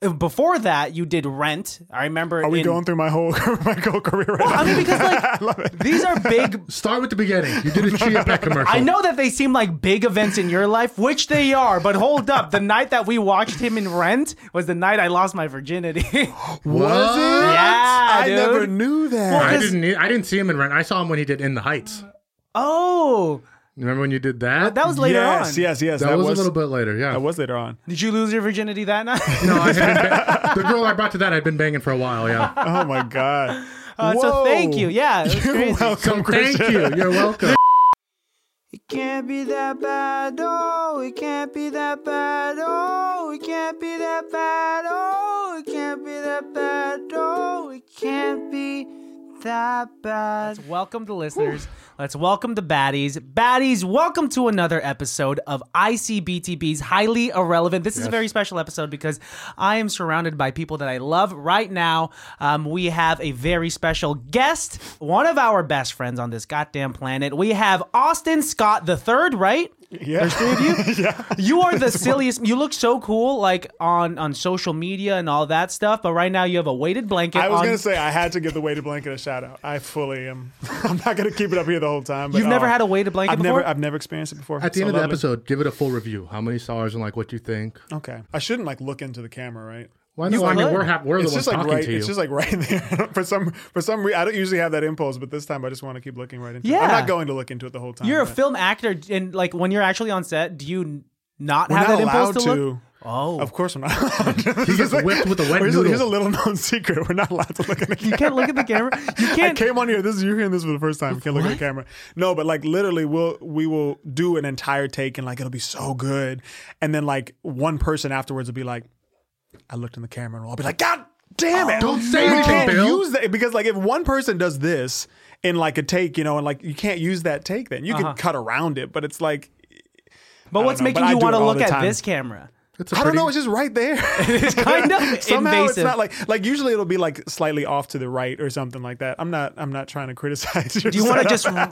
Uh, before that, you did Rent. I remember. Are we in- going through my whole my whole career right Well, now? I mean, because like these are big. Start with the beginning. You did a Chia Pet commercial. I know that they seem like big events in your life, which they are. But hold up, the night that we watched him in Rent was the night I lost my virginity. Was it? Yeah, I dude. never knew that. I didn't. I didn't see him in Rent. I saw him when he did In the Heights. oh, Remember when you did that? that was later yes, on. yes, yes. That, was, a little bit later. Yeah. That was later on. Did you lose your virginity that night? no, I had been ba- the girl I brought to that I'd been banging for a while. Yeah. Oh my god. Uh, so thank you. Yeah, it was You're crazy. welcome, So thank you. You're welcome. It can't be that bad, oh, it can't be that bad, oh, it can't be that bad, oh, it can't be that bad, oh, it can't be that bad. Welcome the listeners. Let's welcome the baddies. Baddies, welcome to another episode of ICBTB's Highly Irrelevant. This is a very special episode because I am surrounded by people that I love right now. Um, we have a very special guest, one of our best friends on this goddamn planet. We have Austin Scott the third, right? Yeah. There's three of you. yeah. You are the silliest. You look so cool, like on on social media and all that stuff. But right now, you have a weighted blanket. I was on. gonna say I had to give the weighted blanket a shout out. I fully am. I'm not gonna keep it up here the whole time. But, You've never had a weighted blanket I've before. never. I've never experienced it before. At the So end of the lovely. episode, give it a full review. How many stars and like what you think? Okay. I shouldn't like look into the camera, right? Why not? I mean, we're ha- we're the ones like talking right. to you. It's just like right there. for some for some reason, I don't usually have that impulse, but this time I just want to keep looking right into it. I'm not going to look into it the whole time. You're a film actor, and like when you're actually on set, do you not We're have not that impulse to, to. look? Oh, Of course, we're not. he gets whipped with a wet here's, a, noodle. here's a little known secret. We're not allowed to look at the you can't look at the camera. You can't. came on here. This is you're hearing this for the first time. You can't look at the camera. No, but like literally, we'll we will do an entire take and like it'll be so good, and then like one person afterwards will be like, "I looked in the camera," and I'll be like, "God damn it! Don't say we anything, can't Bill." use that because like if one person does this in like a take, you know, and like you can't use that take, then you Uh-huh. can cut around it, but it's like but what's know, making but I you do want it to all look the at time. this camera? It's a I don't pretty- know. It's just right there. It's kind of Somehow invasive. it's not like like usually it'll be like slightly off to the right or something like that. I'm not I'm not trying to criticize. do you want to just re-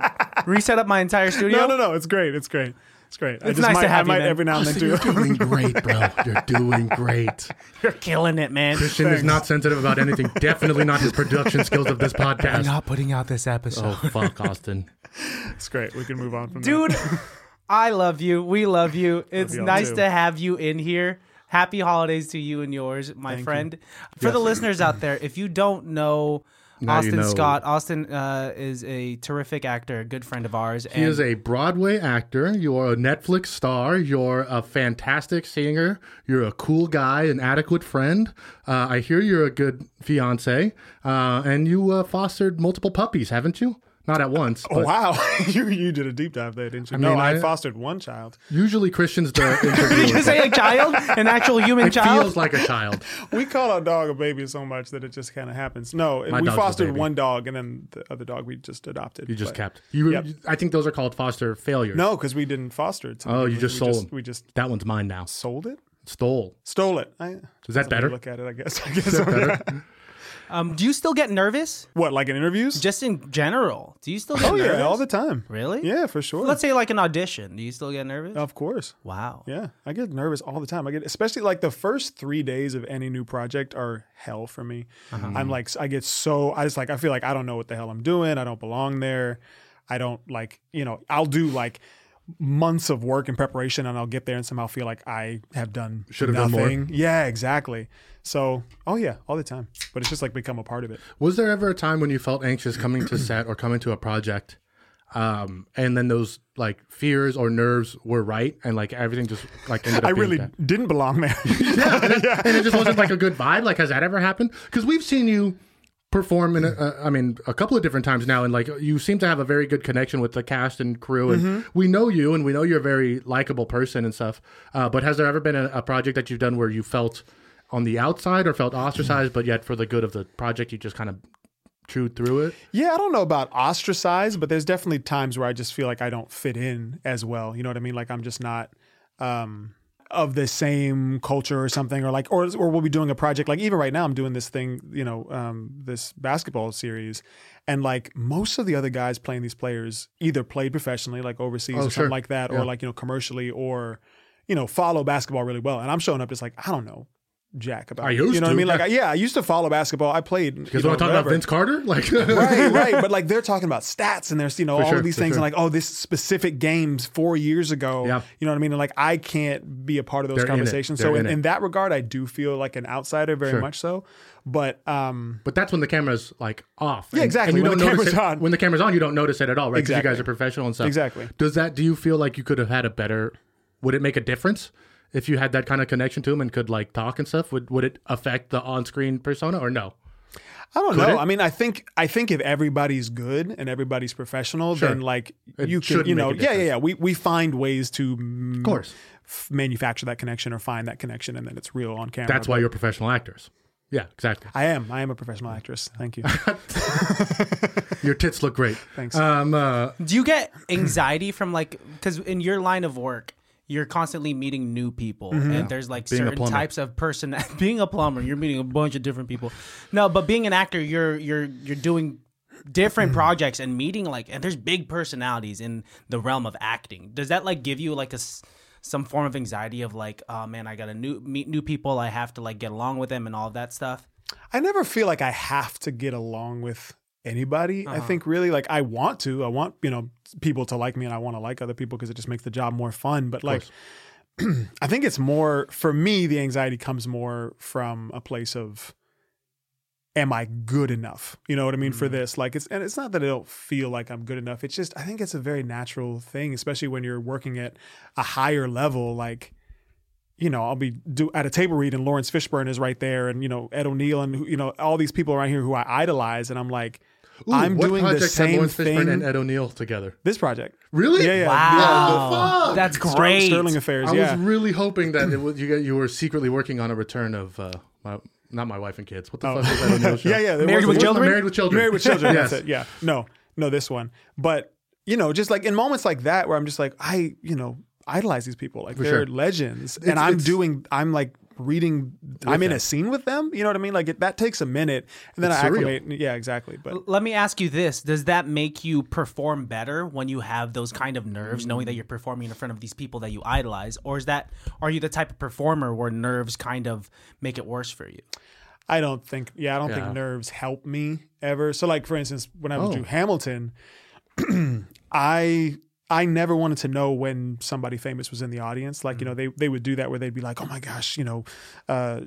reset up my entire studio? No, no, no. It's great. It's great. It's great. I It's just nice might, to have I you, might man. every now and then do. You're doing great, bro. You're doing great. You're killing it, man. Christian is not sensitive about anything. Definitely not his production skills of this podcast. not putting out this episode. Oh fuck, Austin. It's great. We can move on from dude i love you we love you it's y'all nice too. to have you in here happy holidays to you and yours my friend for the listeners out there if you don't know Now you austin know. scott austin uh, is a terrific actor a good friend of ours He is a Broadway actor. You're a Netflix star. You're a fantastic singer. You're a cool guy, an adequate friend. Uh, I hear you're a good fiance, uh, and you uh, fostered multiple puppies, haven't you? Not at once. Oh, wow, you you did a deep dive there, didn't you? no, mean, I, I- fostered one child. Usually, Christian's the did you say a child an actual human it child feels like a child. We call our dog a baby so much that it just kind of happens. No, My we fostered one dog, and then the other dog we just adopted. You just but- kept. You. Yep. I think those are called foster failures. No, because we didn't foster it. Oh, you just we sold just, them. We just That one's mine now. sold it, Stole. stole it. I, Is that that's the way better? Look at it, I guess. I guess. Um, do you still get nervous what, like in interviews? just in general do you still get oh nervous yeah, all the time. really Yeah, for sure. let's say like an audition do you still get nervous of course. wow Yeah, I get nervous all the time. I get, especially like the first three days of any new project are hell for me. Uh-huh. I'm like, I get so, I just like, I feel like I don't know what the hell I'm doing. I don't belong there. I don't like, you know, I'll do like months of work and preparation and I'll get there and somehow feel like I have done Should have done more. nothing. Yeah, exactly. So, oh yeah, all the time. But it's just like become a part of it. Was there ever a time when you felt anxious coming to set or coming to a project, um, and then those like fears or nerves were right, and like everything just like ended up I really didn't belong there. Yeah, and it just wasn't like a good vibe. Like, has that ever happened? Because we've seen you perform in, a, I mean, a couple of different times now, and like you seem to have a very good connection with the cast and crew, and Mm-hmm. we know you, and we know you're a very likable person and stuff. Uh, but has there ever been a, a project that you've done where you felt on the outside or felt ostracized, but yet for the good of the project, you just kind of chewed through it? Yeah, I don't know about ostracized, but there's definitely times where I just feel like I don't fit in as well. You know what I mean? Like I'm just not um, of the same culture or something, or like, or or we'll be doing a project. Like even right now, I'm doing this thing, you know, um, this basketball series, and like most of the other guys playing these players either played professionally, like overseas Oh, or sure. something like that, Yeah. or like you know commercially, or you know follow basketball really well. And I'm showing up just like I don't know jack about. I used you know what I mean? Like, yeah. I- yeah, I used to follow basketball. I played. Because when I'm talking about Vince Carter, like right, right. But like they're talking about stats and there's you know all sure, of these things sure. and like oh this specific games four years ago. Yeah. You know what I mean? And like I can't be a part of those They're conversations. They're So in, in in that regard, I do feel like an outsider, very Sure. much so. But um, But that's when the camera's like off. Yeah, exactly. you When don't the notice camera's it- on. When the camera's on, you don't notice it at all, right? Because Exactly. you guys are professional and stuff. Exactly. Does that? Do you feel like you could have had a better? Would it make a difference if you had that kind of connection to him and could like talk and stuff? Would Would it affect the on-screen persona or no? I don't Could know. it? I mean, I think I think if everybody's good and everybody's professional, Sure. then like It you should can, you know, yeah, yeah, yeah. We we find ways to, Of course. f- manufacture that connection or find that connection, and then it's real on camera. That's why you're professional actors. Yeah, exactly. I am. I am a professional actress. Thank you. Your tits look great. Thanks. Um, uh, Do you get anxiety from like because in your line of work you're constantly meeting new people mm-hmm. and there's like Being certain types of person being a plumber you're meeting a bunch of different people. No but being an actor you're you're you're doing different mm-hmm. projects and meeting like and there's big personalities in the realm of acting. Does that like give you like a some form of anxiety of like oh man i gotta new meet new people. I have to like get along with them and all of that stuff I never feel like I have to get along with anybody. I Uh-huh. think really like I want to. I want, you know, people to like me and I want to like other people because it just makes the job more fun. But like I think it's more for me the anxiety comes more from a place of am I good enough? You know what I mean Mm. for this? Like it's and it's not that I don't feel like I'm good enough. It's just I think it's a very natural thing, especially when you're working at a higher level like you know, I'll be do at a table read and Laurence Fishburne is right there, and you know Ed O'Neill and you know all these people around here who I idolize, and I'm like, ooh, I'm doing the project had same Laurence thing. Fishburne and Ed O'Neill together. this project, Really? yeah, yeah, wow the fuck? that's great Sterling Affairs, I yeah. was really hoping that it was, you got, you were secretly working on a return of uh, my, not my wife and kids. What the fuck was that O'Neill show? Oh. yeah, yeah. Married was- with Children? Married with children. Married with children. yes. That's it. Yeah. No, no, this one. But you know, just like in moments like that where I'm just like, I, you know, idolize these people. Like they're sure. legends, It's- and I'm doing. I'm like reading. I'm in a scene with them. You know what I mean? Like it, that takes a minute, and then It's I surreal. acclimate. Yeah, exactly. But Let me ask you this: Does that make you perform better when you have those kind of nerves, knowing that you're performing in front of these people that you idolize, or is that are you the type of performer where nerves kind of make it worse for you? I don't think. Yeah, I don't Yeah. think nerves help me ever. So, like for instance, when I was Oh. doing Hamilton, I I never wanted to know when somebody famous was in the audience. Like, you know, they they would do that where they'd be like, "Oh my gosh, you know, uh,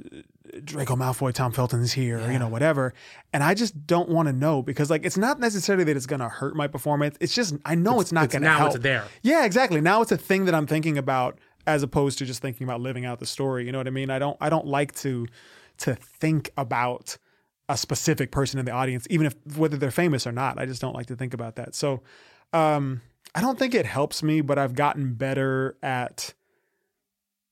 Draco Malfoy, Tom Felton is here," or, you know, whatever. And I just don't want to know because, like, it's not necessarily that it's going to hurt my performance. It's just I know it's, not going to help. now it's there. Yeah, exactly. Now it's a thing that I'm thinking about as opposed to just thinking about living out the story. You know what I mean? I don't I don't like to to think about a specific person in the audience, even if whether they're famous or not. I just don't like to think about that. So um I don't think it helps me, but I've gotten better at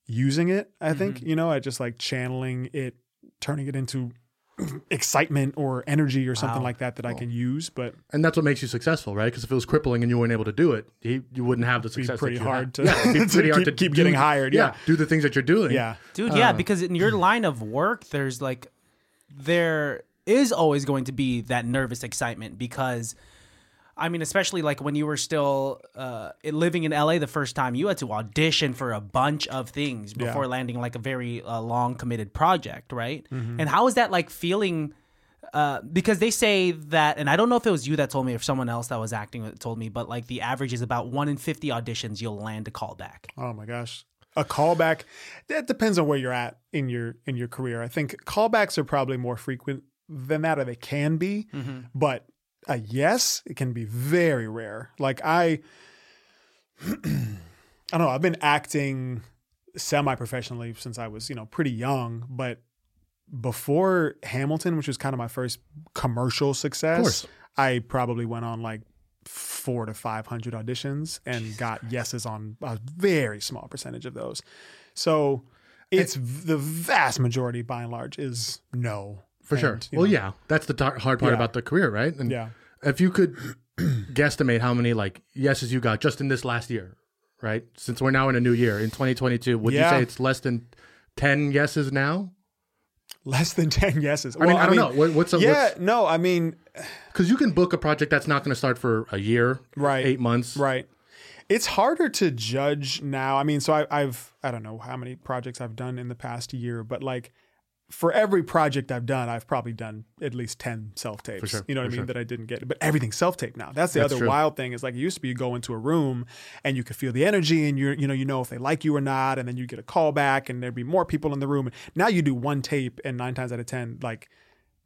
using it, I think, you know, at just like channeling it, turning it into excitement or energy or something Wow. like that that I can use. But And that's what makes you successful, right? Because if it was crippling and you weren't able to do it, you, you wouldn't have the it'd be success. pretty that you hard had. to, yeah, it'd to hard keep, to keep do- getting hired. Yeah. do the things that you're doing. Yeah. Dude, yeah, Uh, because in your line of work, there's like, there is always going to be that nervous excitement because, I mean, especially like when you were still uh, living in LA the first time, you had to audition for a bunch of things before landing like a very uh, long committed project, right? Mm-hmm. And how is that like feeling? Uh, because they say that, and I don't know if it was you that told me or someone else that was acting that told me, but like the average is about one in 50 auditions you'll land a callback. Oh my gosh. A callback that depends on where you're at in your in your career. I think callbacks are probably more frequent than that or they can be. But a yes, it can be very rare. Like I I don't know, I've been acting semi-professionally since I was, you know, pretty young, but before Hamilton, which was kind of my first commercial success. I probably went on like four to 500 auditions and got yeses on a very small percentage of those. So it's the vast majority by and large is no. For sure. And, you Well, know, yeah, that's the tar- hard part Yeah. about the career, right? And Yeah. if you could guesstimate how many like yeses you got just in this last year, right? Since we're now in a new year in 2022, would you say it's less than 10 yeses now? Less than 10 yeses. I mean, I don't know. What's a, Yeah, no, I mean, because you can book a project that's not going to start for a year, Right. Eight months, Right. It's harder to judge now. I mean, so I, I've I don't know how many projects I've done in the past year, but like for every project I've done, I've probably done at least 10 self tapes. sure, You know what I mean? sure. That I didn't get. But everything's self tape now. That's the That's other true. wild thing is like it used to be you go into a room and you could feel the energy and you're, you know, you know if they like you or not. And then you get a call back and there'd be more people in the room. Now you do one tape and nine times out of 10, like,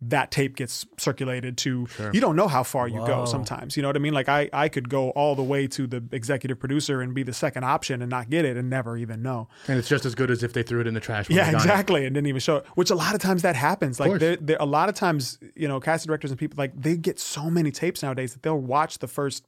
that tape gets circulated to you don't know how far you go sometimes you know what i mean like I, I could go all the way to the executive producer and be the second option and not get it and never even know And it's just as good as if they threw it in the trash. when yeah they got it. exactly and didn't even show it which a lot of times that happens like course. there there- a lot of times you know casting directors and people like they get so many tapes nowadays that they'll watch the first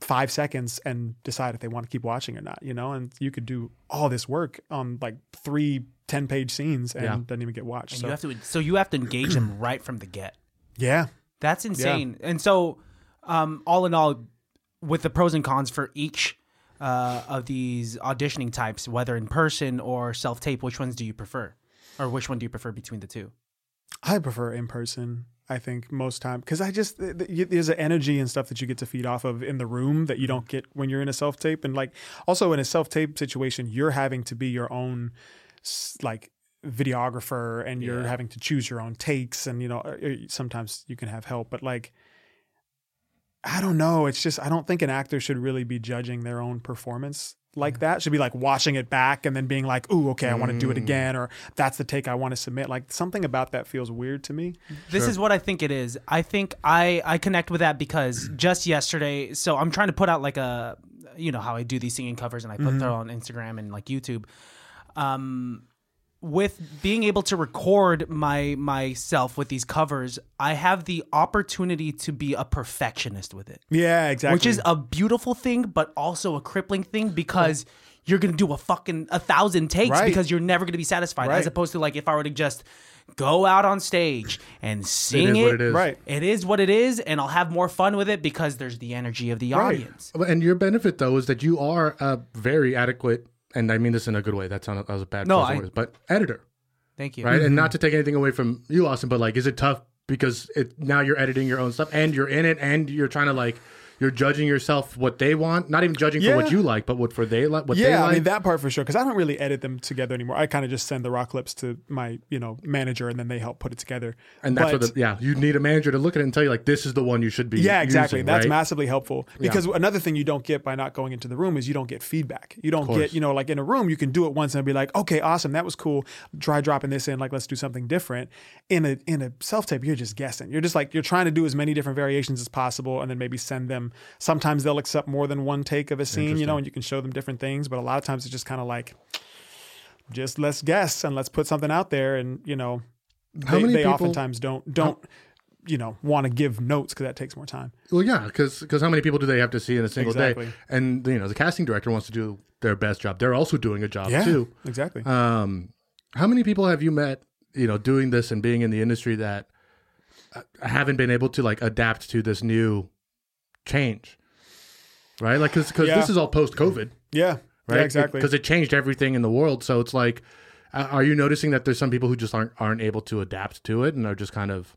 five seconds and decide if they want to keep watching or not you know and you could do all this work on like three 10 page scenes and Yeah. doesn't even get watched And so you have to so you have to engage them right from the get. yeah That's insane. And so, um, all in all, with the pros and cons for each uh, of these auditioning types, whether in person or self tape, which ones do you prefer, or which one do you prefer between the two? I prefer in person. I think most time because I just th- th- you- there's an energy and stuff that you get to feed off of in the room that you don't get when you're in a self tape and like also in a self tape situation you're having to be your own s- like videographer and you're Yeah. having to choose your own takes and you know uh, sometimes you can have help but like I don't know. It's just I don't think an actor should really be judging their own performance like that. Should be like watching it back and then being like ooh okay I want to do it again or that's the take I want to submit. Like something about that feels weird to me. This is what I think it is. I think I I connect with that because just yesterday, so I'm trying to put out like a, you know how I do these singing covers and I put them on Instagram and like YouTube. Um, with being able to record my myself with these covers, I have the opportunity to be a perfectionist with it, Yeah, exactly. which is a beautiful thing, but also a crippling thing because. You're gonna do a fucking a thousand takes Right. because you're never gonna be satisfied. Right. As opposed to like if I were to just go out on stage and sing is it, what it is. right. it is what it is, and I'll have more fun with it because there's the energy of the Right. audience. And your benefit though is that you are a very adequate, and I mean this in a good way. That sounded that was a bad No, I- words, but editor, Thank you. right? Mm-hmm. And not to take anything away from you, Austin, but like, is it tough because it now you're editing your own stuff and you're in it and you're trying to like you're judging yourself what they want, not even judging for what you like, but what for they like, what they yeah, like. I mean that part for sure. Because I don't really edit them together anymore. I kind of just send the raw clips to my you know manager, and then they help put it together. and that's But- what the, yeah, you need a manager to look at it and tell you like this is the one you should be. Yeah, exactly. using, That's right? massively helpful because another thing you don't get by not going into the room is you don't get feedback. You don't get, you know, like in a room, you can do it once and be like, okay, awesome, that was cool. Try dropping this in, like let's do something different. In a in a self tape, you're just guessing. You're just like you're trying to do as many different variations as possible, and then maybe send them. Sometimes they'll accept more than one take of a scene, you know, and you can show them different things. But a lot of times it's just kind of like, just let's guess and let's put something out there, and you know, How they, they people- oftentimes don't don't. you know, want to give notes because that takes more time. Well, yeah, because how many people do they have to see in a single Exactly. day? And you know, the casting director wants to do their best job. They're also doing a job Yeah, too. exactly. Um, how many people have you met? You know, doing this and being in the industry that uh, haven't been able to like adapt to this new change, right? Like, because Yeah. this is all post COVID, yeah, right? yeah, exactly. Because it, changed everything in the world. So it's like, are you noticing that there's some people who just aren't aren't able to adapt to it and are just kind of,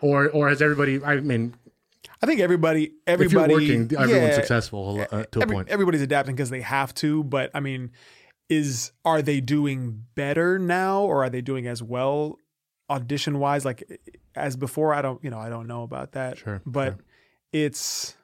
or or has everybody? I mean, I think everybody, if you're everybody, working, everyone's yeah, successful uh, to a point. Everybody's adapting because they have to. But I mean, is are they doing better now, or are they doing as well audition wise, like as before? I don't, you know, I don't know about that. Sure, but sure. It's.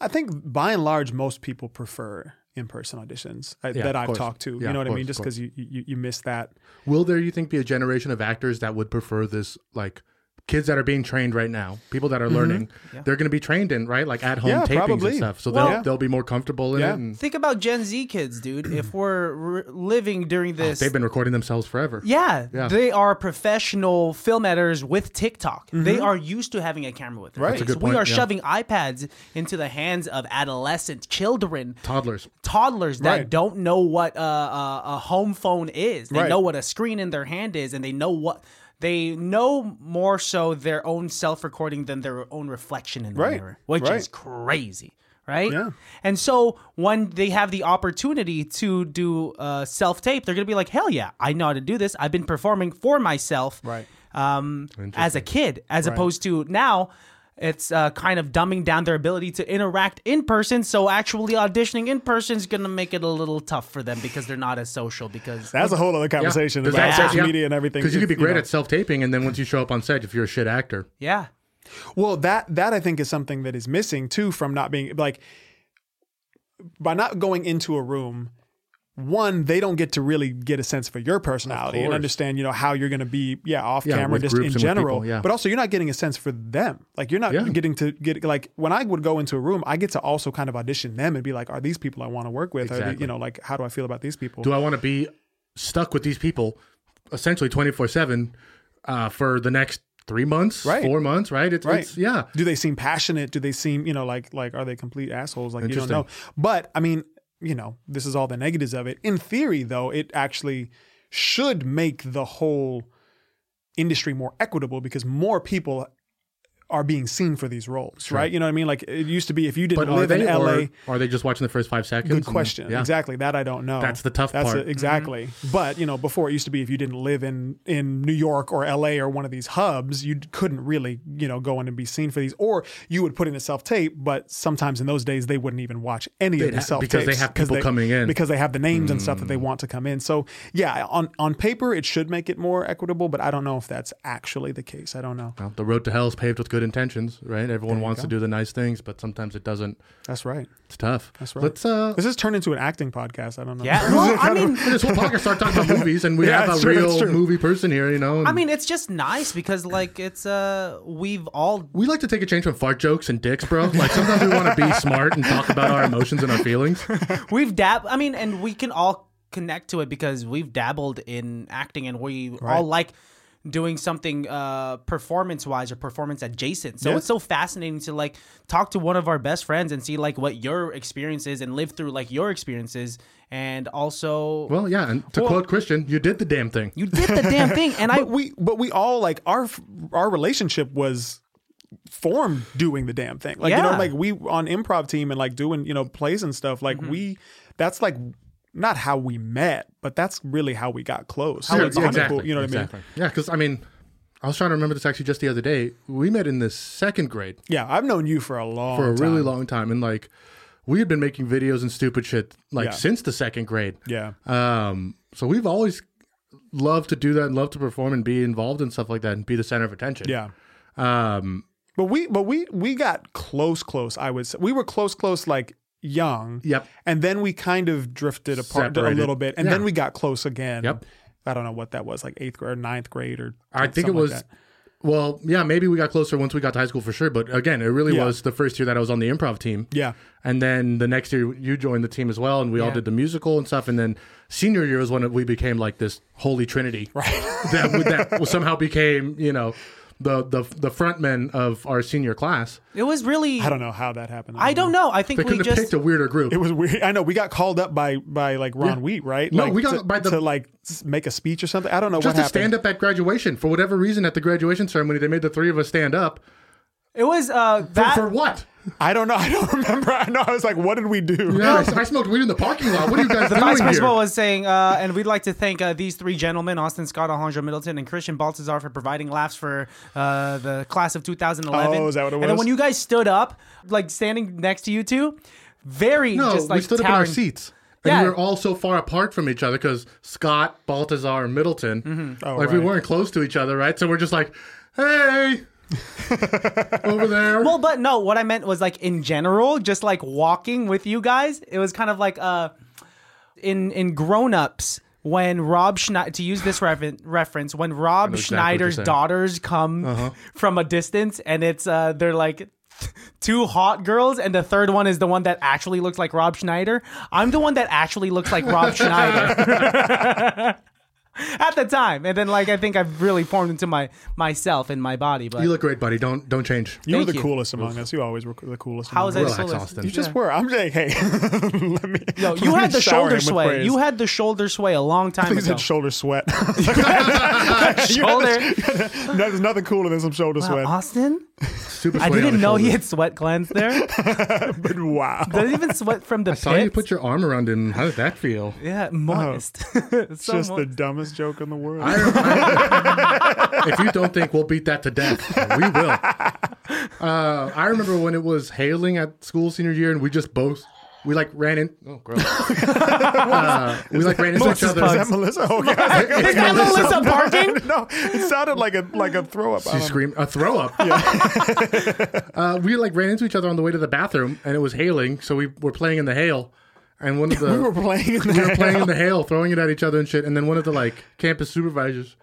I think by and large, most people prefer in-person auditions uh, Yeah, that I've course. talked to. Yeah, you know of what I mean? Just because you, you you miss that. Will there, you think, be a generation of actors that would prefer this, like kids that are being trained right now, people that are mm-hmm. learning, they're going to be trained in, right? Like at home Mm-hmm. Yeah, tapings probably. and stuff. So Well- they'll, they'll be more comfortable in Yeah. it. And Think about Gen Z kids, dude. if we're re- living during oh, this, they've been recording themselves forever. yeah, Yeah. they are professional film editors with TikTok. They mm-hmm. are used to having a camera with them. Right. That's a good we are yeah. shoving iPads into the hands of adolescent children Toddlers. toddlers that Right. don't know what a, a, a home phone is. They Right. know what a screen in their hand is, and they know what they know more so their own self recording than their own reflection in the Right. mirror, which Right. is crazy. Right. Yeah. And so when they have the opportunity to do uh, self tape, they're gonna be like, "Hell yeah, I know how to do this. I've been performing for myself, Right. um, as a kid, as Right. opposed to now." It's uh, kind of dumbing down their ability to interact in person. So actually auditioning in person is going to make it a little tough for them because they're not as social. Because That's a whole other conversation Does about that- social media and everything. Because you could be If, great know. at self taping, and then once you show up on set, if you're a shit actor, yeah, Well, that that I think is something that is missing too from not being like by not going into a room. One, they don't get to really get a sense for your personality and understand, you know, how you're going to be, yeah, off Yeah, camera, just in general. people, yeah. But also, you're not getting a sense for them. Like, you're not Yeah. getting to get like when I would go into a room, I get to also kind of audition them and be like, are these people I want to work with? Are they, you know, like, how do I feel about these people? do I want to be stuck with these people essentially 24 7 uh, for the next three months, Right. four months, right? It's, Right. it's yeah. do they seem passionate? Do they seem, you know, like like are they complete assholes? Like you don't know. But I mean, you know, this is all the negatives of it. In theory, though, it actually should make the whole industry more equitable because more people are being seen for these roles, right? You know what I mean? Like it used to be if you didn't But live they, in LA. are they just watching the first five seconds? Good and- question. yeah. Exactly. That I don't know. That's the tough That's part. it, exactly. Mm-hmm. But you know, before it used to be if you didn't live in in New York or LA or one of these hubs, you couldn't really you know go in and be seen for these, or you would put in a self tape. But sometimes in those days, they wouldn't even watch any They'd of the self because they have people coming in. Because they have the names and stuff that they mm. want to come in. So yeah, on on paper, it should make it more equitable, but I don't know if that's actually the case. I don't know. Well, the road to hell is paved with good intentions, right? Everyone wants to do the nice things, but sometimes it doesn't. That's right. It's tough. That's right. Let's uh, This has turned into an acting podcast. I don't know. yeah. Well, I mean, this whole podcast start talking about movies, and we Yeah, have a true, real movie person here, you know. and I mean, it's just nice because like it's uh we've all we like to take a change from fart jokes and dicks, bro. Like sometimes we want to be smart and talk about our emotions and our feelings. we've dab i mean and we can all connect to it because we've dabbled in acting and we all like doing something uh performance wise or performance adjacent so Yeah. it's so fascinating to like talk to one of our best friends and see like what your experience is and live through like your experiences and also Well, yeah, and to Well- quote Christian, you did the damn thing. you did the damn thing and i but we but we all like our our relationship was formed doing the damn thing like you know like we on improv team and like doing you know plays and stuff like Mm-hmm. we that's like not how we met but that's really how we got close Yeah, Like, behind exactly. you know what exactly. I mean? Yeah, because I mean, I was trying to remember this actually just the other day. We met in the second grade yeah i've known you for a long for a really long time, and like we had been making videos and stupid shit like Yeah. since the second grade. yeah Um, so we've always loved to do that and love to perform and be involved in stuff like that and be the center of attention. yeah Um, but we but we we got close close i would say we were close close like young Yep. and then we kind of drifted apart a little bit and Yeah. then we got close again Yep. i don't know what that was like eighth grade or ninth grade or I think it something like was. that. well, yeah, maybe we got closer once we got to high school for sure. But again, it really Yeah. was the first year that I was on the improv team. yeah And then the next year you joined the team as well, and we all did the musical and stuff. And then senior year was when we became like this holy trinity, right? that that somehow became you know the the the front men of our senior class. it was really I don't know how that happened. i don't know i think They we couldn't have just picked a weirder group. It was weird. I know we got called up by by like Ron Yeah. Wheat, right? No, like, we got to, by the- to like s- make a speech or something. I don't know just what to happened. stand up at graduation for whatever reason at the graduation ceremony they made the three of us stand up it was uh for, for what I don't know. I don't remember. I know. I was like, what did we do? yeah, I, I smoked weed in the parking lot what are you guys The doing vice here principal was saying, uh, and we'd like to thank uh, these three gentlemen, Austin Scott, Alejandro Middleton, and Christian Baltazar, for providing laughs for uh, the class of 2011. Oh, is that what it was? And then when you guys stood up, like standing next to you two, very no just like we stood up in our seats and Yeah. we were all so far apart from each other because Scott, Baltazar, and Middleton, Mm-hmm. Oh, like we weren't close to each other, right? So we're just like, hey, over there. Well, but no, what I meant was like in general, just like walking with you guys. It was kind of like uh, in in Grown Ups when Rob Schneider to use this refer- reference when Rob exactly Schneider's daughters come from a distance and it's uh they're like two hot girls and the third one is the one that actually looks like Rob Schneider. I'm the one that actually looks like Rob Schneider. At the time, and then like I think I've really formed into my myself and my body. But you look great, buddy. Don't don't change. You were the you. coolest among us. You always were the coolest. how among was us. I? Relax, Austin. You just were. I'm just hey. let me. Yo, you had the shower shoulder sway. You had the shoulder sway a long time He ago. said shoulder sweat. shoulder. There's nothing cooler than some shoulder Wow, sweat. Austin, Super. I didn't the know he had sweat glands there. But wow. Does it even sweat from the pit. I saw you put your arm around him. How did that feel? yeah, moist. It's so just mo- the dumbest joke in the world. if you don't think we'll beat that to death, we will. Uh, I remember when it was hailing at school senior year, and we just both we like ran in. Oh, gross. uh, we like ran into each other. Is that Melissa? Oh, Okay. Is that Melissa barking? no, it sounded like a like a throw up. She screamed a throw up. uh, we like ran into each other on the way to the bathroom, and it was hailing, so we were playing in the hail. And one of the we were playing. In the we were playing in the hail, throwing it at each other and shit. And then one of the like campus supervisors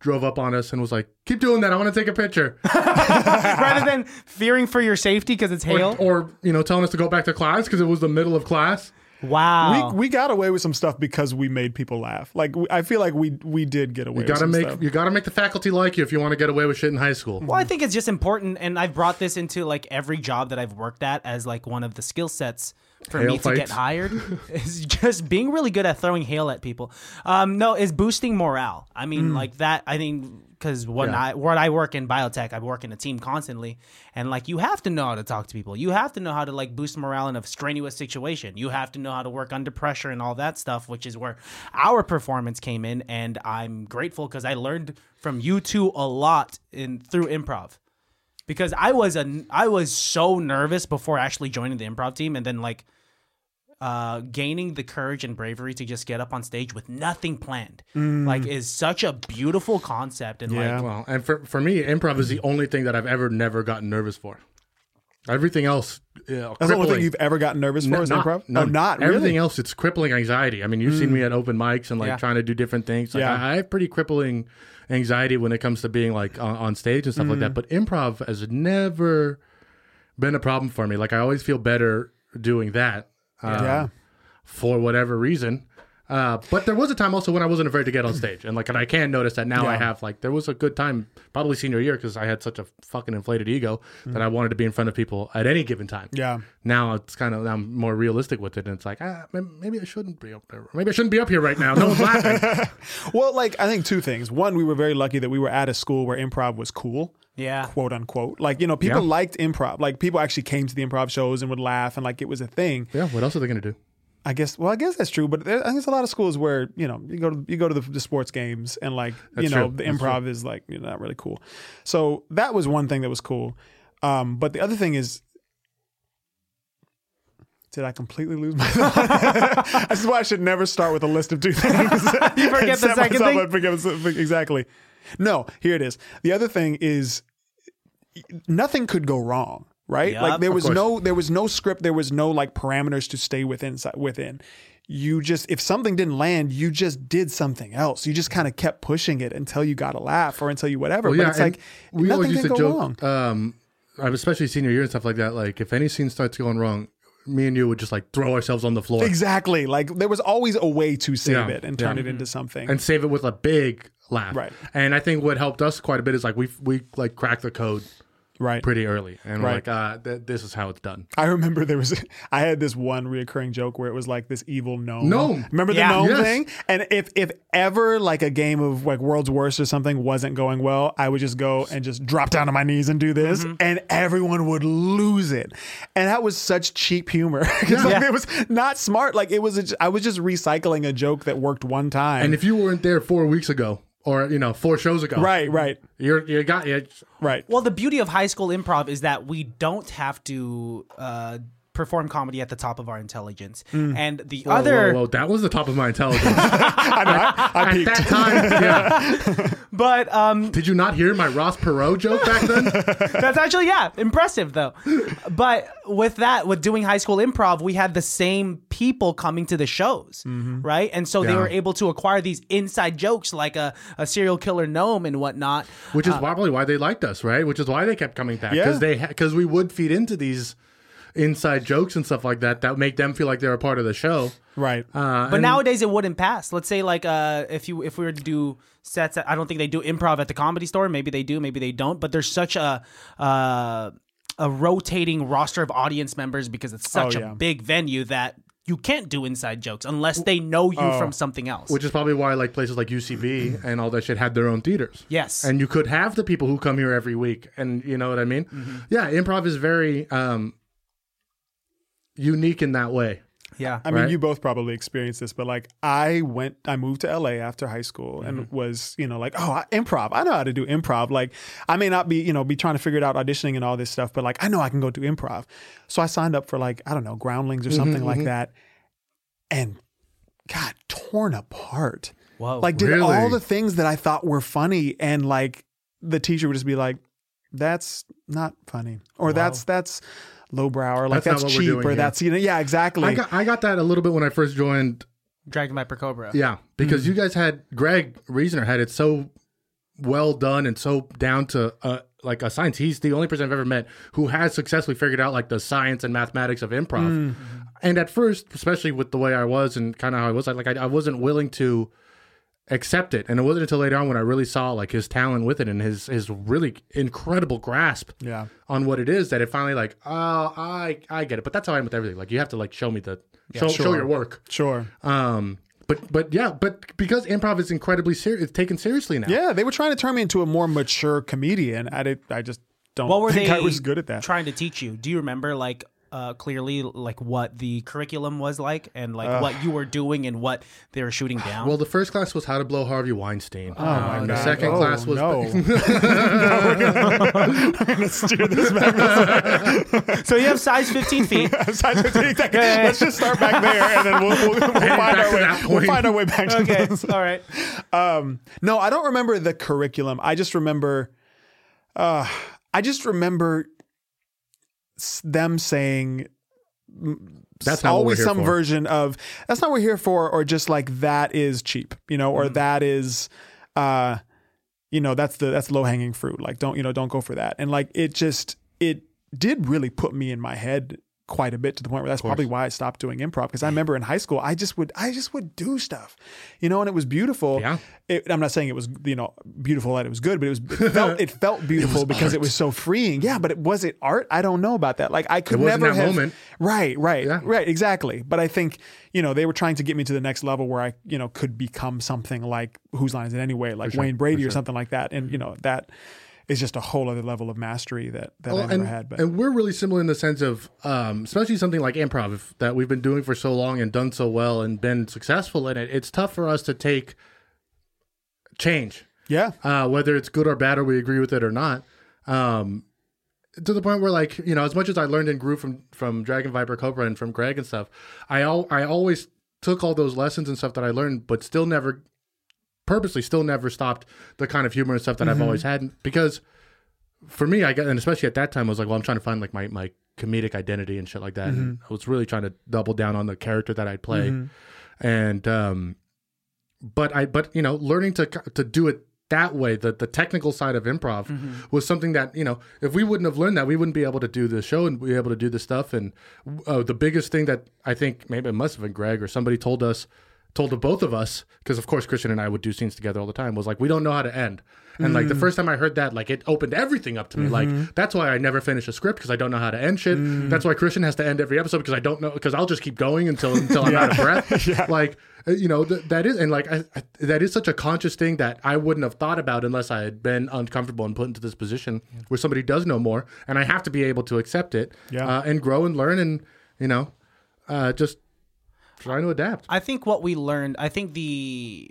drove up on us and was like, "Keep doing that. I want to take a picture." Rather than fearing for your safety because it's hail. or you know, telling us to go back to class because it was the middle of class. wow. We, we got away with some stuff because we made people laugh. Like we, I feel like we we did get away. You gotta with some make stuff. you gotta make the faculty like you if you want to get away with shit in high school. Well, I think it's just important, and I've brought this into like every job that I've worked at as like one of the skill sets for Hail me to get hired is just being really good at throwing hail at people. Um, no, is boosting morale. I mean, like that. I think because when Yeah. I when I work in biotech, I work in a team constantly, and like you have to know how to talk to people. You have to know how to like boost morale in a strenuous situation. You have to know how to work under pressure and all that stuff, which is where our performance came in. And I'm grateful because I learned from you two a lot in through improv because I was a I was so nervous before actually joining the improv team, and then like uh gaining the courage and bravery to just get up on stage with nothing planned mm. like is such a beautiful concept and Yeah. like Well, and for for me, improv is the only thing that I've ever never gotten nervous for. Everything else, you know, That's the only thing you've ever gotten nervous for No, is not, improv. no, oh, not everything really. else. It's crippling anxiety. I mean, you've seen me mm. at open mics and like Yeah. trying to do different things. Like, Yeah. I, I have pretty crippling anxiety when it comes to being like on, on stage and stuff like that. Mm. But improv has never been a problem for me. Like I always feel better doing that. Um, Yeah. For whatever reason. Uh, but there was a time also when I wasn't afraid to get on stage, and like, and I can notice that now. I have like, there was a good time, probably senior year, because I had such a fucking inflated ego that I wanted to be in front of people at any given time. Yeah. now it's kind of I'm more realistic with it, and it's like ah, maybe I shouldn't be up there. Maybe I shouldn't be up here right now. No one's laughing. Well, like I think two things. One, we were very lucky that we were at a school where improv was cool. yeah quote unquote. Like, you know, people Yeah. liked improv. Like people actually came to the improv shows and would laugh and like it was a thing. yeah, what else are they gonna do? I guess well, I guess that's true, but there, I think there's a lot of schools where, you know, you go to you go to the, the sports games and like, you know, true. the That's improv is like, you know, not really cool. So that was one thing that was cool. Um, but the other thing is did I completely lose my this is why I should never start with a list of two things. you forget the second thing? exactly. No, here it is. The other thing is nothing could go wrong, right? Yup. like there was no there was no script, there was no like parameters to stay within within. You just if something didn't land, you just did something else. You just kind of kept pushing it until you got a laugh or until you whatever. Well, but it's like we nothing always used to go joke, wrong. um, especially senior year and stuff like that. Like if any scene starts going wrong, me and you would just like throw ourselves on the floor Exactly. Like there was always a way to save Yeah, it and turn yeah. it into something. and save it with a big laugh. Right. And I think what helped us quite a bit is like we we like cracked the code right. pretty early, and we're Right. like, uh, th- this is how it's done. I remember there was I had this one reoccurring joke where it was like this evil gnome. Gnome. Remember the Yeah. gnome Yes. thing? And if if ever like a game of like World's Worst or something wasn't going well, I would just go and just drop down on my knees and do this, Mm-hmm. and everyone would lose it. And that was such cheap humor. 'Cause, like, Yeah. It was not smart. Like it was. A, I was just recycling a joke that worked one time. And if you weren't there four weeks ago, or you know, four shows ago, right, right, You're you got you. right. well the beauty of high school improv is that we don't have to uh perform comedy at the top of our intelligence mm. and the Whoa, other whoa, whoa, that was the top of my intelligence. I know. I, I At peaked. that time, yeah. but um Did you not hear my Ross Perot joke back then? That's actually yeah, impressive though. But with that, with doing high school improv, we had the same people coming to the shows, mm-hmm. right? And so they were able to acquire these inside jokes like a, a serial killer gnome and whatnot. Which is uh, probably why they liked us, right? Which is why they kept coming back Yeah. because they because we would feed into these inside jokes and stuff like that that make them feel like they're a part of the show. right. Uh, But and- nowadays it wouldn't pass. Let's say like uh if you if we were to do sets, at, I don't think they do improv at the comedy store. Maybe they do, maybe they don't. But there's such a uh, a rotating roster of audience members because it's such Oh, yeah. a big venue that you can't do inside jokes unless they know you from something else. which is probably why like places like UCB and all that shit had their own theaters. Yes. and you could have the people who come here every week, and you know what I mean. Mm-hmm. Yeah, improv is very um, unique in that way. Yeah. I mean, Right. you both probably experienced this, but like I went, I moved to LA after high school and Mm-hmm. was, you know, like, oh, I, improv. I know how to do improv. Like, I may not be, you know, be trying to figure it out auditioning and all this stuff, but like, I know I can go do improv. So I signed up for like, I don't know, Groundlings or Mm-hmm, something like that, and got torn apart. Whoa. Like, did Really? all the things that I thought were funny, and like the teacher would just be like, "That's not funny," or "That's that's." Lowbrow or like That's that's, cheap or here. that's you know yeah exactly I got I got that a little bit when I first joined. Dragon Viper Cobra. Yeah, because Mm. you guys had Greg Reasoner had it so well done and so down to uh, like a science. He's the only person I've ever met who has successfully figured out like the science and mathematics of improv. Mm. And at first, especially with the way I was and kind of how I was, like I, I wasn't willing to accept it. And it wasn't until later on when I really saw like his talent with it and his his really incredible grasp yeah on what it is that it finally like oh I I get it. But that's how I am with everything. Like you have to like show me the show, show sure. your work. sure Um, but but yeah, but because improv is incredibly serious, it's taken seriously now. Yeah, they were trying to turn me into a more mature comedian. I did, I just don't What were think they I was good at that. trying to teach you? Do you remember like uh, clearly like what the curriculum was like and like what you were doing and what they were shooting down? Well, the first class was how to blow Harvey Weinstein. Oh my and the God. second Oh, class was no. Let's steer this back. so you have size 15 feet. Size 15, exactly. Let's just start back there, and then we'll, we'll, we'll find our way. We'll find our way back to Okay, this. all right. Um, no, I don't remember the curriculum. I just remember, uh, I just remember s- them saying That's always some for. version of that's not what we're here for, or just like that is cheap, you know, or Mm. that is, uh, you know, that's the that's low hanging fruit. Like don't you know, don't go for that. And like it just it did really put me in my head quite a bit to the point where that's probably why I stopped doing improv because I remember in high school I just would I just would do stuff, you know, and it was beautiful. Yeah. It, I'm not saying it was you know beautiful that it was good, but it was it felt it felt beautiful because it was so freeing. Yeah, but it was it art? I don't know about that. Like I could It never that have moment. right, right, Yeah. right, exactly. But I think you know they were trying to get me to the next level where I you know could become something like whose line is it anyway, like sure, Wayne Brady or something like that, and you know that is just a whole other level of mastery that that Well, I never and, had. But and we're really similar in the sense of, um, especially something like improv if- that we've been doing for so long and done so well and been successful in it. It's tough for us to take change. yeah, uh, whether it's good or bad or we agree with it or not. Um, to the point where, like, you know, as much as I learned and grew from from Dragon Viper Cobra and from Greg and stuff, I al- I always took all those lessons and stuff that I learned, but still never, purposely, still never stopped the kind of humor and stuff that I've always had because for me, I got, and especially at that time, I was like, well, I'm trying to find like my my comedic identity and shit like that. And I was really trying to double down on the character that I'd play, and um, but I but you know, learning to to do it that way, the the technical side of improv was something that you know, if we wouldn't have learned that, we wouldn't be able to do the show and be able to do this stuff. And uh, the biggest thing that I think maybe it must have been Greg or somebody told us. Told the both of us because of course Christian and I would do scenes together all the time was like we don't know how to end. And like the first time I heard that like it opened everything up to me like that's why I never finish a script because I don't know how to end shit. That's why Christian has to end every episode because I don't know because I'll just keep going until until I'm out of breath. Like uh, you know th- that is and like I, I, that is such a conscious thing that I wouldn't have thought about unless I had been uncomfortable and put into this position where somebody does know more and I have to be able to accept it Yeah. uh, and grow and learn and you know uh, just trying to adapt I think what we learned, I think the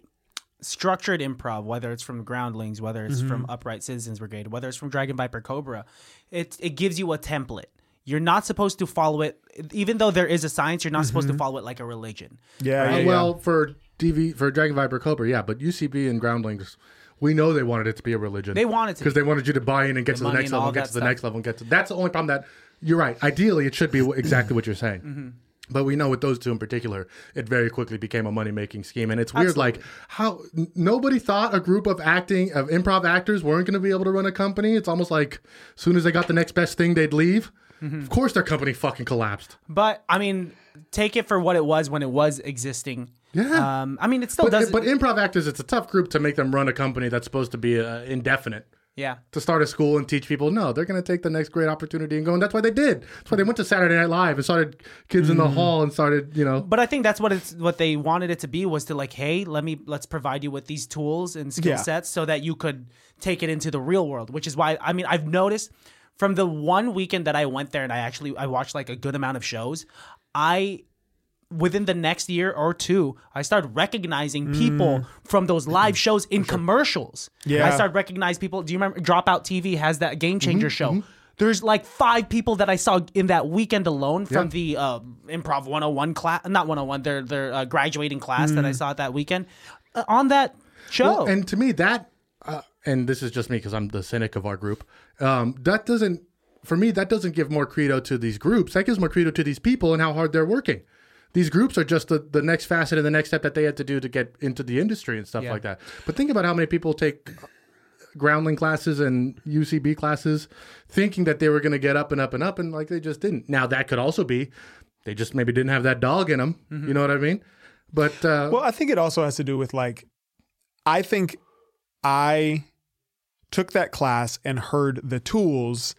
structured improv, whether it's from Groundlings, whether it's from Upright Citizens Brigade, whether it's from Dragon Viper Cobra, it it gives you a template. You're not supposed to follow it, even though there is a science. You're not supposed to follow it like a religion. yeah, Uh, yeah, yeah. well, for DV for Dragon Viper Cobra, yeah, but UCB and Groundlings, we know they wanted it to be a religion. They wanted to because they wanted you to buy in and get to the next level, and get to the stuff. next level, and get to. That's the only problem. That you're right. Ideally, it should be exactly what you're saying. Mm-hmm. But we know with those two in particular, it very quickly became a money making scheme, and it's weird. Like how n- nobody thought a group of acting of improv actors weren't going to be able to run a company. It's almost like as soon as they got the next best thing, they'd leave. Mm-hmm. Of course, their company fucking collapsed. But I mean, take it for what it was when it was existing. Yeah. Um, I mean, it still But, does. but improv actors, it's a tough group to make them run a company that's supposed to be uh, indefinite. Yeah. To start a school and teach people, no, they're going to take the next great opportunity and go. And that's why they did. That's why they went to Saturday Night Live and started Kids in the mm. Hall and started, you know. But I think that's what it's what they wanted it to be was to like, hey, let me let's provide you with these tools and skill Yeah. sets so that you could take it into the real world. Which is why I mean I've noticed from the one weekend that I went there and I actually I watched like a good amount of shows, I within the next year or two, I started recognizing people from those live shows in commercials. Yeah. I started recognizing people. Do you remember Dropout TV has that Game Changer show? There's like five people that I saw in that weekend alone from the uh, Improv 101 class, not 101, their their uh, graduating class that I saw that weekend uh, on that show. Well, and to me, that, uh, and this is just me because I'm the cynic of our group. Um, that doesn't, for me, that doesn't give more credo to these groups. That gives more credo to these people and how hard they're working. These groups are just the, the next facet and the next step that they had to do to get into the industry and stuff Yeah. like that. But think about how many people take groundling classes and UCB classes thinking that they were going to get up and up and up and like they just didn't. Now that could also be they just maybe didn't have that dog in them. You know what I mean? But uh, Well, I think it also has to do with like, I think I took that class and heard the tools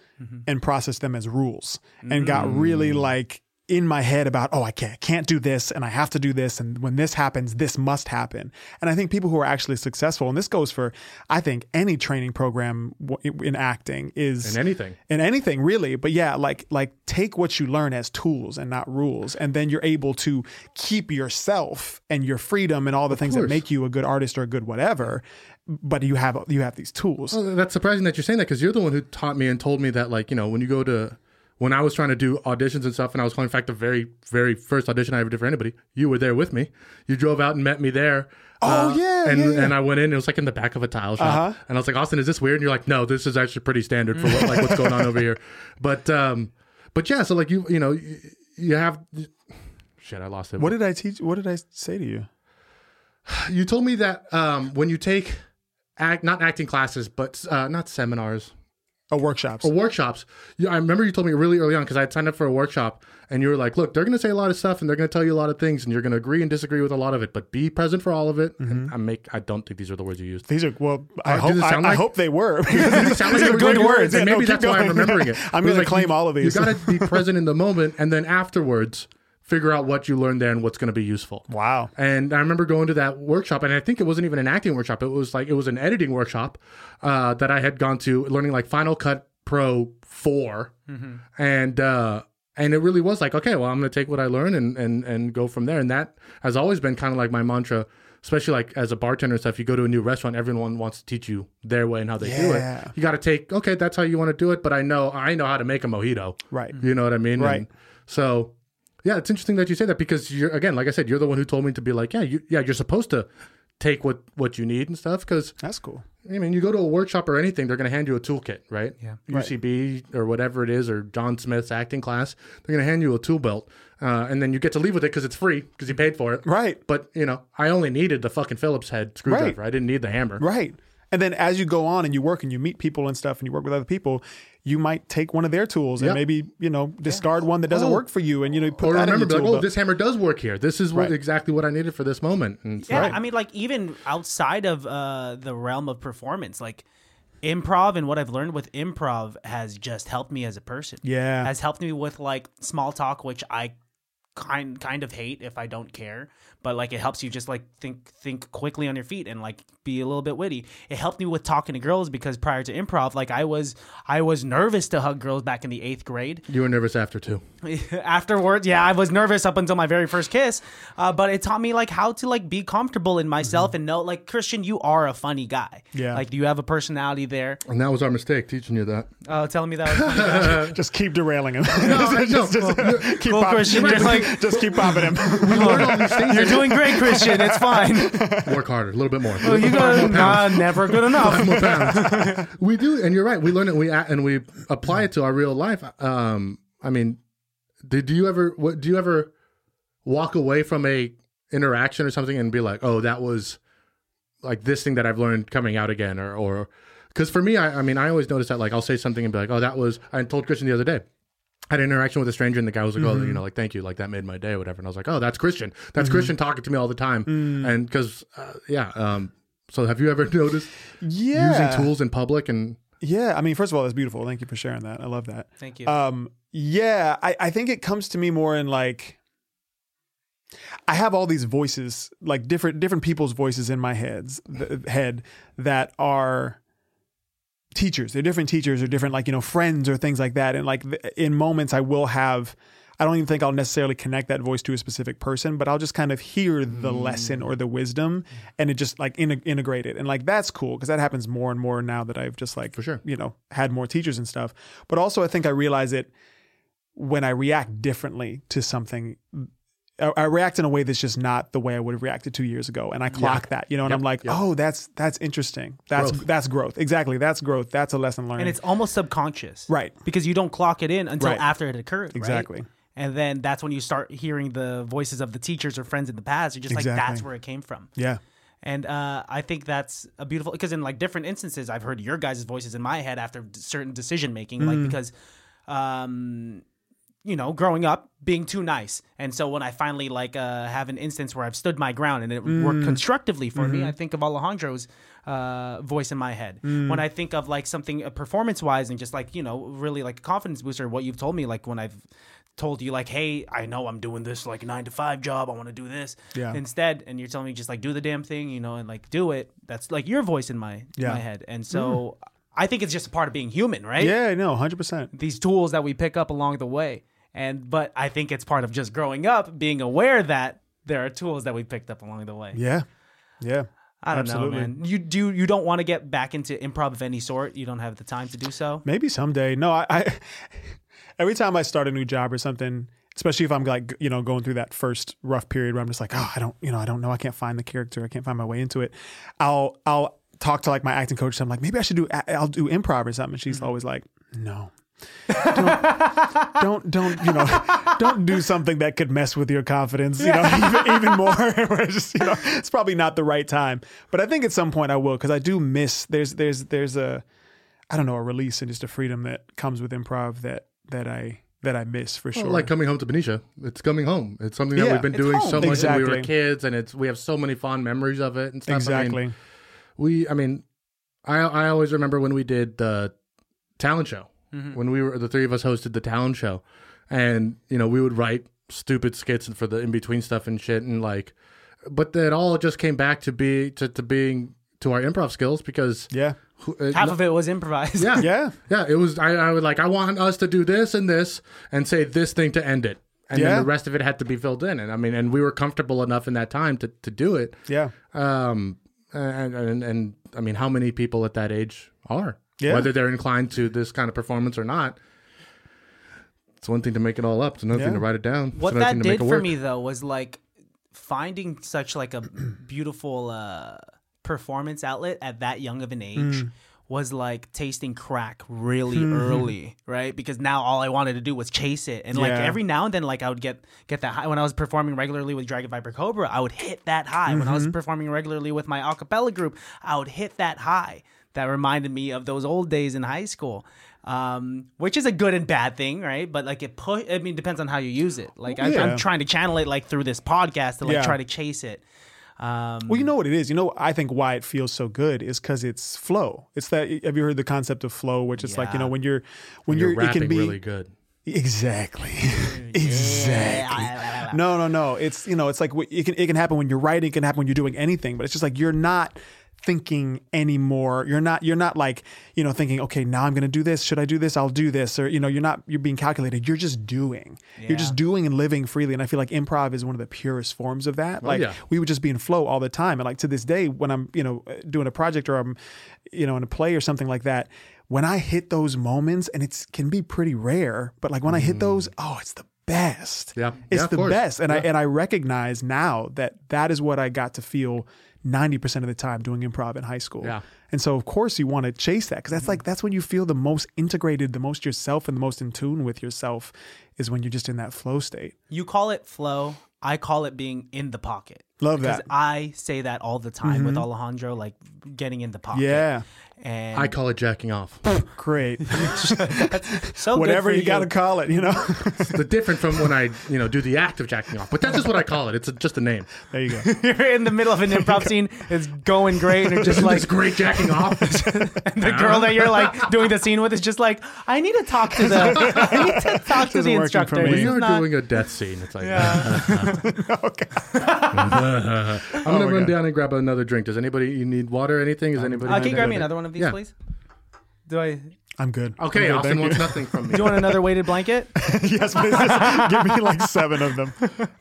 and processed them as rules and got really like in my head about oh I can't can't do this and I have to do this. And when this happens this must happen. And I think people who are actually successful and this goes for I think any training program in acting is in anything. in anything really. But yeah like like take what you learn as tools and not rules. And then you're able to keep yourself and your freedom and all the things that make you a good artist or a good whatever. But you have you have these tools. Well, that's surprising that you're saying that because you're the one who taught me and told me that, like, you know, when you go to, when I was trying to do auditions and stuff, and I was calling, in fact, the very, very first audition I ever did for anybody, you were there with me. You drove out and met me there. Oh, Uh, yeah, and yeah, yeah. and I went in. It was like in the back of a tile shop, Uh-huh. and I was like, Austin, is this weird? And you're like, no, this is actually pretty standard for what, like what's going on over here. But um, but yeah, so like you you know you, you have. Shit, I lost it. what did I teach what did I say to you you told me that um, when you take act not acting classes, but uh, not seminars, oh workshops or workshops. You, I remember you told me really early on because I had signed up for a workshop, and you were like, "Look, they're going to say a lot of stuff, and they're going to tell you a lot of things, and you're going to agree and disagree with a lot of it, but be present for all of it." And I make I don't think these are the words you used. These are well. I Uh, hope. they I, sound I hope they were. These like are good words. and Yeah, no, maybe keep that's why I'm remembering it. I'm going like, to claim you- all of these. You got to be present in the moment, and then afterwards, figure out what you learned there and what's going to be useful. wow. And I remember going to that workshop, and I think it wasn't even an acting workshop. It was like it was an editing workshop uh, that I had gone to, learning like Final Cut Pro 4 and uh, and it really was like, okay, well, I'm going to take what I learned and and and go from there. And that has always been kind of like my mantra. Especially like as a bartender and stuff, you go to a new restaurant, everyone wants to teach you their way and how they do it. You got to take, okay, that's how you want to do it, but I know I know how to make a mojito. Right. You know what I mean? Right. And so, yeah, it's interesting that you say that because you're again, like I said, you're the one who told me to be like, yeah, you, yeah, you're supposed to take what what you need and stuff. Because That's cool. I mean, you go to a workshop or anything, they're going to hand you a toolkit, right? Yeah. UCB or whatever it is, or John Smith's acting class, they're going to hand you a tool belt, uh, and then you get to leave with it because it's free because you paid for it. Right. But you know, I only needed the fucking Phillips head screwdriver. I didn't need the hammer. Right. And then as you go on and you work and you meet people and stuff and you work with other people, you might take one of their tools and maybe, you know, discard one that doesn't Oh. work for you and you know put Or that in remember, your be like, tool oh, belt. this hammer does work here. This is what, Right. exactly what I needed for this moment. And so- Yeah, I mean, like even outside of uh, the realm of performance, like improv and what I've learned with improv has just helped me as a person. Yeah. has helped me with like small talk, which I kind kind of hate if I don't care, but like it helps you just like think think quickly on your feet and like be a little bit witty. It helped me with talking to girls because prior to improv, like I was I was nervous to hug girls back in the eighth grade. you were nervous after too. afterwards yeah i was nervous up until my very first kiss uh, but it taught me like how to like be comfortable in myself and know like christian you are a funny guy Yeah. like do you have a personality there And that was our mistake, teaching you that. uh, telling me that was funny just keep derailing him. I- just, no, just- keep Cool, Christian, just, like- just keep popping him. We learned all these things. you're doing great christian it's fine Work harder, a little bit more. oh, you got nah, never good enough we do, and you're right. We learn it. We and we apply it to our real life. Um, I mean, did you ever? What do you ever walk away from a interaction or something and be like, "Oh, that was like this thing that I've learned coming out again," or or because for me, I, I mean, I always notice that like I'll say something and be like, "Oh, that was." I told Christian the other day. I had an interaction with a stranger, and the guy was like, "Oh, you know, like thank you, like that made my day, or whatever." And I was like, "Oh, that's Christian. That's Christian talking to me all the time." And because, uh, yeah. Um, so, have you ever noticed yeah. using tools in public and Yeah. I mean, first of all, that's beautiful. Thank you for sharing that. I love that. thank you Um, yeah, I, I think it comes to me more in like I have all these voices, like different different people's voices in my heads th- head that are teachers. They're different teachers or different like, you know, friends or things like that. And like in moments I will have I don't even think I'll necessarily connect that voice to a specific person, but I'll just kind of hear the mm. lesson or the wisdom and it just like in, integrate it. And like that's cool because that happens more and more now that I've just like, For sure. you know, had more teachers and stuff. But also, I think I realize it when I react differently to something. I I react in a way that's just not the way I would have reacted two years ago, and I clock that, you know, and Yep, I'm like, yep. oh, that's that's interesting. That's Growth. that's growth. Exactly, that's growth. That's a lesson learned. and it's almost subconscious, Right. Because you don't clock it in until Right. after it occurred, right? Exactly. And then that's when you start hearing the voices of the teachers or friends in the past. You're just like, that's where it came from. yeah, And uh, I think that's a beautiful because in like different instances, I've heard your guys' voices in my head after certain decision making, like because, um, you know, growing up being too nice, and so when I finally like uh, have an instance where I've stood my ground and it worked constructively for me, I think of Alejandro's uh, voice in my head. When I think of like something uh, performance wise and just like you know really like a confidence booster, what you've told me, like when I've told you like, hey, I know I'm doing this like nine to five job, I want to do this. Yeah. instead and you're telling me just like do the damn thing you know and like do it. That's like your voice in my Yeah. my head. And so i think it's just a part of being human right? Yeah, no, hundred percent. these tools that we pick up along the way and but i think it's part of just growing up being aware that there are tools that we picked up along the way Yeah, yeah. i don't absolutely. know man you do you don't want to get back into improv of any sort you don't have the time to do so Maybe someday. No, I, I every time I start a new job or something, especially if I'm like you know going through that first rough period where I'm just like, oh, I don't, you know, I don't know, I can't find the character, I can't find my way into it. I'll I'll talk to like my acting coach. I'm like, maybe I should do I'll do improv or something. And she's mm-hmm. always like, no. Don't, don't don't you know don't do something that could mess with your confidence you know even, even more it's just, you know it's probably not the right time but i think at some point i will because i do miss there's there's there's a I don't know, a release and just a freedom that comes with improv that that I that I miss for sure. Well, like coming home to Benicia, it's coming home. It's something that Yeah, we've been doing home. so much when we were kids, and it's we have so many fond memories of it and stuff. I mean, exactly. we, I mean, I I always remember when we did the talent show when we were the three of us hosted the talent show, and you know we would write stupid skits for the in between stuff and shit, and like, but that all just came back to be to, to being to our improv skills because yeah. who- uh, half no- of it was improvised yeah Yeah. yeah, it was. I, I would like. I want us to do this and this, and say this thing to end it, and Yeah. then the rest of it had to be filled in. And I mean, and we were comfortable enough in that time to to do it. Yeah. Um, and and, and I mean, how many people at that age are? Yeah. Whether they're inclined to this kind of performance or not. It's one thing to make it all up. It's another thing to write it down. It's what that thing to did make it for work. me though was like finding such like a beautiful uh performance outlet at that young of an age Hmm. was like tasting crack really early right because now all i wanted to do was chase it and like every now and then like i would get get that high when i was performing regularly with dragon viper cobra i would hit that high when i Mm-hmm. was performing regularly with my acapella group i would hit that high that reminded me of those old days in high school um, which is a good and bad thing, right? But like it put, I mean, it depends on how you use it. Like I, Yeah. I'm trying to channel it like through this podcast to like Yeah. try to chase it. Um, Well, you know what it is. You know, I think why it feels so good is because it's flow. It's that. Have you heard the concept of flow, which is like you know when you're when You're you're, it can be really good. Exactly. exactly. No, no, no. It's you know, it's like it can it can happen when you're writing. It can happen when you're doing anything. But it's just like you're not thinking anymore. You're not. You're not like you know thinking. Okay, now I'm gonna do this. Should I do this? I'll do this. Or you know, you're not. You're being calculated. You're just doing. You're just doing and living freely. And I feel like improv is one of the purest forms of that. Oh, like yeah. we would just be in flow all the time. And like to this day, when I'm you know uh, doing a project or I'm you know in a play or something like that. When I hit those moments, and it's can be pretty rare, but like when I hit those, mm. oh, it's the best. Yeah. it's Yeah, the course. best, and I and I recognize now that that is what I got to feel ninety percent of the time doing improv in high school. Yeah. and so of course you want to chase that because that's like that's when you feel the most integrated, the most yourself, and the most in tune with yourself is when you're just in that flow state. you call it flow. I call it being in the pocket. Love that. because that. I say that all the time with mm-hmm. Alejandro, like getting in the pocket. Yeah, and I call it jacking off. great. so Whatever for you got to call it, you know. the different from when I, you know, do the act of jacking off. But that's just what I call it. It's a, just a name. there you go. You're in the middle of an improv scene. It's going great, and you're just Isn't like this great jacking off? the girl that you're like doing the scene with is just like, I need to talk to the, I need to talk to the working for instructor. me. This we is are not- doing a death scene. It's like, yeah. okay. I'm gonna Oh run God. down and grab another drink. Does anybody you need water? Anything? Is anybody? Uh, can you grab me another one of these, Yeah. please? Do I? I'm good. Okay, I'm good, Austin thank wants you. nothing from me. Do you want another weighted blanket? yes, please. Just give me like seven of them.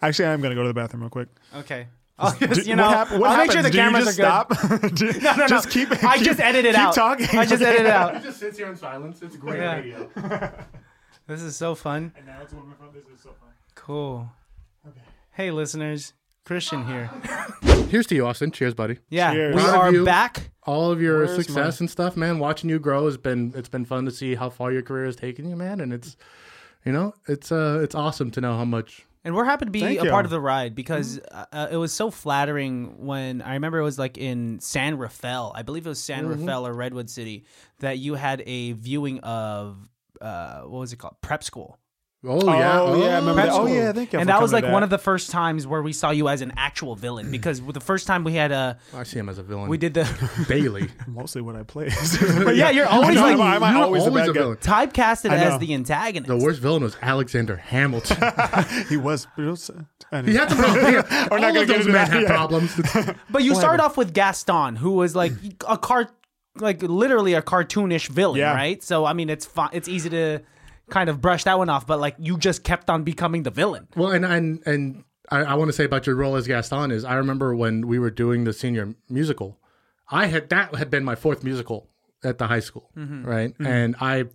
Actually, I'm gonna go to the bathroom real quick. Okay. I'll Do- you know, what hap- what I'll make sure the happens? Do you cameras are just good. stop? Do- No, no, just keep. I keep- just edited keep out. talking. I just edited out. just sits here in silence. It's great Yeah. radio. This is so fun. And now it's one of my phone. This is so fun. Cool. Hey, listeners. Christian here. Here's to you, Austin. Cheers, buddy. Yeah, Cheers. we Proud of are you. back. All of your Where's success and stuff, man. Watching you grow has been it's been fun to see how far your career has taken you, man. And it's you know it's uh it's awesome to know how much. And we're happy to be Thank a you. part of the ride because uh, uh, it was so flattering when I remember it was like in San Rafael, I believe it was San Rafael or Redwood City, that you had a viewing of uh, what was it called? Prep school. Oh, yeah, oh, oh, yeah, I remember that. Oh school. yeah, thank you. and that was like to one of the first times where we saw you as an actual villain because the first time we had uh, a I see him as a villain. we did the Bailey. mostly what I play. but yeah you're always I like know, I'm, I'm you're always, always the a villain. typecasted as the antagonist. The worst villain was Alexander Hamilton. He was. He was uh, he had some problems. He not all of those men that, had yeah. problems. But you start off with Gaston, who was like a car, like literally a cartoonish villain, Yeah. right? So I mean, it's fun. It's easy to kind of brush that one off, but like you just kept on becoming the villain. Well, and and and I, I want to say about your role as Gaston is I remember when we were doing the senior musical, I had that had been my fourth musical at the high school, mm-hmm. right? Mm-hmm. And I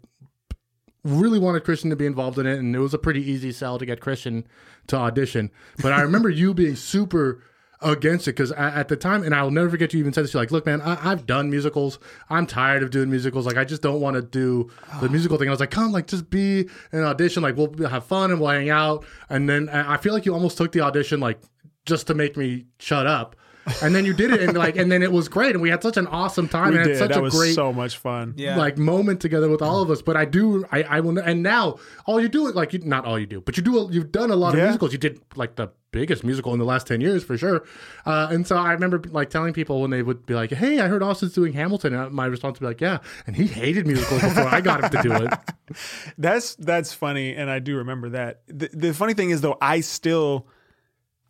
really wanted Christian to be involved in it, and it was a pretty easy sell to get Christian to audition. But I remember you being super against it because at the time, and I'll never forget you even said this. You're like, "Look, man, I, I've done musicals. I'm tired of doing musicals. Like, I just don't want to do the ah. musical thing." I was like, "Come, like, just be an audition. Like, we'll have fun and we'll hang out." And then I I feel like you almost took the audition like just to make me shut up. And then you did it, and like, and then it was great, and we had such an awesome time, We and did. such That a was great so much fun. Yeah. like moment together with all of us. But I do, I, I will, and now all you do is like you, not all you do, but you do, you've done a lot of Yeah. musicals. You did like the biggest musical in the last ten years for sure. Uh, and so I remember like telling people when they would be like, "Hey, I heard Austin's doing Hamilton," and my response would be like, "Yeah," and he hated musicals before I got him to do it. That's that's funny, and I do remember that. The, the funny thing is, though, I still,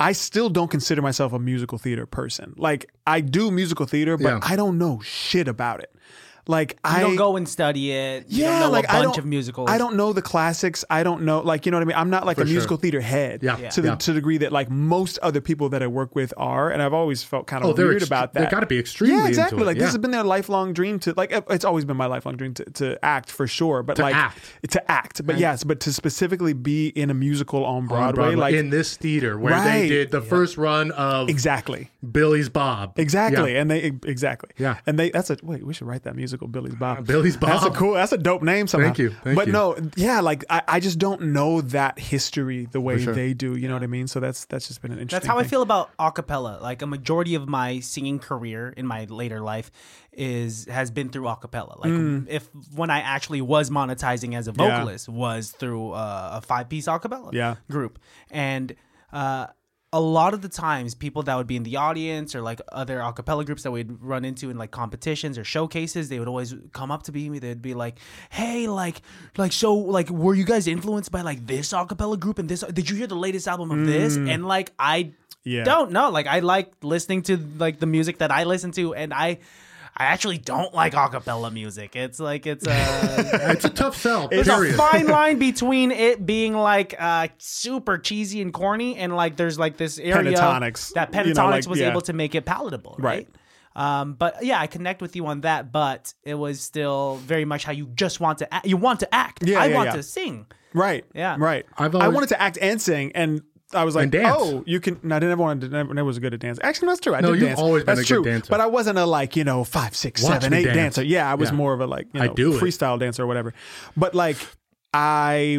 I still don't consider myself a musical theater person. Like I do musical theater, but Yeah. I don't know shit about it. Like You I don't go and study it. You yeah, don't know like a I bunch don't, of musicals. I don't know the classics. I don't know, like you know what I mean. I'm not like For a sure. musical theater head Yeah. Yeah. to the Yeah. to the degree that like most other people that I work with are, and I've always felt kind of Oh, weird ext- about that. they gotta be extremely yeah, into exactly. it, Like yeah. this has been their lifelong dream to like. It's always been my lifelong dream to, to act for sure, but like act. to act. But yes, but to specifically be in a musical on Broadway, On Broadway, like in this theater where Right. they did the first run of exactly. Billy's Bob. Exactly, Yeah. and they exactly, Yeah. and they that's a wait. We should write that musical, Billy's Bob. Billy's Bob. That's a cool. That's a dope name. Somehow. Thank you, thank but you. no, yeah, like I, I just don't know that history the way sure. they do. You know what I mean? So that's that's just been an interesting. That's how I feel about acapella. Like a majority of my singing career in my later life is has been through acapella. Like if when I actually was monetizing as a Mm. Yeah. vocalist was through uh, a five piece acapella Yeah. group, and uh, a lot of the times people that would be in the audience or like other acapella groups that we'd run into in like competitions or showcases, they would always come up to me. They'd be like, "Hey, like, like so, like, were you guys influenced by like this acapella group and this? Did you hear the latest album of this?" And like, I Mm. Yeah. don't know. Like, I like listening to like the music that I listen to, and I. I actually don't like acapella music. It's like it's a It's a tough sell. there's period. a fine line between it being like uh, super cheesy and corny, and like there's like this area Pentatonix. that You Pentatonix know, like, was yeah. able to make it palatable, right? Right. Um, but yeah, I connect with you on that. But it was still very much how you just want to act. You want to act. Yeah, I yeah, want yeah. to sing. Right. Yeah. Right. I've I wanted to act and sing, and I was like. "Oh, you can." No, I never wanted to. Never, never was good at dance. Actually, that's true. I No, did you've dance. always been that's a good true. dancer. But I wasn't a like you know five, six, Watch seven, eight dance. dancer. Yeah, I was Yeah. more of a like you I know do it. freestyle dancer or whatever. But like I.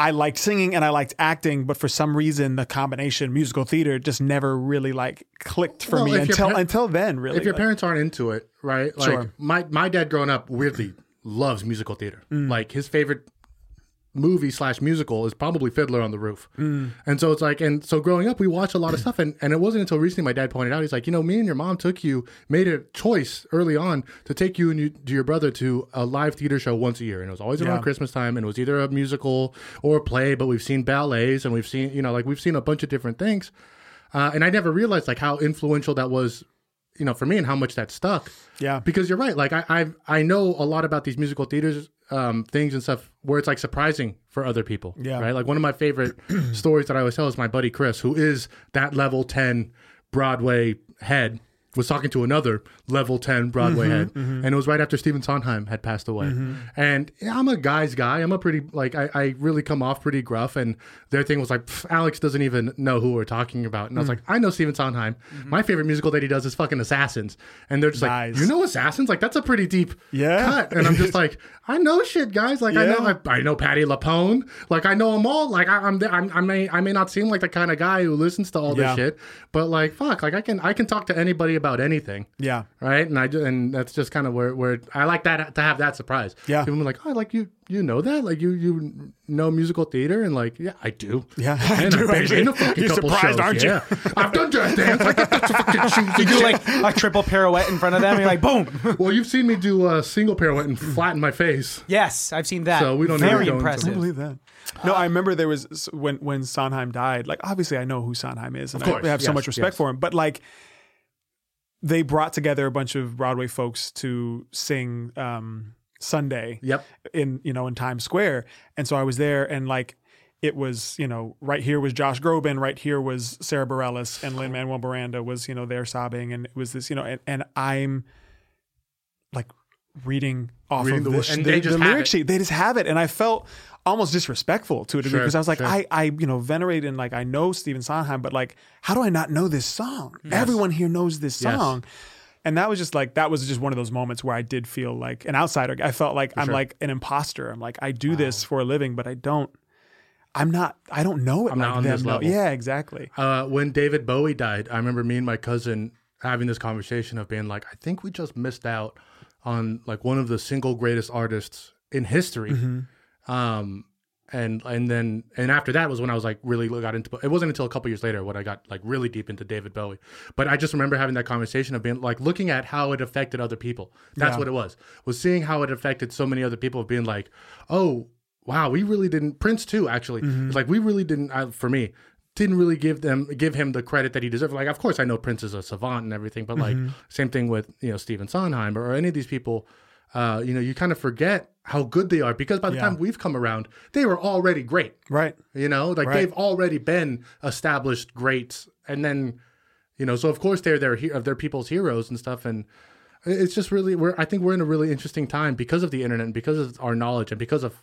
I liked singing and I liked acting, but for some reason the combination musical theater just never really like clicked for Well, me until par- until then. Really, if your Like, parents aren't into it, right? Like Sure. my my dad growing up weirdly loves musical theater. Mm. Like his favorite movie slash musical is probably Fiddler on the Roof. Mm. And so it's like, and so growing up, we watched a lot of stuff. And, and it wasn't until recently my dad pointed out, he's like, you know, me and your mom took you, made a choice early on to take you and you, your brother to a live theater show once a year. And it was always around Yeah. Christmas time. And it was either a musical or a play, but we've seen ballets and we've seen, you know, like we've seen a bunch of different things. Uh, and I never realized like how influential that was you know, for me and how much that stuck. Yeah. Because you're right. Like I I I know a lot about these musical theaters um things and stuff where it's like surprising for other people. Yeah. Right. Like one of my favorite stories that I always tell is my buddy Chris, who is that level ten Broadway head. Was talking to another level 10 Broadway mm-hmm, head, mm-hmm. and it was right after Stephen Sondheim had passed away. Mm-hmm. And I'm a guy's guy. I'm a pretty, like, I, I really come off pretty gruff. And their thing was like, Alex doesn't even know who we're talking about. And I was mm. like, I know Stephen Sondheim. My favorite musical that he does is fucking Assassins. And they're just Nice. like, You know Assassins? Like, that's a pretty deep Yeah. cut. And I'm just like, I know shit, guys. Like, I know, I, I know Patti LuPone. Like, I know them all. Like, I, I'm, I'm, I may, I may not seem like the kind of guy who listens to all Yeah. this shit, but like, fuck, like, I can, I can talk to anybody about anything Yeah. Right? And I ju- and that's just kind of where where I like that to have that surprise. Yeah. people are like, oh, like you you know that, like you you know musical theater, and like yeah, I do. Yeah, I and do, I've been in a fucking You're couple surprised, shows. aren't you? yeah. I've done jazz dance. Like that's a fucking shoes. You do like a triple pirouette in front of them. And you're like, boom. well, you've seen me do a single pirouette and flatten my face. Yes, I've seen that. So we don't very into- I impressive. believe that. No, I remember there was when when Sondheim died. Like, obviously, I know who Sondheim is, and course, I have so yes, much respect yes. for him. But like, they brought together a bunch of Broadway folks to sing um, Sunday. Yep. In you know in Times Square, and so I was there, and like. It was, you know, right here was Josh Groban, right here was Sara Bareilles, and Lin Manuel Miranda was, you know, there sobbing, and it was this, you know, and, and I'm like reading off Reading of the the, wo- sh- and the, just the lyric it. sheet. They just have it, and I felt almost disrespectful to a degree Sure, because I was like, sure. I, I, you know, venerate and like I know Stephen Sondheim, but like, how do I not know this song? Everyone here knows this Yes. song. And that was just like that was just one of those moments where I did feel like an outsider. I felt like I'm sure. like an imposter. I'm like I do this for a living, but I don't. I'm not. I don't know it. I'm like not on them this level. Yeah, exactly. Uh, when David Bowie died, I remember me and my cousin having this conversation of being like, I think we just missed out on like one of the single greatest artists in history. Um, and and then and after that was when I was like really got into. It wasn't until a couple years later when I got like really deep into David Bowie. But I just remember having that conversation of being like looking at how it affected other people. That's Yeah. what it was. Was seeing how it affected so many other people of being like, oh wow, we really didn't. Prince too actually. It's like we really didn't. Uh, for me, didn't really give them give him the credit that he deserved. Like, of course, I know Prince is a savant and everything, but like same thing with you know Stephen Sondheim or, any of these people. Uh, you know, you kind of forget how good they are because by the Yeah. time we've come around, they were already great. Right. You know, like Right. they've already been established greats, and then you know, so of course they're their he- they're people's heroes and stuff, and it's just really we're I think we're in a really interesting time because of the internet and because of our knowledge and because of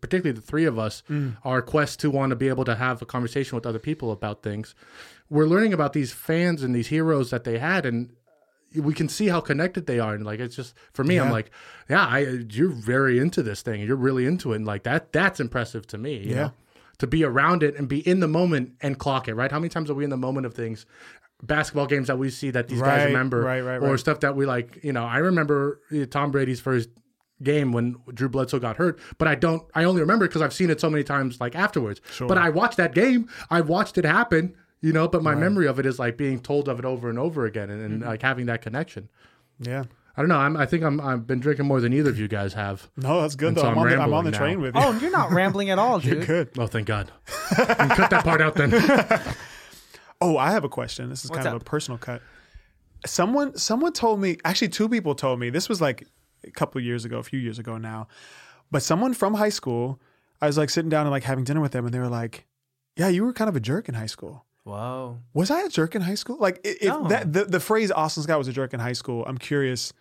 particularly the three of us mm. our quest to want to be able to have a conversation with other people about things we're learning about these fans and these heroes that they had and we can see how connected they are and like it's just for me i'm like yeah I, you're very into this thing you're really into it and like that that's impressive to me you Yeah. know? to be around it and be in the moment and clock it right how many times are we in the moment of things basketball games that we see that these guys remember right, right, or right. stuff that we like you know i remember uh, tom brady's first game when drew bledsoe got hurt but i don't i only remember because i've seen it so many times like afterwards Sure. but i watched that game i watched it happen you know but my memory of it is like being told of it over and over again and, and mm-hmm. like having that connection Yeah. i don't know I'm, i think i'm i've been drinking more than either of you guys have No, that's good And though. so I'm, I'm on the, I'm on rambling the now. train with oh, you. Oh, you're not rambling at all, dude. You're good. oh thank god You cut that part out then Oh, I have a question. This is What's kind of a personal cut. Someone someone told me, actually two people told me. This was like a couple of years ago, a few years ago now. But someone from high school, I was like sitting down and like having dinner with them and they were like, "Yeah, you were kind of a jerk in high school." Whoa. Was I a jerk in high school? Like if No. that the, the phrase Austin Scott was a jerk in high school, I'm curious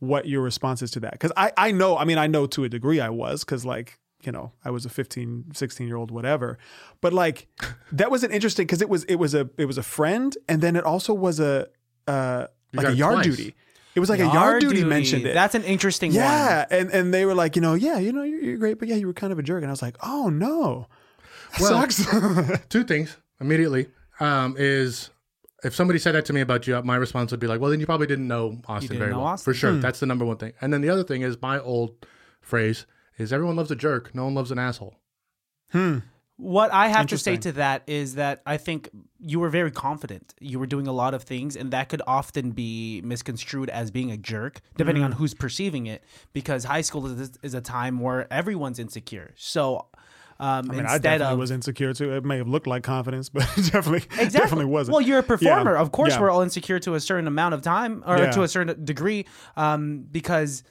what your response is to that. Cuz I I know, I mean I know to a degree I was cuz like you know, I was a 15, 16 year old, whatever. But like, that was an interesting because it was it was a it was a friend, and then it also was a uh like a yard twice. duty. It was like a yard duty, mentioned it. That's an interesting one. yeah, and and they were like, you know, yeah, you know, you're, you're great, but yeah, you were kind of a jerk, and I was like, oh no, That Well- sucks. two things immediately um, is if somebody said that to me about you, my response would be like, well, then you probably didn't know Austin didn't very know well. Austin. For sure. Hmm. That's the number one thing. And then the other thing is my old phrase is everyone loves a jerk. No one loves an asshole. Hmm. What I have to say to that is that I think you were very confident. You were doing a lot of things, and that could often be misconstrued as being a jerk, depending on hmm. who's perceiving it. Because high school is, is a time where everyone's insecure. So, I Um, mean, I definitely of was insecure too. It may have looked like confidence, but it definitely, Exactly. definitely wasn't. Well, you're a performer. Yeah. Of course, Yeah. we're all insecure to a certain amount of time or Yeah. to a certain degree, um, because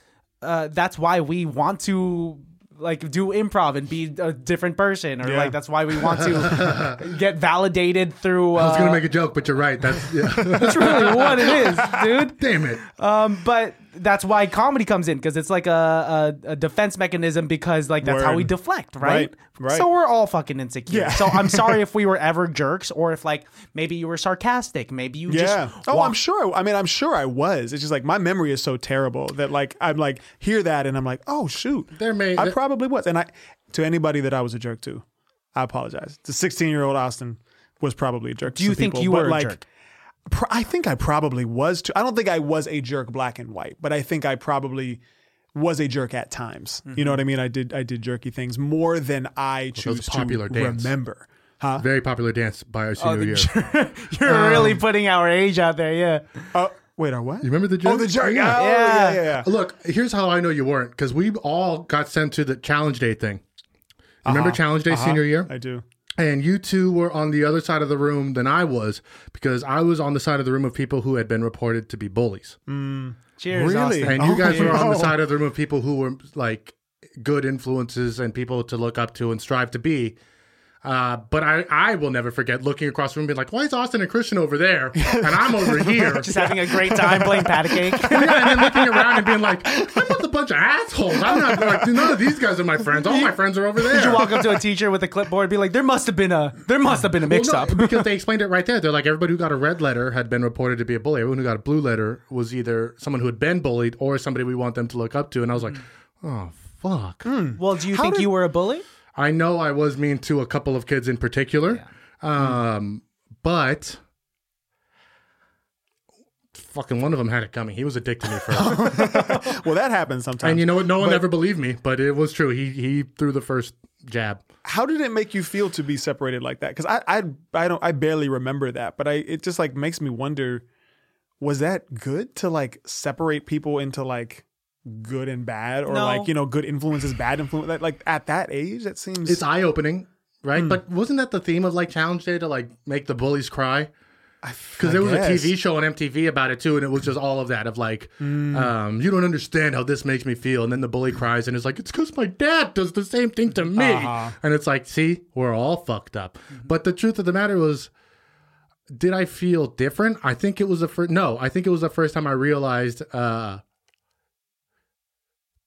uh, that's why we want to like do improv and be a different person, or Yeah. like that's why we want to get validated through. Uh, I was gonna make a joke, but you're right. That's yeah. that's really what it is, dude. damn it. Um, but that's why comedy comes in because it's like a, a, a defense mechanism because like that's how we deflect, right? Right, right. So we're all fucking insecure. Yeah. So I'm sorry if we were ever jerks or if like maybe you were sarcastic, maybe you Yeah. just Oh, walk- I'm sure. I mean, I'm sure I was. It's just like my memory is so terrible that like I'm like hear that and I'm like, oh shoot, There may- I probably was. And I to anybody that I was a jerk to, I apologize. The 16 year old Austin was probably a jerk. Do you think you were a jerk? Pr- I think I probably was too. I don't think I was a jerk black and white, but I think I probably was a jerk at times. You know Mm-hmm. what I mean? I did I did jerky things more than I was a choose popular to dance. remember. Huh? Very popular dance by our senior Oh, year. jerk. You're um, really putting our age out there, yeah. Oh, wait, our what? You remember the jerk? Oh, the jerk. Yeah. Oh, yeah, yeah, yeah. Look, here's how I know you weren't because we all got sent to the challenge day thing. Remember uh-huh. challenge day uh-huh. senior year? I do. And you two were on the other side of the room than I was because I was on the side of the room of people who had been reported to be bullies. Mm. Cheers, Really? Austin. And you Oh, guys were on the side of the room of people who were like good influences and people to look up to and strive to be. Uh, but I, I will never forget looking across the room and being like, why is Austin and Christian over there? And I'm over here. Just having a great time playing pat a cake. Yeah, and then looking around and being like, I'm not a bunch of assholes. I'm not like none of these guys are my friends. All my friends are over there. Did you walk up to a teacher with a clipboard and be like, there must have been a there must have been a Well, mix no, up. because they explained it right there. They're like everybody who got a red letter had been reported to be a bully. Everyone who got a blue letter was either someone who had been bullied or somebody we want them to look up to. And I was like, oh fuck. Well, do you think you were a bully? I know I was mean to a couple of kids in particular, um, but fucking one of them had it coming. He was a dick to me first, Well, that happens sometimes. and you know what? No one ever believed me, but it was true. He he threw the first jab. How did it make you feel to be separated like that? Because I, I, I don't, I barely remember that, but I, it just like makes me wonder, was that good to like separate people into like good and bad, or No. like you know good influences, bad influence? Like at that age, that seems. It's eye opening, right? But wasn't that the theme of like Challenge Day to like make the bullies cry? Because there was guess. a TV show on MTV about it too, and it was just all of that of like, um, you don't understand how this makes me feel, and then the bully cries and is like, it's because my dad does the same thing to me, Uh-huh. and it's like, see, we're all fucked up. But the truth of the matter was, did I feel different? I think it was the first. No, I think it was the first time I realized uh,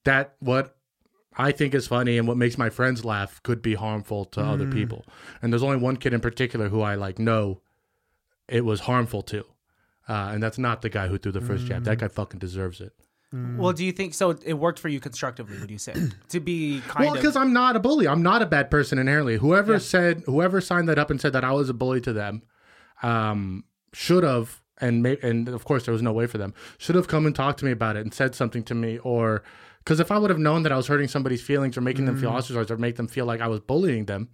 that what I think is funny and what makes my friends laugh could be harmful to other people. And there's only one kid in particular who I like know it was harmful to. Uh, and that's not the guy who threw the first jab. That guy fucking deserves it. Well, do you think so? It worked for you constructively, would you say? to be kind Well, of because I'm not a bully. I'm not a bad person inherently. Whoever said, whoever signed that up and said that I was a bully to them, um, should have, and may, and of course there was no way for them, should have come and talked to me about it and said something to me, or because if I would have known that I was hurting somebody's feelings or making them feel mm. ostracized or make them feel like I was bullying them,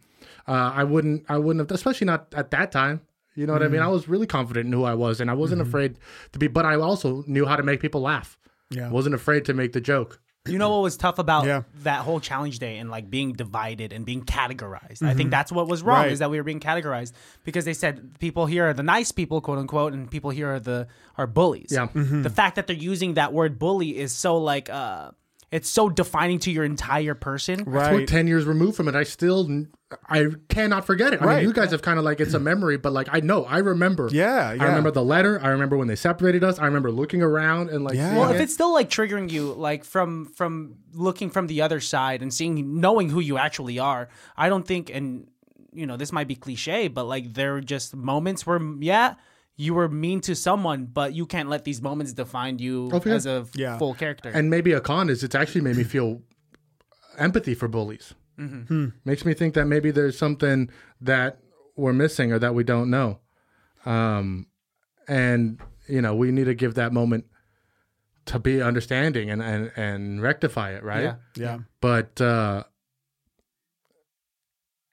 uh, I wouldn't, I wouldn't have, especially not at that time. You know what I mean? I mm. was really confident in who I was, and I wasn't mm-hmm. afraid to be. But I also knew how to make people laugh. Yeah. wasn't afraid to make the joke. You know what was tough about Yeah. that whole challenge day and like being divided and being categorized? I think mm-hmm. that's what was wrong Right. is that we were being categorized because they said people here are the nice people, quote unquote, and people here are the are bullies. Yeah. Mm-hmm. The fact that they're using that word bully is so like uh it's so defining to your entire person. We're right. 10 years removed from it. I still, I cannot forget it. I Right. mean, you guys have kind of like, it's a memory, but like, I know, I remember. Yeah, I remember the letter. I remember when they separated us. I remember looking around and like, Yeah. Well, if it. it's still like triggering you, like from from looking from the other side and seeing knowing who you actually are, I don't think and you know, this might be cliche, but like there are just moments where yeah, you were mean to someone, but you can't let these moments define you Oh, yeah. as a Yeah. full character. and maybe a con is it's actually made me feel empathy for bullies. Hmm. Makes me think that maybe there's something that we're missing or that we don't know. Um, and, you know, we need to give that moment to be understanding and, and, and rectify it, right? Yeah. yeah. But, uh,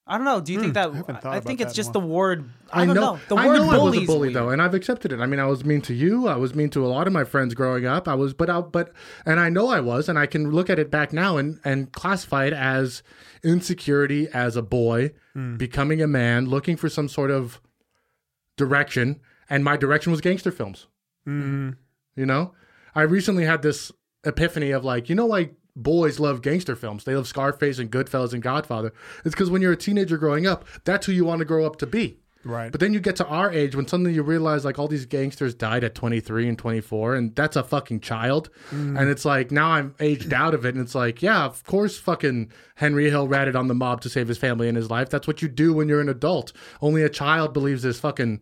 I don't know. Do you think that? I, I think it's just the word. I, I don't know. know. The I word know I was bully a bully weird. though, and I've accepted it. I mean, I was mean to you. I was mean to a lot of my friends growing up. I was, but I, but, and I know I was, and I can look at it back now and and classify it as insecurity as a boy, Hmm. becoming a man, looking for some sort of direction, and my direction was gangster films. Mm-hmm. You know, I recently had this epiphany of like, you know, why boys love gangster films. They love Scarface and Goodfellas and Godfather. It's because when you're a teenager growing up, that's who you want to grow up to be. Right. But then you get to our age when suddenly you realize like all these gangsters died at 23 and 24 and that's a fucking child. Mm. And it's like now I'm aged out of it and it's like, yeah, of course fucking Henry Hill ratted on the mob to save his family and his life. That's what you do when you're an adult. Only a child believes this fucking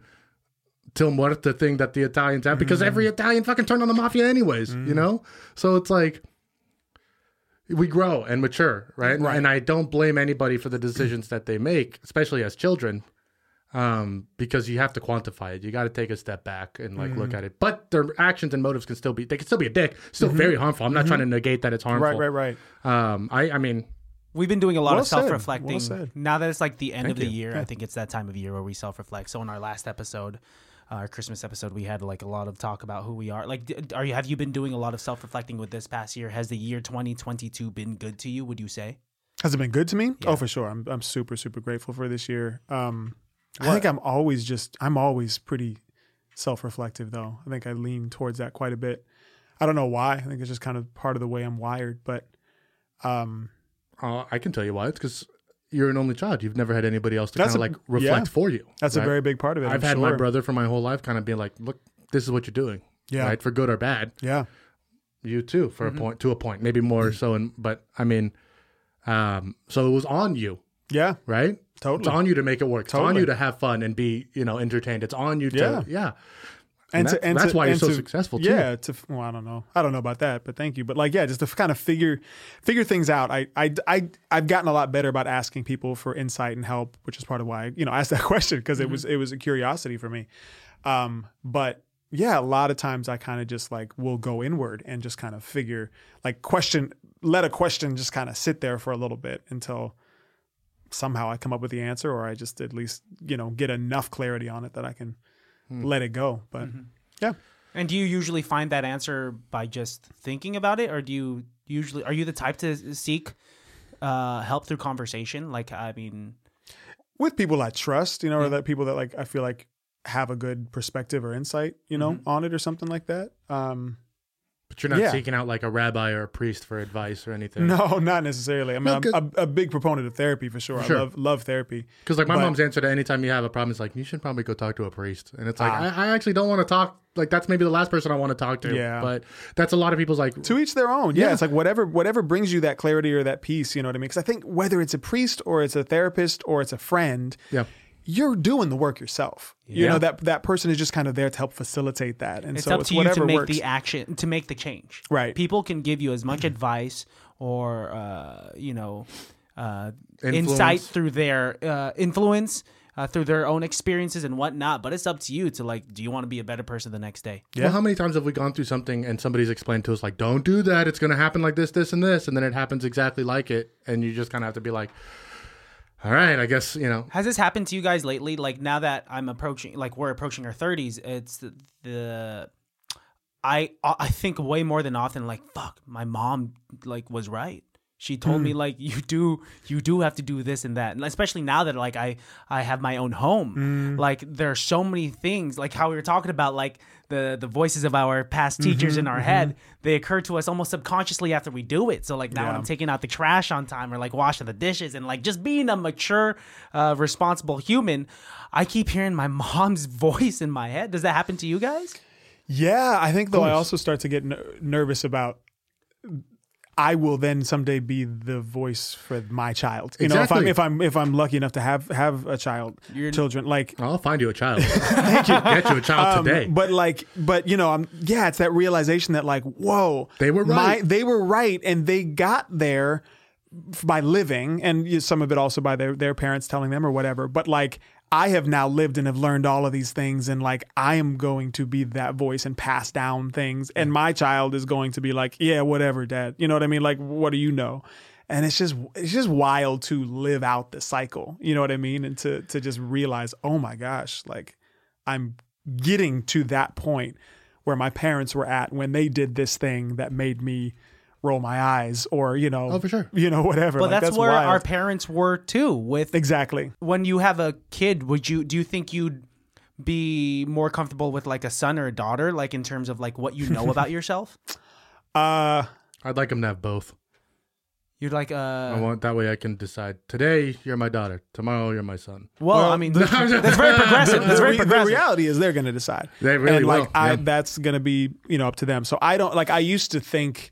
Till Muerta thing that the Italians have because mm-hmm. every Italian fucking turned on the mafia anyways, you mm. know? So it's like we grow and mature, right? Right. And I don't blame anybody for the decisions that they make, especially as children, um, because you have to quantify it. You got to take a step back and like Mm-hmm. look at it. But their actions and motives can still be they can still be a dick, still very harmful. I'm not trying to negate that it's harmful. Mm-hmm. right, right, right. Um, I I mean, We've been doing a lot Well of self-reflecting. Well now that it's like the end of the you. year, Yeah. I think it's that time of year where we self-reflect. So in our last episode, our Christmas episode, we had like a lot of talk about who we are. Like, are you have you been doing a lot of self-reflecting with this past year? Has the year 2022 been good to you? Would you say? Has it been good to me? Oh, for sure. I'm I'm super super grateful for this year. Um, I think I'm always just I'm always pretty self-reflective though. I think I lean towards that quite a bit. I don't know why. I think it's just kind of part of the way I'm wired. But um, uh, I can tell you why. It's because you're an only child. You've never had anybody else to kind of like reflect yeah. for you. that's right? a very big part of it. I've I'm had my brother for my whole life, kind of being like, look, this is what you're doing, Yeah. right? For good or bad. Yeah. You too, for Mm-hmm. a point, to a point, maybe more so. And but I mean, um, so it was on you, Yeah. right? Totally. It's on you to make it work. Totally. It's on you to have fun and be, you know, entertained. It's on you to, yeah. Yeah. And, to- that's, that's why you're and so to- successful too. Yeah, to well, I don't know, I don't know about that, but thank you. But like, yeah, just to kind of figure figure things out. I I I I've gotten a lot better about asking people for insight and help, which is part of why I, you know I asked that question because it was it was a curiosity for me. Um, but yeah, a lot of times I kind of just like will go inward and just kind of figure like question, let a question just kind of sit there for a little bit until somehow I come up with the answer, or I just at least you know get enough clarity on it that I can let it go. But yeah. And do you usually find that answer by just thinking about it, or do you usually are you the type to seek uh, help through conversation? Like, I mean, with people I trust, you know, or that people that like I feel like have a good perspective or insight, you know, on it or something like that. Um, But you're not Yeah. seeking out like a rabbi or a priest for advice or anything. no, not necessarily. I mean, No, I'm 'cause- a, a big proponent of therapy for sure. Sure. I love love therapy. Because like my But- mom's answer to anytime you have a problem is like, you should probably go talk to a priest. And it's like, Ah. I, I actually don't want to talk. Like that's maybe the last person I want to talk to. Yeah. But that's a lot of people's like, To each their own. Yeah, Yeah. it's like whatever whatever brings you that clarity or that peace. You know what I mean? Because I think whether it's a priest or it's a therapist or it's a friend, yeah. You're doing the work yourself. You know that that person is just kind of there to help facilitate that, and it's so up it's to you whatever to make works. the action to make the change. Right. People can give you as much advice or uh, you know uh, insight through their uh, influence. Uh, through their own experiences and whatnot, but it's up to you to like. Do you want to be a better person the next day? Yeah. Well, how many times have we gone through something and somebody's explained to us like, don't do that. It's going to happen like this, this, and this, and then it happens exactly like it, and you just kind of have to be like, all right, I guess you know. Has this happened to you guys lately? Like now that I'm approaching, like we're approaching our 30s, it's the, the I I think way more than often like fuck, my mom like was right. She told me mm. like you do you do have to do this and that, and especially now that like I I have my own home. Mm. Like there are so many things like how we were talking about like the the voices of our past teachers in mm-hmm, our mm-hmm. head. They occur to us almost subconsciously after we do it. So like now when Yeah. I'm taking out the trash on time or like washing the dishes and like just being a mature, uh, responsible human, I keep hearing my mom's voice in my head. Does that happen to you guys? Yeah, I think though I also start to get ner- nervous about. I will then someday be the voice for my child. You know, if I'm if I'm if I'm lucky enough to have have a child, You're- children, like I'll find you a child. Thank you. Get you a child um, today. But like, but you know, I'm yeah, it's that realization that like, whoa, They were My, right. they were right, and they got there by living, and some of it also by their their parents telling them or whatever. But like, I have now lived and have learned all of these things, and like, I am going to be that voice and pass down things, and my child is going to be like, yeah, whatever, dad. You know what I mean? Like, what do you know? and it's just it's just wild to live out the cycle. You know what I mean? And to to just realize, oh my gosh, like I'm getting to that point where my parents were at when they did this thing that made me roll my eyes or you know Oh, for sure. you know whatever But Like, that's, where wild. our parents were too. With exactly when you have a kid, would you do you think you'd be more comfortable with like a son or a daughter, like in terms of like what you know about yourself? uh I'd like them to have both. You'd like uh I want that way I can decide today you're my daughter, tomorrow you're my son. well, I mean that's very progressive. That's very re- the reality is they're going to decide. They really and like will, I, yeah. that's going to be you know up to them. So I don't like. I used to think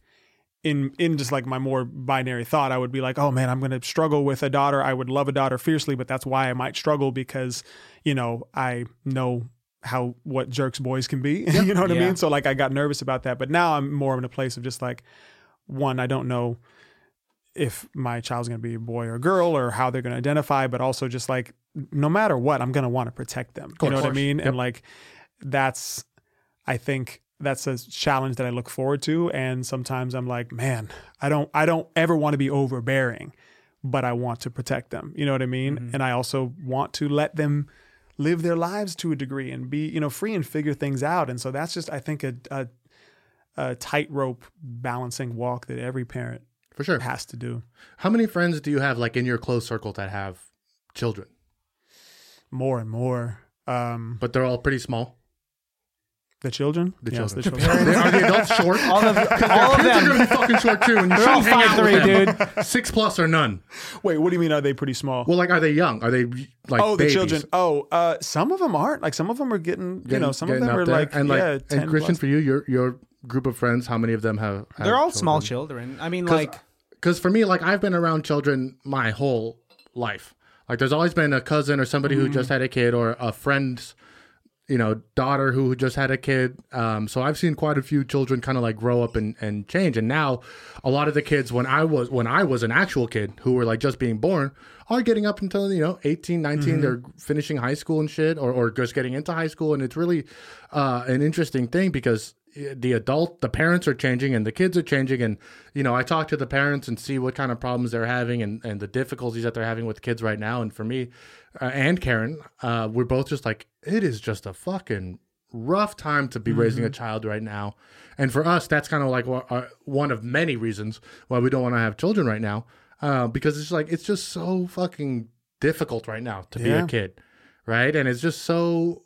in in just like my more binary thought, I would be like, oh man, I'm going to struggle with a daughter. I would love a daughter fiercely, but that's why I might struggle because you know I know how what jerks boys can be. you know what I mean? So like I got nervous about that, but now I'm more in a place of just like one, I don't know if my child's going to be a boy or a girl or how they're going to identify, but also just like no matter what, I'm going to want to protect them. You know what I mean? Yep. And like that's, I think that's a challenge that I look forward to. And sometimes I'm like, man, I don't, I don't ever want to be overbearing, but I want to protect them. You know what I mean? Mm-hmm. And I also want to let them live their lives to a degree and be, you know, free and figure things out. And so that's just, I think, a, a, a tightrope balancing walk that every parent For sure. has to do. How many friends do you have like in your close circle that have children? more and more. Um, But they're all pretty small. The children, The Yes, children. the children. They- are the adults short? all of all of Kids are them. gonna be fucking short too, and you They're all shouldn't hang out with 5'3", them. Six plus or none. Wait, what do you mean? Are they pretty small? Well, like, are they young? Are they like oh, babies? the children. Oh, uh, some of them aren't. Like some of them are getting. you Getting- know, some of getting them up are there? like. and like, yeah, 10 and Christian, plus. for you, your your group of friends, how many of them have? have They're all small children. I mean, like Because for me, like, I've been around children my whole life. Like, there's always been a cousin or somebody Mm-hmm. who just had a kid, or a friend's, you know, daughter who just had a kid. Um, so I've seen quite a few children kind of like grow up and, and change. And now, a lot of the kids when I was when I was an actual kid who were like just being born are getting up until you know 18 19 Mm-hmm. they're finishing high school and shit or, or just getting into high school and it's really uh, an interesting thing because the adult the parents are changing and the kids are changing. And you know i talk to the parents and see what kind of problems they're having and, and the difficulties that they're having with kids right now. And for me uh, and karen uh, we're both just like it is just a fucking rough time to be raising a child right now. And for us that's kind of like what, uh, one of many reasons why we don't want to have children right now uh, because it's like it's just so fucking difficult right now to be a kid right? And it's just so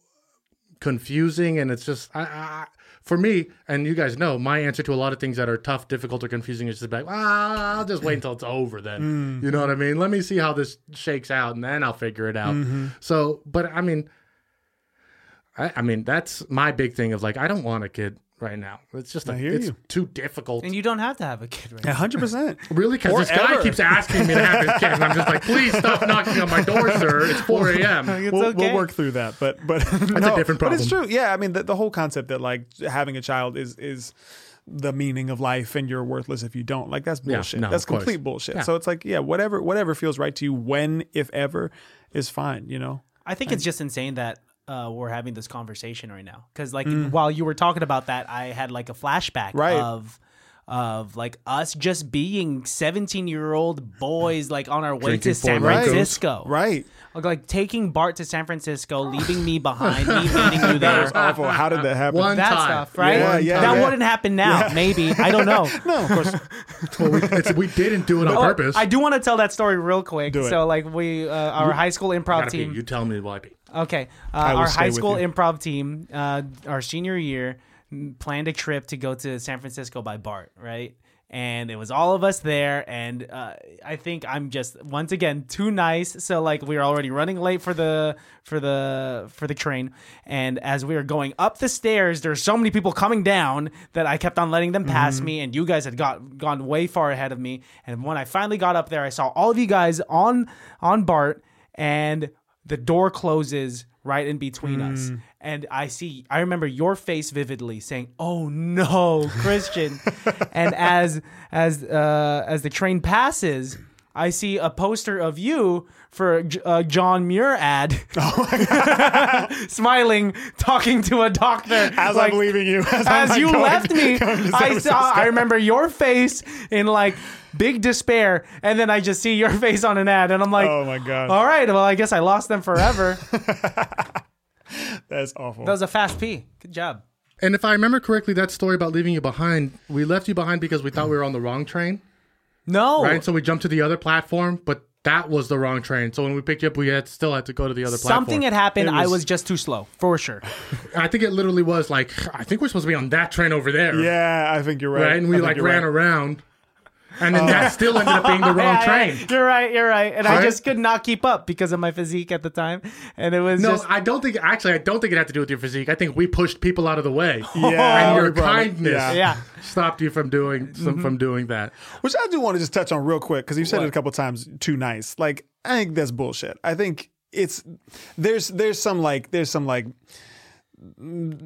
confusing and it's just I, I for me and you guys know my answer to a lot of things that are tough difficult or confusing is just like ah, i'll just wait until it's over then. You know what i mean? Let me see how this shakes out and then i'll figure it out. So but i mean I, I mean that's my big thing of like i don't want a kid right now it's just I like hear it's you. too difficult and you don't have to have a kid right now. hundred percent. Really? Because this guy keeps asking me to have his kid, and I'm just like, please stop knocking on my door, sir. It's 4 a.m. It's We'll, okay. we'll work through that, but but a different But it's true. Yeah, I mean the, the whole concept that like having a child is is the meaning of life and you're worthless if you don't. Like that's Yeah, bullshit. no, that's of course. complete bullshit. Yeah. So it's like yeah, whatever whatever feels right to you when if ever is fine. You know. I think it's just insane that uh, we're having this conversation right now because, like, Mm. while you were talking about that, I had like a flashback Right. of of like us just being seventeen year old boys, like on our way Drinking to San Francisco, Right. Like, like taking BART to San Francisco, leaving me behind, me meeting you That was awful. How did that happen? One That time. stuff, right? Yeah, yeah, that yeah. wouldn't happen now. Maybe I don't know. no, of course. Well, we, it's, we didn't do it on Oh, purpose. I do want to tell that story real quick. Do it. So, like, we uh, our high school improv Gotta pee. team. You tell me why. pee. Okay. Uh, our high school improv team, uh, our senior year, planned a trip to go to San Francisco by BART, right? And it was all of us there. And uh, I think I'm just once again too nice. So like we were already running late for the for the for the train. And as we were going up the stairs, there's so many people coming down that I kept on letting them pass Mm-hmm. me. And you guys had got gone way far ahead of me. And when I finally got up there, I saw all of you guys on on BART and the door closes right in between us. And i see i remember your face vividly saying oh no christian. And as as uh as the train passes I see a poster of you for a John Muir ad, oh smiling, talking to a doctor. As like, I'm leaving you, as, as you going- left me, going to San I saw. I remember your face in like big despair, and then I just see your face on an ad, and I'm like, Oh my god, all right, well, I guess I lost them forever. that's awful. that was a fast P. Good job. And if I remember correctly, that story about leaving you behind, we left you behind because we thought we were on the wrong train, No, right? So we jumped to the other platform, but that was the wrong train. So when we picked you up, we had still had to go to the other platform. something had happened. It I was- was just too slow for sure. I think it literally was like, I think we're supposed to be on that train over there, yeah, I think you're right. right? And we like ran right. around, and then that oh. still ended up being the wrong Yeah, yeah, train. You're right. You're right. And I just could not keep up because of my physique at the time, and it was No, just I don't think. Actually, I don't think it had to do with your physique. I think we pushed people out of the way, Yeah, and your kindness yeah. yeah. stopped you from doing some, mm-hmm. from doing that. Which I do want to just touch on real quick because you've said it a couple times. Too nice. Like I think that's bullshit. I think it's there's there's some like there's some like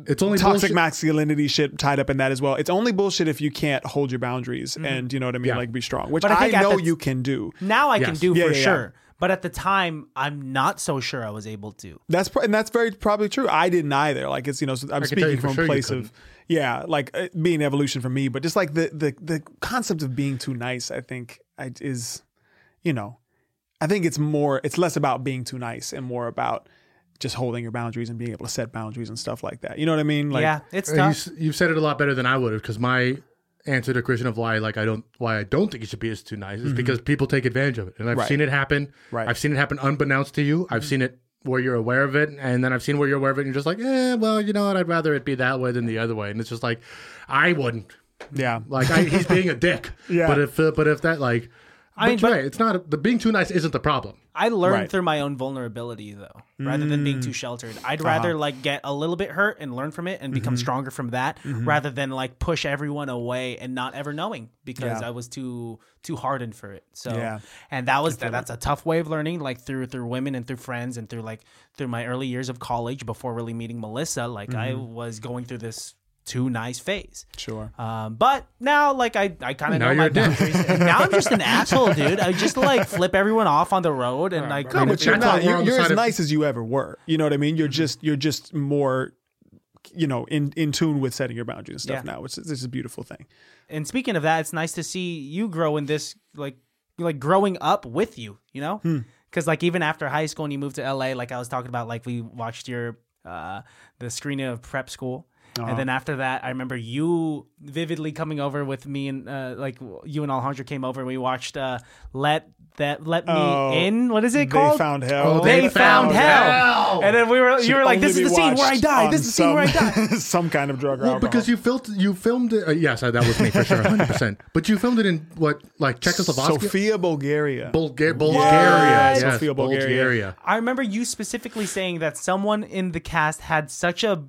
It's only toxic bullshit. masculinity shit tied up in that as well. It's only bullshit if you can't hold your boundaries and you know what I mean, Yeah. like be strong, which But I I, know the- you can do. Now I can do Yeah, for yeah, yeah. sure. But at the time, I'm not so sure I was able to. That's pr- and that's very probably true. I didn't either. Like it's you know I'm speaking from a sure place of yeah, like uh, being evolution for me, but just like the the the concept of being too nice, I think I, is you know, I think it's more it's less about being too nice and more about just holding your boundaries and being able to set boundaries and stuff like that. You know what I mean? Like yeah, it's And you, tough. s- you've said it a lot better than I would have because my answer to Christian of why like I don't why I don't think it should be is too nice is because people take advantage of it, and I've Mm-hmm. Right. seen it happen. Right. I've seen it happen unbeknownst to you. I've seen it where you're aware of it, and then I've seen where you're aware of it, and you're just like, eh, well, you know what? I'd rather it be that way than the other way, and it's just like, I wouldn't. yeah. Like I, he's being a dick. Yeah. But if uh, but if that like, I mean, but, but- right, it's not the being too nice isn't the problem. I learned Right. through my own vulnerability though, rather than being too mm. sheltered. I'd rather like get a little bit hurt and learn from it and become mm-hmm. stronger from that, mm-hmm. rather than like push everyone away and not ever knowing because Yeah. I was too too hardened for it. So Yeah. and that was that, that's a tough way of learning, like through through women and through friends and through like through my early years of college before really meeting Melissa. Like I mm-hmm. was going through this too nice phase. Sure. Um, but now, like I, I kind of Now know my you're a dick. boundaries. And now I'm just an asshole, dude. I just like flip everyone off on the road and like. No, mean, but if you're not. You're, you're as of- nice as you ever were. You know what I mean? You're just you're just more, you know, in in tune with setting your boundaries and stuff Yeah. now, which is, this is a beautiful thing. and speaking of that, it's nice to see you grow in this, like, like growing up with you. You know, Hmm. because like even after high school and you moved to LA, like I was talking about, like we watched your uh the screening of prep school. Uh-huh. And then after that, I remember you vividly coming over with me and uh, like you and Alejandro came over and we watched uh, "Let That Let Me Oh, In." What is it called? They found hell. Oh, They, They found, found hell. hell. And then we were, you were like, "This is the scene where I watched die. This is the scene where I some- die." some kind of drug or Well, alcohol. because you filmed you filmed it. Uh, yes, that was me for sure, hundred percent. But you filmed it in what like Czechoslovakia, Sofia, Bulgaria. Bulga- Bulgaria, yes, Sofia, Bulgaria. I remember you specifically saying that someone in the cast had such a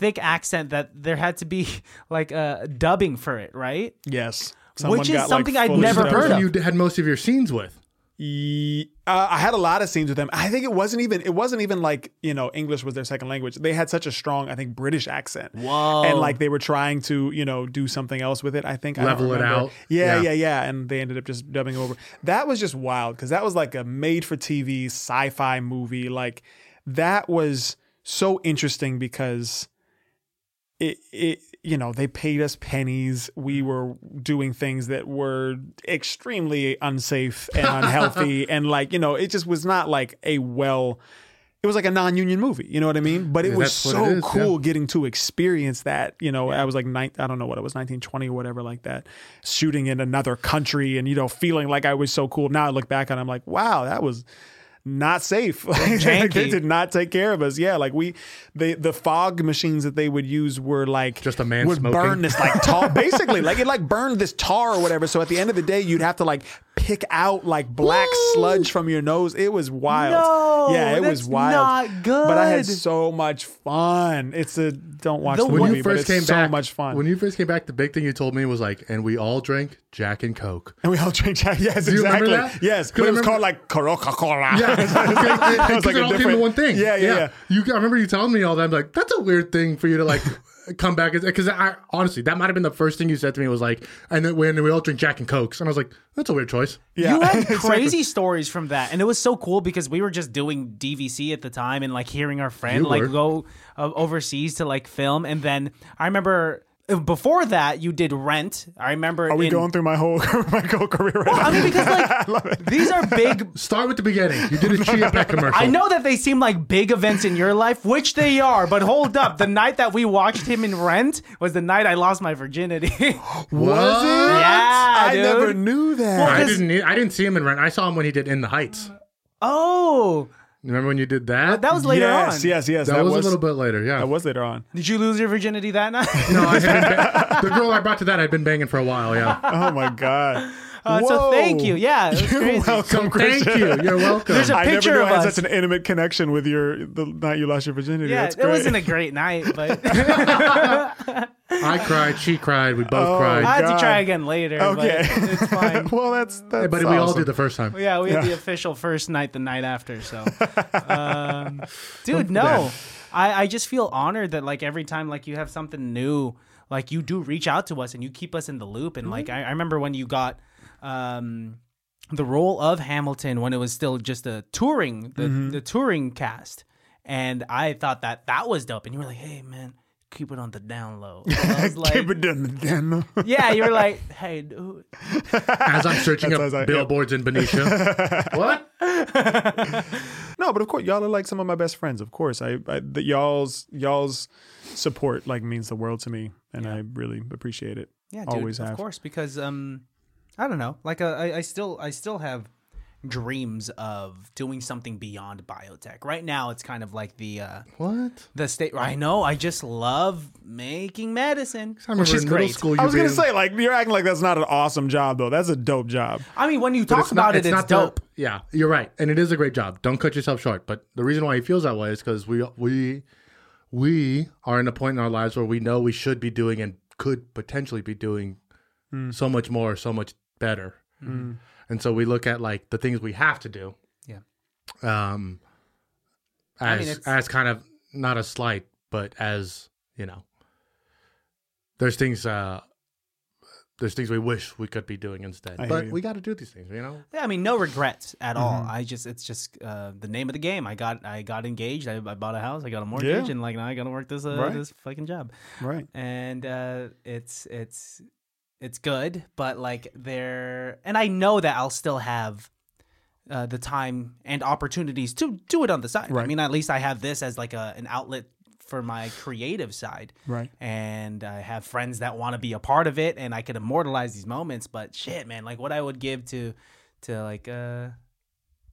thick accent that there had to be like a dubbing for it, right? yes. Which is got, like, something I'd never heard of. you had most of your scenes with. Ye- uh, I had a lot of scenes with them. I think it wasn't even it wasn't even like you know English was their second language. They had such a strong I think British accent. Whoa. And like they were trying to you know do something else with it. I think I Level it out. Yeah, Yeah. yeah, yeah. And they ended up just dubbing over. That was just wild because that was like a made for TV sci-fi movie. Like that was so interesting because it it you know they paid us pennies. We were doing things that were extremely unsafe and unhealthy. And like you know it just was not like a well it was like a non-union movie you know what i mean? But it Yeah, was so it is, cool yeah. getting to experience that you know i was like nine, i don't know what it was 1920 or whatever like that shooting in another country and you know feeling like i was so cool. Now i look back and i'm like wow that was not safe. Like, they did not take care of us. Yeah, like we, the the fog machines that they would use were like Just a man would smoking. burn this like tar, basically like it like burned this tar or whatever. So at the end of the day, you'd have to like pick out like black sludge from your nose. It was wild. No, yeah, it was wild. not good. But I had so much fun. It's a don't watch The the, When movie, you but first it's came so back, much fun. When you first came back, the big thing you told me was like, and we all drank Jack and Coke. and we all drank Jack. Yes, you remember exactly. that? Yes, 'Cause but it was remember- called like Coca Cola. Yeah, because like it all came different- to one thing. Yeah, yeah, yeah. You, I remember you telling me all that. I'm like, that's a weird thing for you to like. come back because I honestly that might have been the first thing you said to me was like, and then when we all drink Jack and Cokes, and I was like, that's a weird choice. Yeah. You had Exactly. crazy stories from that, and it was so cool because we were just doing DVC at the time and like hearing our friend You like were. go uh, overseas to like film, and then I remember before that you did Rent. I remember. Are we in- going through my whole my whole career right now? I mean, because like these are big. Start with the beginning. You did a Chia Pet commercial. I know that they seem like big events in your life, which they are. But hold up, the night that we watched him in Rent was the night I lost my virginity. Was it? Yeah, I dude. never knew that. I didn't. I didn't see him in Rent. I saw him when he did In the Heights. oh, Remember when you did that? that was later yes, on. yes, yes. That, was, a little bit later. Yeah. That was later on. Did you lose your virginity that night? no, I had been ba- the girl I brought to that I'd been banging for a while. Yeah. Oh my god. Uh, so thank you. Yeah, it was You're crazy. welcome, Thank Christian. you. You're welcome. There's a I never picture knew of I had us. such an intimate connection with your the night you lost your virginity. Yeah, That's it great. wasn't a great night, but I cried. She cried. We both Oh, I cried. had to God. try again later. Okay. but it's fine. well, that's that's. but we all awesome. did the first time. Yeah, we had the official first night the night after. So, um, dude, no, I, I just feel honored that like every time like you have something new, like you do reach out to us and you keep us in the loop. And like I, I remember when you got um, the role of Hamilton when it was still just a touring the the touring cast, and I thought that that was dope. And you were like, hey man. Keep it on the down low. And like, Keep it down the den. yeah, you were like, hey, dude. As I'm searching That's up as I- billboards in Benicia. what? No, but of course, y'all are like some of my best friends. Of course, I, I the, y'all's y'all's support like means the world to me, and I really appreciate it. Yeah, dude, always of have. course, because um, I don't know, like uh, I, I still, I still have dreams of doing something beyond biotech. Right now, it's kind of like the uh, What? the state. I know, I just love making medicine, I which is in middle great. school. I you was gonna say like you're acting like that's not an awesome job though. That's a dope job. I mean, when you But talk about it, it's not the- dope. yeah, you're right, and it is a great job. Don't cut yourself short. But the reason why he feels that way is because we we we are in a point in our lives where we know we should be doing and could potentially be doing Hmm. so much more, so much better. And so we look at like the things we have to do. Yeah. Um. As mean, as kind of not a slight, but as you know, there's things. uh there's things we wish we could be doing instead, I but we got to do these things, you know. Yeah, I mean, no regrets at all. Mm-hmm. I just, it's just uh, the name of the game. I got, I got engaged. I, I bought a house. I got a mortgage, Yeah. and like now I got to work this, uh, Right. this fucking job. Right. and uh, it's it's it's good, but like there, and I know that I'll still have uh, the time and opportunities to do it on the side. Right. I mean, at least I have this as like a an outlet for my creative side, Right. and I have friends that want to be a part of it, and I could immortalize these moments. But shit, man, like what I would give to to like uh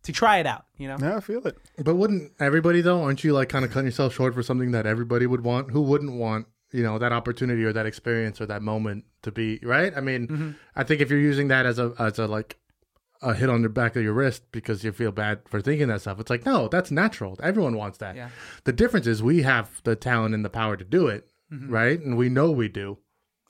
to try it out, you know? Yeah, I feel it. But wouldn't everybody though? Aren't you like kind of cutting yourself short for something that everybody would want? Who wouldn't want you know that opportunity or that experience or that moment to be right? I mean, Mm-hmm. I think if you're using that as a as a like a hit on the back of your wrist because you feel bad for thinking that stuff, it's like no, that's natural. Everyone wants that. Yeah. The difference is we have the talent and the power to do it, right? And we know we do.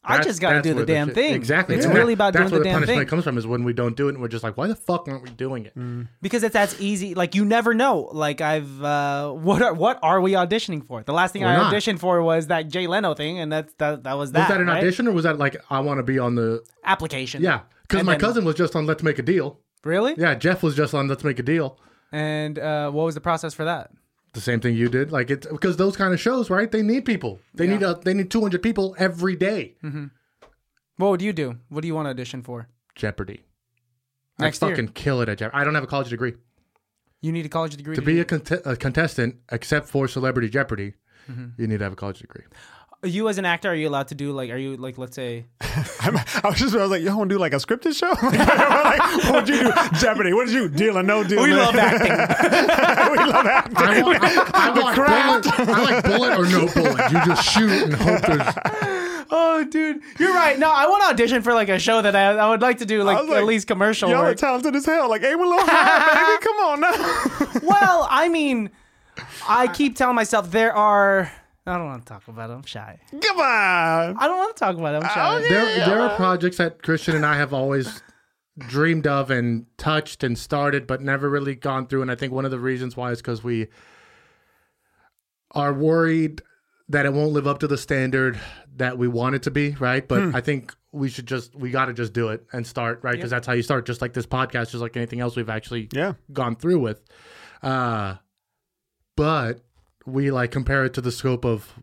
I just got to do the where damn shit- thing. Exactly. It's And really that- about doing that's the where damn punishment thing. comes from is when we don't do it and we're just like, why the fuck aren't we doing it? because it's as easy. Like you never know. Like I've uh, what are what are we auditioning for? The last thing We're I not. auditioned for was that Jay Leno thing, and that's that that was that. Was that an right? audition or was that like I want to be on the application? Yeah, because my then- cousin was just on Let's Make a Deal. really. Yeah, Jeff was just on Let's Make a Deal. And uh, what was the process for that? The same thing you did, like it's because those kind of shows, right? They need people. They need a they need two hundred people every day. What would you do? What do you want to audition for? Jeopardy. Next I year. fucking kill it at Jeopardy. I don't have a college degree You need a college degree to to, be a, cont- a contestant, except for Celebrity Jeopardy. Mm-hmm. You need to have a college degree. You as an actor, are you allowed to do like? Are you like, let's say, I'm, I was just, I was like, you want to do like a scripted show? like, what would you do? Jeopardy. What did you deal or no deal? we man? love acting. we love acting. I want, I, I want bullet. I like bullet or no bullet. You just shoot and hope there's. oh, dude, you're right. No, I want to audition for like a show that I, I would like to do like, like, at least commercial Y'all are talented as hell. Like, hey, we're little high, baby. Come on now. well, I mean, I keep telling myself there are. I don't want to talk about it. I'm shy. Come on. I don't want to talk about it. I'm shy. Okay. There, there are projects that Christian and I have always dreamed of and touched and started, but never really gone through. And I think one of the reasons why is because we are worried that it won't live up to the standard that we want it to be, right? But I think we should just we got to just do it and start, right? Because that's how you start. Just like this podcast, just like anything else we've actually Yeah. gone through with. Uh, but we like compare it to the scope of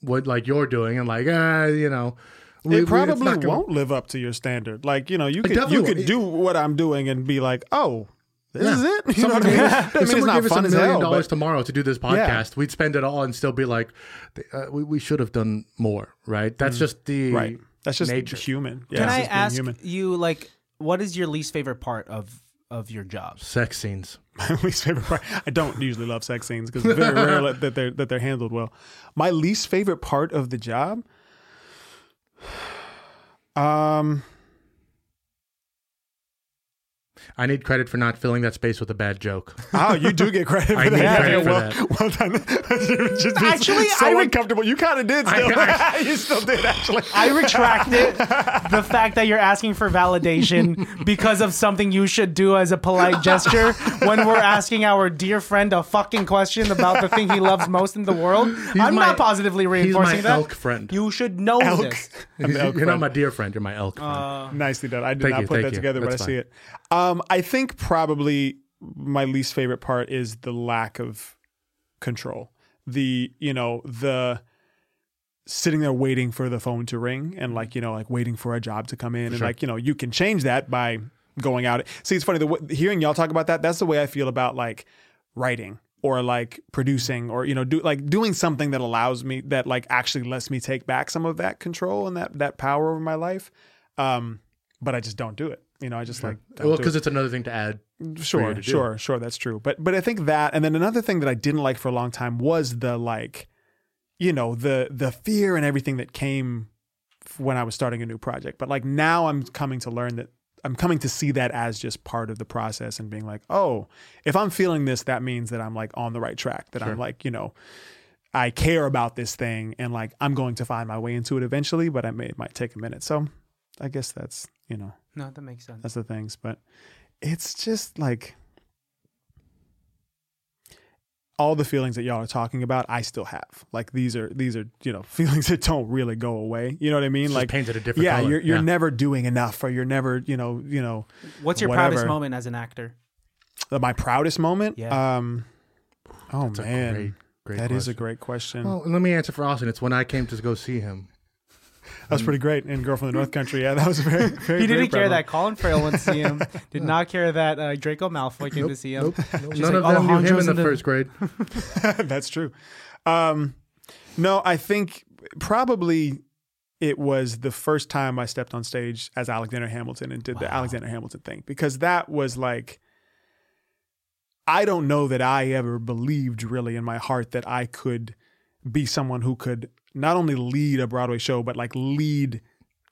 what like you're doing, and like, ah, you know, we- we- it probably not gonna- won't live up to your standard. Like you know, you could you could do what I'm doing and be like, oh, this Yeah. is it. You know Someone what I mean? gave- Doesn't if mean it's someone not gave us a million hell. dollars but- tomorrow to do this podcast, we'd spend it all and still be like, uh, we, we should have done more, right? That's just the Mm. right. That's just nature. human. Yeah, Can I ask human. you, like, what is your least favorite part of of your job? sex scenes. My least favorite part. I don't usually love sex scenes because it's very rare that they're that they're handled well. My least favorite part of the job. Um, I need credit for not filling that space with a bad joke. oh, you do get credit for I that. need Yeah, credit for well, that. well done. Just Actually, so I would- uncomfortable. You kind of did still. you still did actually. I retract it. The fact that you're asking for validation because of something you should do as a polite gesture when we're asking our dear friend a fucking question about the thing he loves most in the world. I'm my- not positively He's reinforcing my that. elk friend. You should know Elk. this. I'm elk You're not my dear friend. You're my elk friend. Uh, Nicely done. I did Thank not you, put that you. together, but That's I see it. Um, I think probably my least favorite part is the lack of control. The you know the sitting there waiting for the phone to ring and like you know like waiting for a job to come in and Sure. like you know you can change that by going out. See, it's funny the hearing y'all talk about that. That's the way I feel about like writing or like producing or you know do like doing something that allows me that like actually lets me take back some of that control and that that power over my life um but i just don't do it you know i just like don't well, because it. it's another thing to add. sure to do. sure sure that's true but but i think that and then another thing that i didn't like for a long time was the like you know the the fear and everything that came when i was starting a new project but like now i'm coming to learn that i'm coming to see that as just part of the process and being like oh if i'm feeling this that means that i'm like on the right track that i'm like you know i care about this thing and like i'm going to find my way into it eventually but i may it might take a minute so i guess that's you know No, that makes sense. that's the things but it's just like all the feelings that y'all are talking about i still have like these are these are you know feelings that don't really go away you know what i mean It's just like painted a different yeah color. you're, you're Yeah. never doing enough or you're never you know you know What's your whatever. proudest moment as an actor? Uh, my proudest moment Yeah. um oh That's a man great, great that is a great question Well, let me answer for Austin. It's when I came to go see him. That was pretty great in girl from the north country yeah that was very, very He didn't care that Colin Farrell went to see him. Did not care that uh, Draco Malfoy came to see him. Nope. nope. She's None like, of them knew him in the the- first grade. that's true um no i think probably it was the first time I stepped on stage as Alexander Hamilton and did the Alexander Hamilton thing because that was like I don't know that I ever believed really in my heart that I could be someone who could not only lead a Broadway show but like lead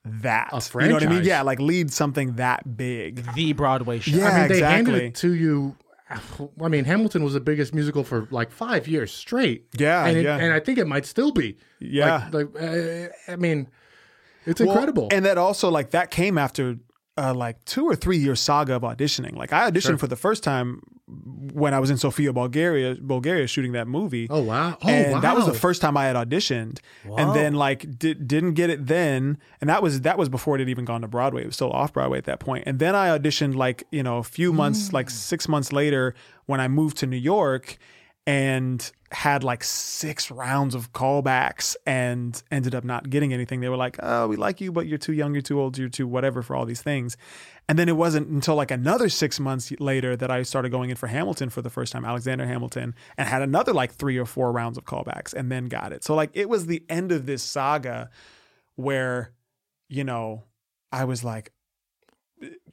that. A You know what I mean? Yeah, like lead something that big. The Broadway show. Yeah. I mean, they handed exactly. it to you. I mean, Hamilton was the biggest musical for like five years straight. Yeah, and, it, yeah. and I think it might still be. Yeah. like, like uh, I mean, it's Well, incredible. And that also like that came after uh, like two or three year saga of auditioning. Like I auditioned for the first time when I was in Sofia, Bulgaria, Bulgaria shooting that movie. oh wow! Oh and wow! that was the first time I had auditioned, and then like di- didn't get it then, and that was that was before it had even gone to Broadway. It was still off Broadway at that point. point, and then I auditioned like you know a few months, hmm. like six months later, when I moved to New York, and had like six rounds of callbacks, and ended up not getting anything. They were like, "Oh, we like you, but you're too young, you're too old, you're too whatever for all these things." And then it wasn't until like another six months later that I started going in for Hamilton for the first time, Alexander Hamilton, and had another like three or four rounds of callbacks and then got it. So like it was the end of this saga where, you know, I was like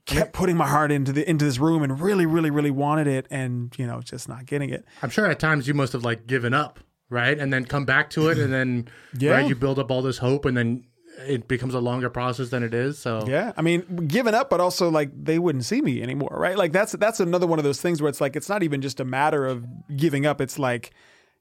kept putting my heart into the into this room and really, really, really wanted it and, you know, just not getting it. I'm sure at times you must have like given up, right? And then come back to it, and then Yeah. right, you build up all this hope, and then it becomes a longer process than it is. So Yeah, I mean, giving up, but also like they wouldn't see me anymore, right? Like that's that's another one of those things where it's like it's not even just a matter of giving up. It's like,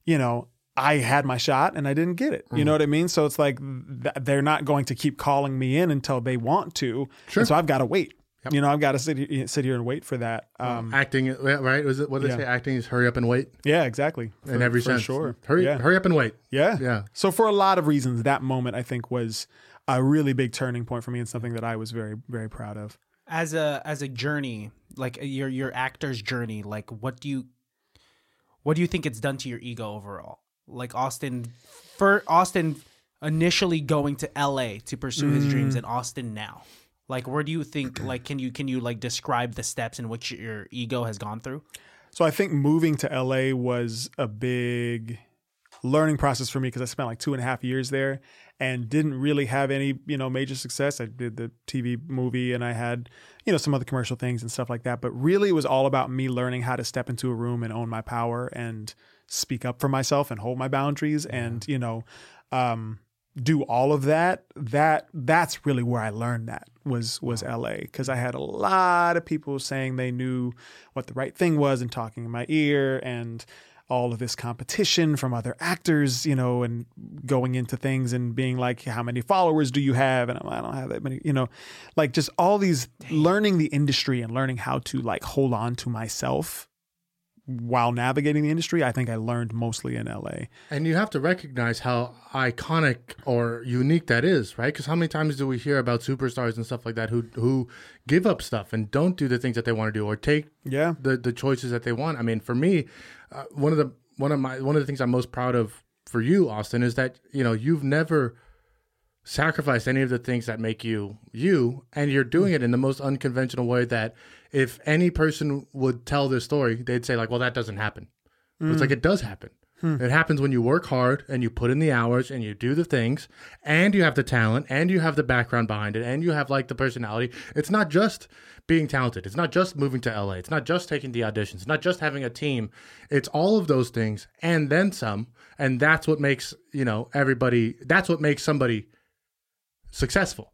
you know, I had my shot and I didn't get it. You mm. know what I mean? So it's like th- they're not going to keep calling me in until they want to, Sure. and so I've got to wait. You know, I've got to sit here, sit here and wait for that. Um, acting, right? Was it what did they Yeah. say? Acting is hurry up and wait. yeah, exactly. In every for sense, sure. Hurry, yeah. hurry up and wait. Yeah. Yeah. So for a lot of reasons, that moment I think was a really big turning point for me and something that I was very, very proud of. as a as a journey like your your actor's journey like what do you what do you think it's done to your ego overall like austin for austin initially going to la to pursue his dreams and austin now like where do you think like can you can you like describe the steps in which your ego has gone through So I think moving to LA was a big learning process for me because I spent like two and a half years there and didn't really have any, you know, major success. I did the TV movie and I had, you know, some other commercial things and stuff like that. But really it was all about me learning how to step into a room and own my power and speak up for myself and hold my boundaries and, you know, um, do all of that that that's really where i learned that was was la because i had a lot of people saying they knew what the right thing was and talking in my ear and all of this competition from other actors you know and going into things and being like how many followers do you have? And I'm, i don't have that many you know like just all these learning the industry and learning how to like hold on to myself while navigating the industry i think i learned mostly in la And you have to recognize how iconic or unique that is, right? Because how many times do we hear about superstars and stuff like that who who give up stuff and don't do the things that they want to do or take yeah the the choices that they want. I mean, for me, uh, one of the one of my one of the things I'm most proud of for you, Austin, is that you know you've never sacrificed any of the things that make you you, and you're doing it in the most unconventional way. That if any person would tell this story, they'd say like, "Well, that doesn't happen." But It's like hmm. it does happen. Hmm. It happens when you work hard and you put in the hours and you do the things and you have the talent and you have the background behind it and you have like the personality. It's not just being talented. It's not just moving to LA. It's not just taking the auditions. It's not just having a team. It's all of those things and then some. And that's what makes, you know, everybody that's what makes somebody successful.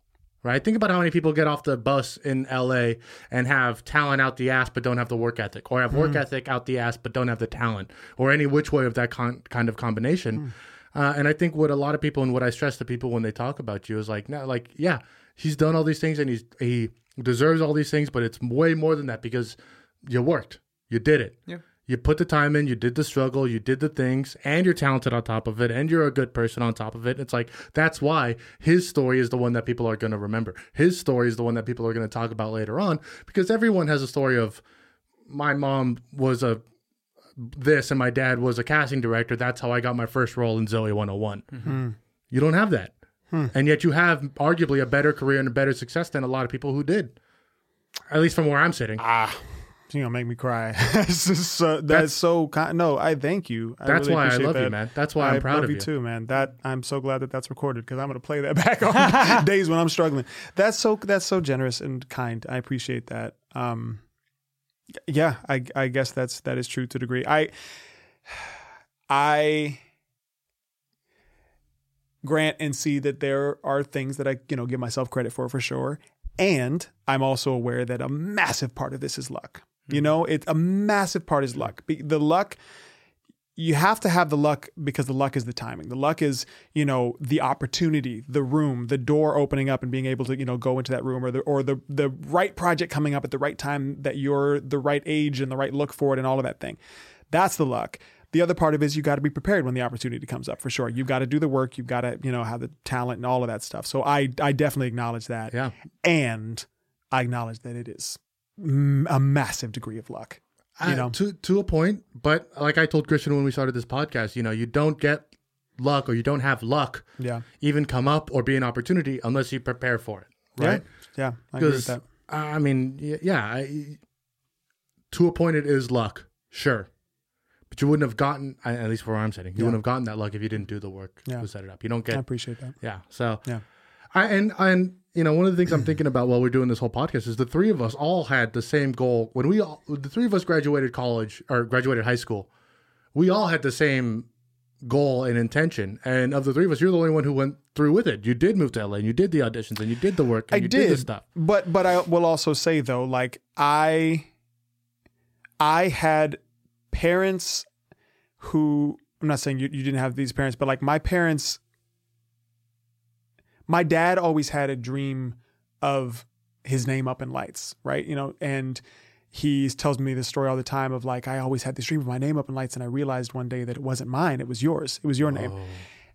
Right? Think about how many people get off the bus in LA and have talent out the ass but don't have the work ethic, or have work ethic out the ass but don't have the talent, or any which way of that con- kind of combination. Uh, and I think what a lot of people and what I stress to people when they talk about you is like, no, like, yeah, he's done all these things and he's he deserves all these things, but it's way more than that because you worked, you did it. Yeah. You put the time in, you did the struggle, you did the things, and you're talented on top of it, and you're a good person on top of it. It's like that's why his story is the one that people are going to remember. His story is the one that people are going to talk about later on because everyone has a story of my mom was a this and my dad was a casting director. That's how I got my first role in Zoey 101. Mm-hmm. You don't have that. Hmm. And yet you have arguably a better career and a better success than a lot of people who did. At least from where I'm sitting. Ah. You're gonna make me cry. that's just that's, so kind. No, I thank you. I That's really why I love you, that. man. That's why I I'm proud love of you you. too, man. That I'm so glad that that's recorded because I'm gonna play that back on days when I'm struggling. That's so that's so generous and kind. I appreciate that. Um, yeah, I I guess that's that is true to a degree. I I grant and see that there are things that I you know give myself credit for for sure, and I'm also aware that a massive part of this is luck. You know, it's a massive part is luck. The luck you have to have the luck because the luck is the timing. The luck is, you know, the opportunity, the room, the door opening up and being able to, you know, go into that room or the or the the right project coming up at the right time that you're the right age and the right look for it and all of that thing. That's the luck. The other part of it is you got to be prepared when the opportunity comes up for sure. You've got to do the work. You've got to, you know, have the talent and all of that stuff. So I I definitely acknowledge that. Yeah. And I acknowledge that it is a massive degree of luck. You I- know. to to a point, but like I told Christian when we started this podcast, you know, you don't get luck or you don't have luck Yeah. even come up or be an opportunity unless you prepare for it, right? Yeah. Yeah. I agree with that. Uh, I mean, yeah, I, to a point it is luck, sure, but you wouldn't have gotten at least where I'm sitting, you Yeah. wouldn't have gotten that luck if you didn't do the work Yeah. to set it up. You don't get. I appreciate that. yeah. So Yeah. I and and you know one of the things I'm thinking about while we're doing this whole podcast is the three of us all had the same goal when we all the three of us graduated college or graduated high school. We all had the same goal and intention, and of the three of us, you're the only one who went through with it. You did move to LA, and you did the auditions, and you did the work, and I you did, the stuff. But but I will also say though, like I I had parents who I'm not saying you, you didn't have these parents, but like my parents my dad always had a dream of his name up in lights, right? You know, and he tells me this story all the time of like I always had this dream of my name up in lights, and I realized one day that it wasn't mine; it was yours. It was your name, oh.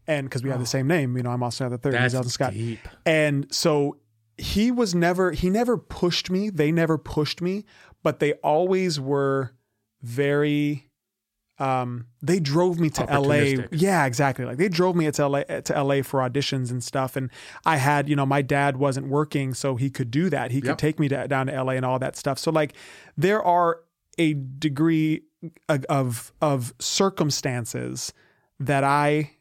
and because we have the oh. same name, you know, I'm also the third. That's Elton Scott, deep. and so he was never he never pushed me. They never pushed me, but they always were very um they drove me to LA. Yeah, exactly. Like they drove me to LA to LA for auditions and stuff and I had, you know, my dad wasn't working so he could do that. He could take me to, down to LA and all that stuff. So like there are a degree of of, of circumstances that I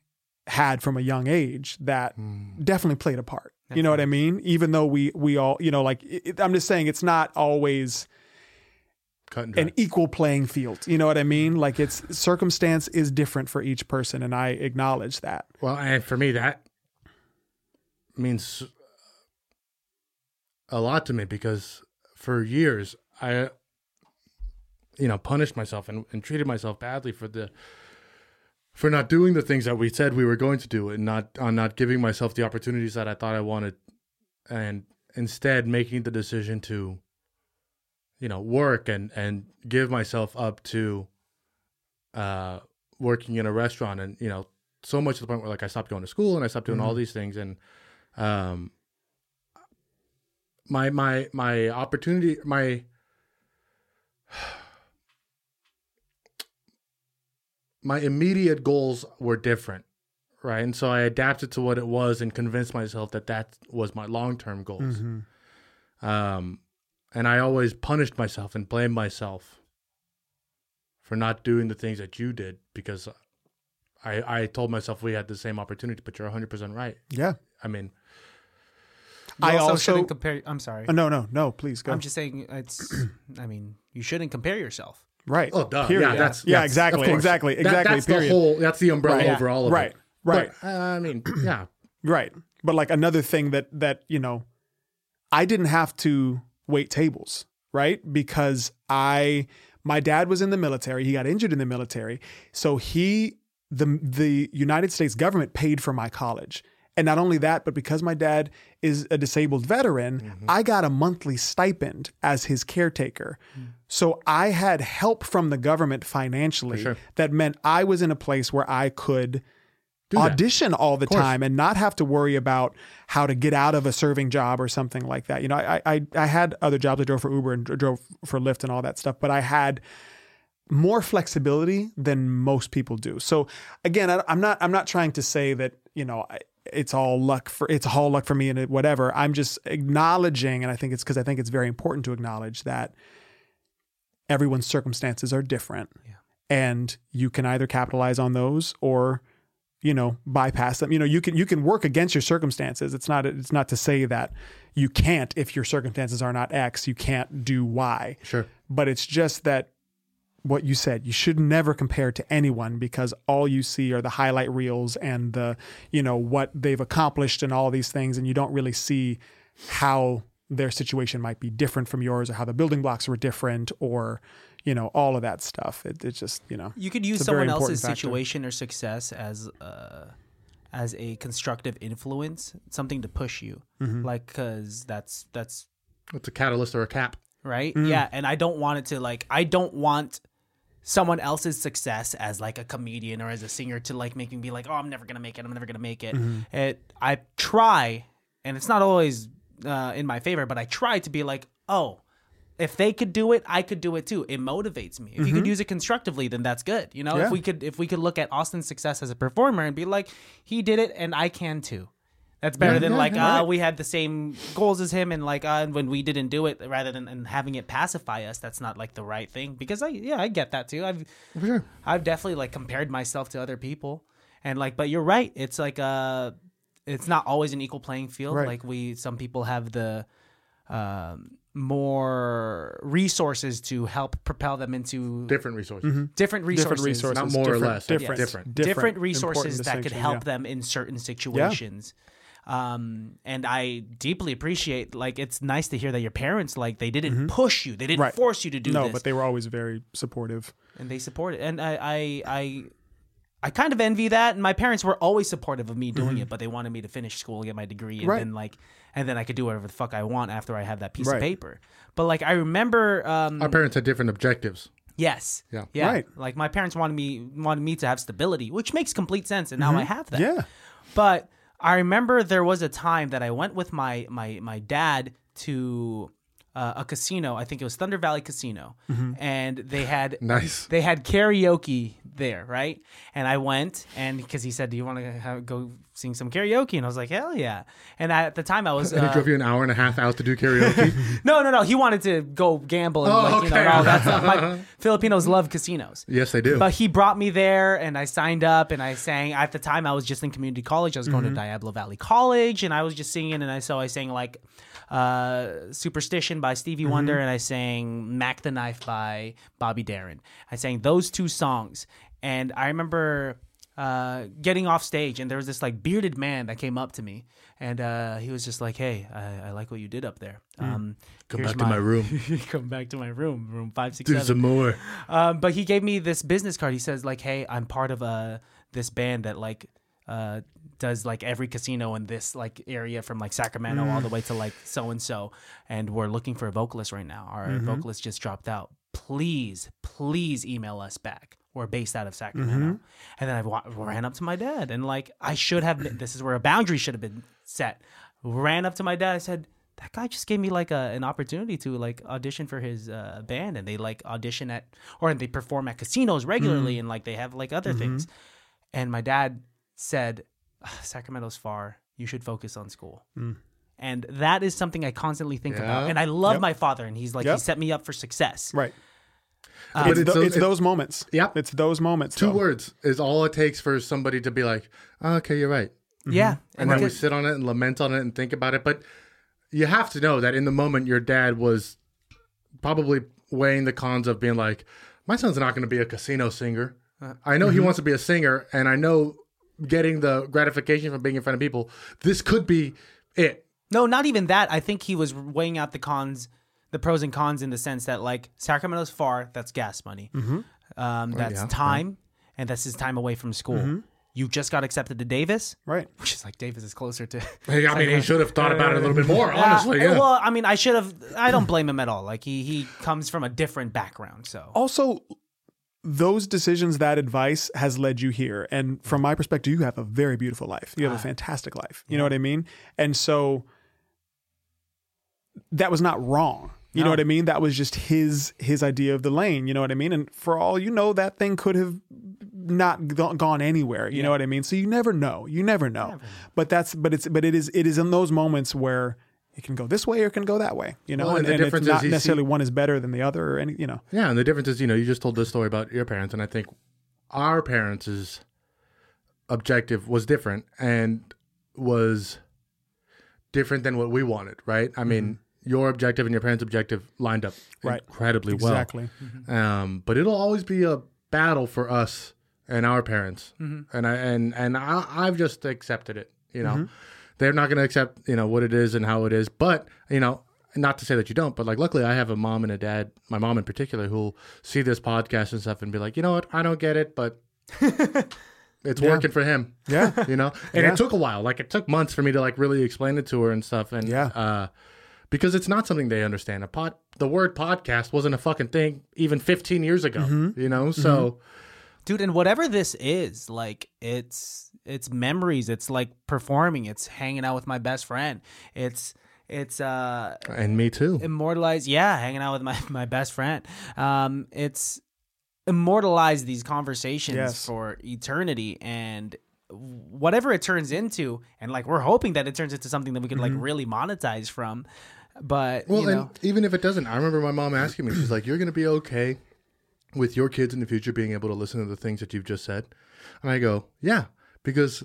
had from a young age that definitely played a part. You know what I mean? Even though we we all, you know, like it, I'm just saying it's not always Cut and dry. An equal playing field. You know what I mean? Like it's circumstance is different for each person and I acknowledge that. Well, and for me, that means a lot to me because for years I, you know, punished myself and, and treated myself badly for the for not doing the things that we said we were going to do and not on not giving myself the opportunities that I thought I wanted, and instead making the decision to, you know, work and and give myself up to, uh, working in a restaurant and you know so much to the point where like I stopped going to school and I stopped doing all these things and um my my my opportunity my my immediate goals were different right? And so I adapted to what it was and convinced myself that that was my long-term goals. Um and I always punished myself and blamed myself for not doing the things that you did because I I told myself we had the same opportunity, but you're 100 percent right. Yeah. I mean, You I also, also- shouldn't compare. I'm sorry. Uh, no, no, no, please go. I'm just saying it's. I mean, you shouldn't compare yourself. right. oh duh, Period. yeah, that's yeah, that's- exactly, of course. exactly, That- exactly. that's period. the whole. That's the umbrella Right. over all of Right. it. Right. But, uh, I mean, yeah, Right. But like another thing that that, you know, I didn't have to wait tables, right? Because I my dad was in the military. He got injured in the military. So he the the United States government paid for my college. And not only that, but because my dad is a disabled veteran, mm-hmm. I got a monthly stipend as his caretaker. Mm. So I had help from the government financially sure. that meant I was in a place where I could that. audition all the time and not have to worry about how to get out of a serving job or something like that. You know, I I, I had other jobs. I drove for Uber and drove for Lyft and all that stuff, but I had more flexibility than most people do. So again, I, I'm not I'm not trying to say that you know it's all luck for it's all luck for me and whatever. I'm just acknowledging, and I think it's because I think it's very important to acknowledge that everyone's circumstances are different, and you can either capitalize on those or you know bypass them. You know you can you can work against your circumstances. It's not it's not to say that you can't if your circumstances are not x you can't do y. Sure. but it's just that what you said you should never compare to anyone because all you see are the highlight reels and the you know what they've accomplished and all these things and you don't really see how their situation might be different from yours or how the building blocks were different or you know all of that stuff it, it's just you know You could use It's a very someone important else's factor. situation or success as uh, as a constructive influence, something to push you, Mm-hmm. like because that's that's It's a catalyst or a cap. right. Mm. Yeah, and I don't want it to like I don't want someone else's success as like a comedian or as a singer to like make me be like, oh, I'm never gonna make it. I'm never gonna make it. Mm-hmm. It I try, and it's not always uh, in my favor, but I try to be like, oh. If they could do it, I could do it too. It motivates me. If you could use it constructively, then that's good. You know, Mm-hmm. Yeah. if we could if we could look at Austin's success as a performer and be like, he did it and I can too. That's better Yeah, than yeah, like yeah. uh, we had the same goals as him and like uh, when we didn't do it rather than and having it pacify us that's not like the right thing because I yeah I get that too I've For sure. I've definitely like compared myself to other people and like but you're right it's like uh it's not always an equal playing field Right. like we some people have the um more resources to help propel them into Different resources. different resources different resources Not more or less, different, Yes. different. different, important resources that could help yeah. them in certain situations. Um, and I deeply appreciate like it's nice to hear that your parents like they didn't push you, they didn't Mm-hmm. Right. force you to do no this, but they were always very supportive and they supported. And I, I, I, I kind of envy that. And my parents were always supportive of me doing it, but they wanted me to finish school, get my degree, and Right. then like, and then I could do whatever the fuck I want after I have that piece of paper. But like, I remember, um, Our parents had different objectives. yes, Yeah. yeah, Right. Like my parents wanted me wanted me to have stability, which makes complete sense, and now I have that. Yeah. But I remember there was a time that I went with my my my dad to uh, a casino. I think it was Thunder Valley Casino, and they had Nice. they had karaoke there, right? And I went, and because he said, "Do you want to go sing some karaoke?" And I was like, "Hell yeah!" And I, at the time, I was And he uh, drove you an hour and a half out to do karaoke. no, no, no. He wanted to go gamble and Oh, like you know okay. all that stuff. My, Filipinos love casinos. yes, they do. But he brought me there and I signed up and I sang. At the time, I was just in community college. I was going to Diablo Valley College and I was just singing. And I so I sang like uh, Superstition by Stevie Wonder and I sang Mac the Knife by Bobby Darin. I sang those two songs. And I remember uh, getting off stage and there was this like bearded man that came up to me and uh, he was just like, "Hey, I, I like what you did up there. Um, Come here's back to my room. come back to my room, room five six do seven. some more. Um, but he gave me this business card. He says like, "Hey, I'm part of uh this band that like uh does like every casino in this like area from like Sacramento all the way to like so and so, and we're looking for a vocalist right now. Our vocalist just dropped out. Please, please email us back. We're based out of Sacramento." And then I wa- ran up to my dad and like I should have. Been, this is where a boundary should have been set. Ran up to my dad. I said. That guy just gave me like a, an opportunity to like audition for his uh, band, and they like audition at or they perform at casinos regularly, and like they have like other things. And my dad said, "Ah, "Sacramento's far. You should focus on school." And that is something I constantly think about. And I love Yep. my father, and he's like Yep. he set me up for success. Right. Um, but it's, it's tho- those- it's those moments. Yeah. It's those moments. Two though. words is all it takes for somebody to be like, oh, okay, you're right. Mm-hmm. Yeah, And then we because- sit on it and lament on it and think about it. But you have to know that in the moment, your dad was probably weighing the cons of being like, my son's not going to be a casino singer. I know he mm-hmm. wants to be a singer, and I know getting the gratification from being in front of people, this could be it. No, not even that. I think he was weighing out the cons, the pros and cons in the sense that like Sacramento's far, that's gas money. Um, that's yeah, time, and that's his time away from school. You just got accepted to Davis, Right. which is like Davis is closer to. Hey, I mean, he should have thought about it a little bit more, honestly. Uh, Yeah. Well, I mean, I should have. I don't blame him at all. Like he he comes from a different background, so. Also, those decisions, that advice has led you here. And from my perspective, you have a very beautiful life. You have a fantastic life. You know what I mean? And so that was not wrong. You know what I mean? That was just his his idea of the lane. You know what I mean? And for all you know, that thing could have not gone anywhere. You know what I mean? So you never know. You never know. But that's but it's but it is it is in those moments where it can go this way or it can go that way. You know, Well, and and, the and difference it's is not see- necessarily one is better than the other or any. You know. Yeah, and the difference is, you know, you just told this story about your parents, and I think our parents' objective was different and was different than what we wanted, right? I mean, mm-hmm. Your objective and your parents' objective lined up Mm-hmm. Right. incredibly Exactly. well. Exactly. Um, but it'll always be a battle for us and our parents, Mm-hmm. and I and and I, I've just accepted it. You know, Mm-hmm. they're not going to accept you know what it is and how it is, but you know. Not to say that you don't, but like, luckily, I have a mom and a dad. My mom in particular, who'll see this podcast and stuff and be like, you know what, I don't get it, but it's working for him. Yeah. you know, and Yeah. it took a while. Like, it took months for me to like really explain it to her and stuff. And Yeah. uh, because it's not something they understand. A pod, the word podcast wasn't a fucking thing even 15 years ago. Mm-hmm. You know, so dude and whatever this is like it's it's memories it's like performing it's hanging out with my best friend it's it's uh and me too. immortalized yeah hanging out with my my best friend um it's immortalize these conversations Yes. for eternity and whatever it turns into and like we're hoping that it turns into something that we can like really monetize from but Well, you know and even if it doesn't, I remember my mom asking me, she's like, "You're going to be okay with your kids in the future being able to listen to the things that you've just said," and I go, "Yeah," because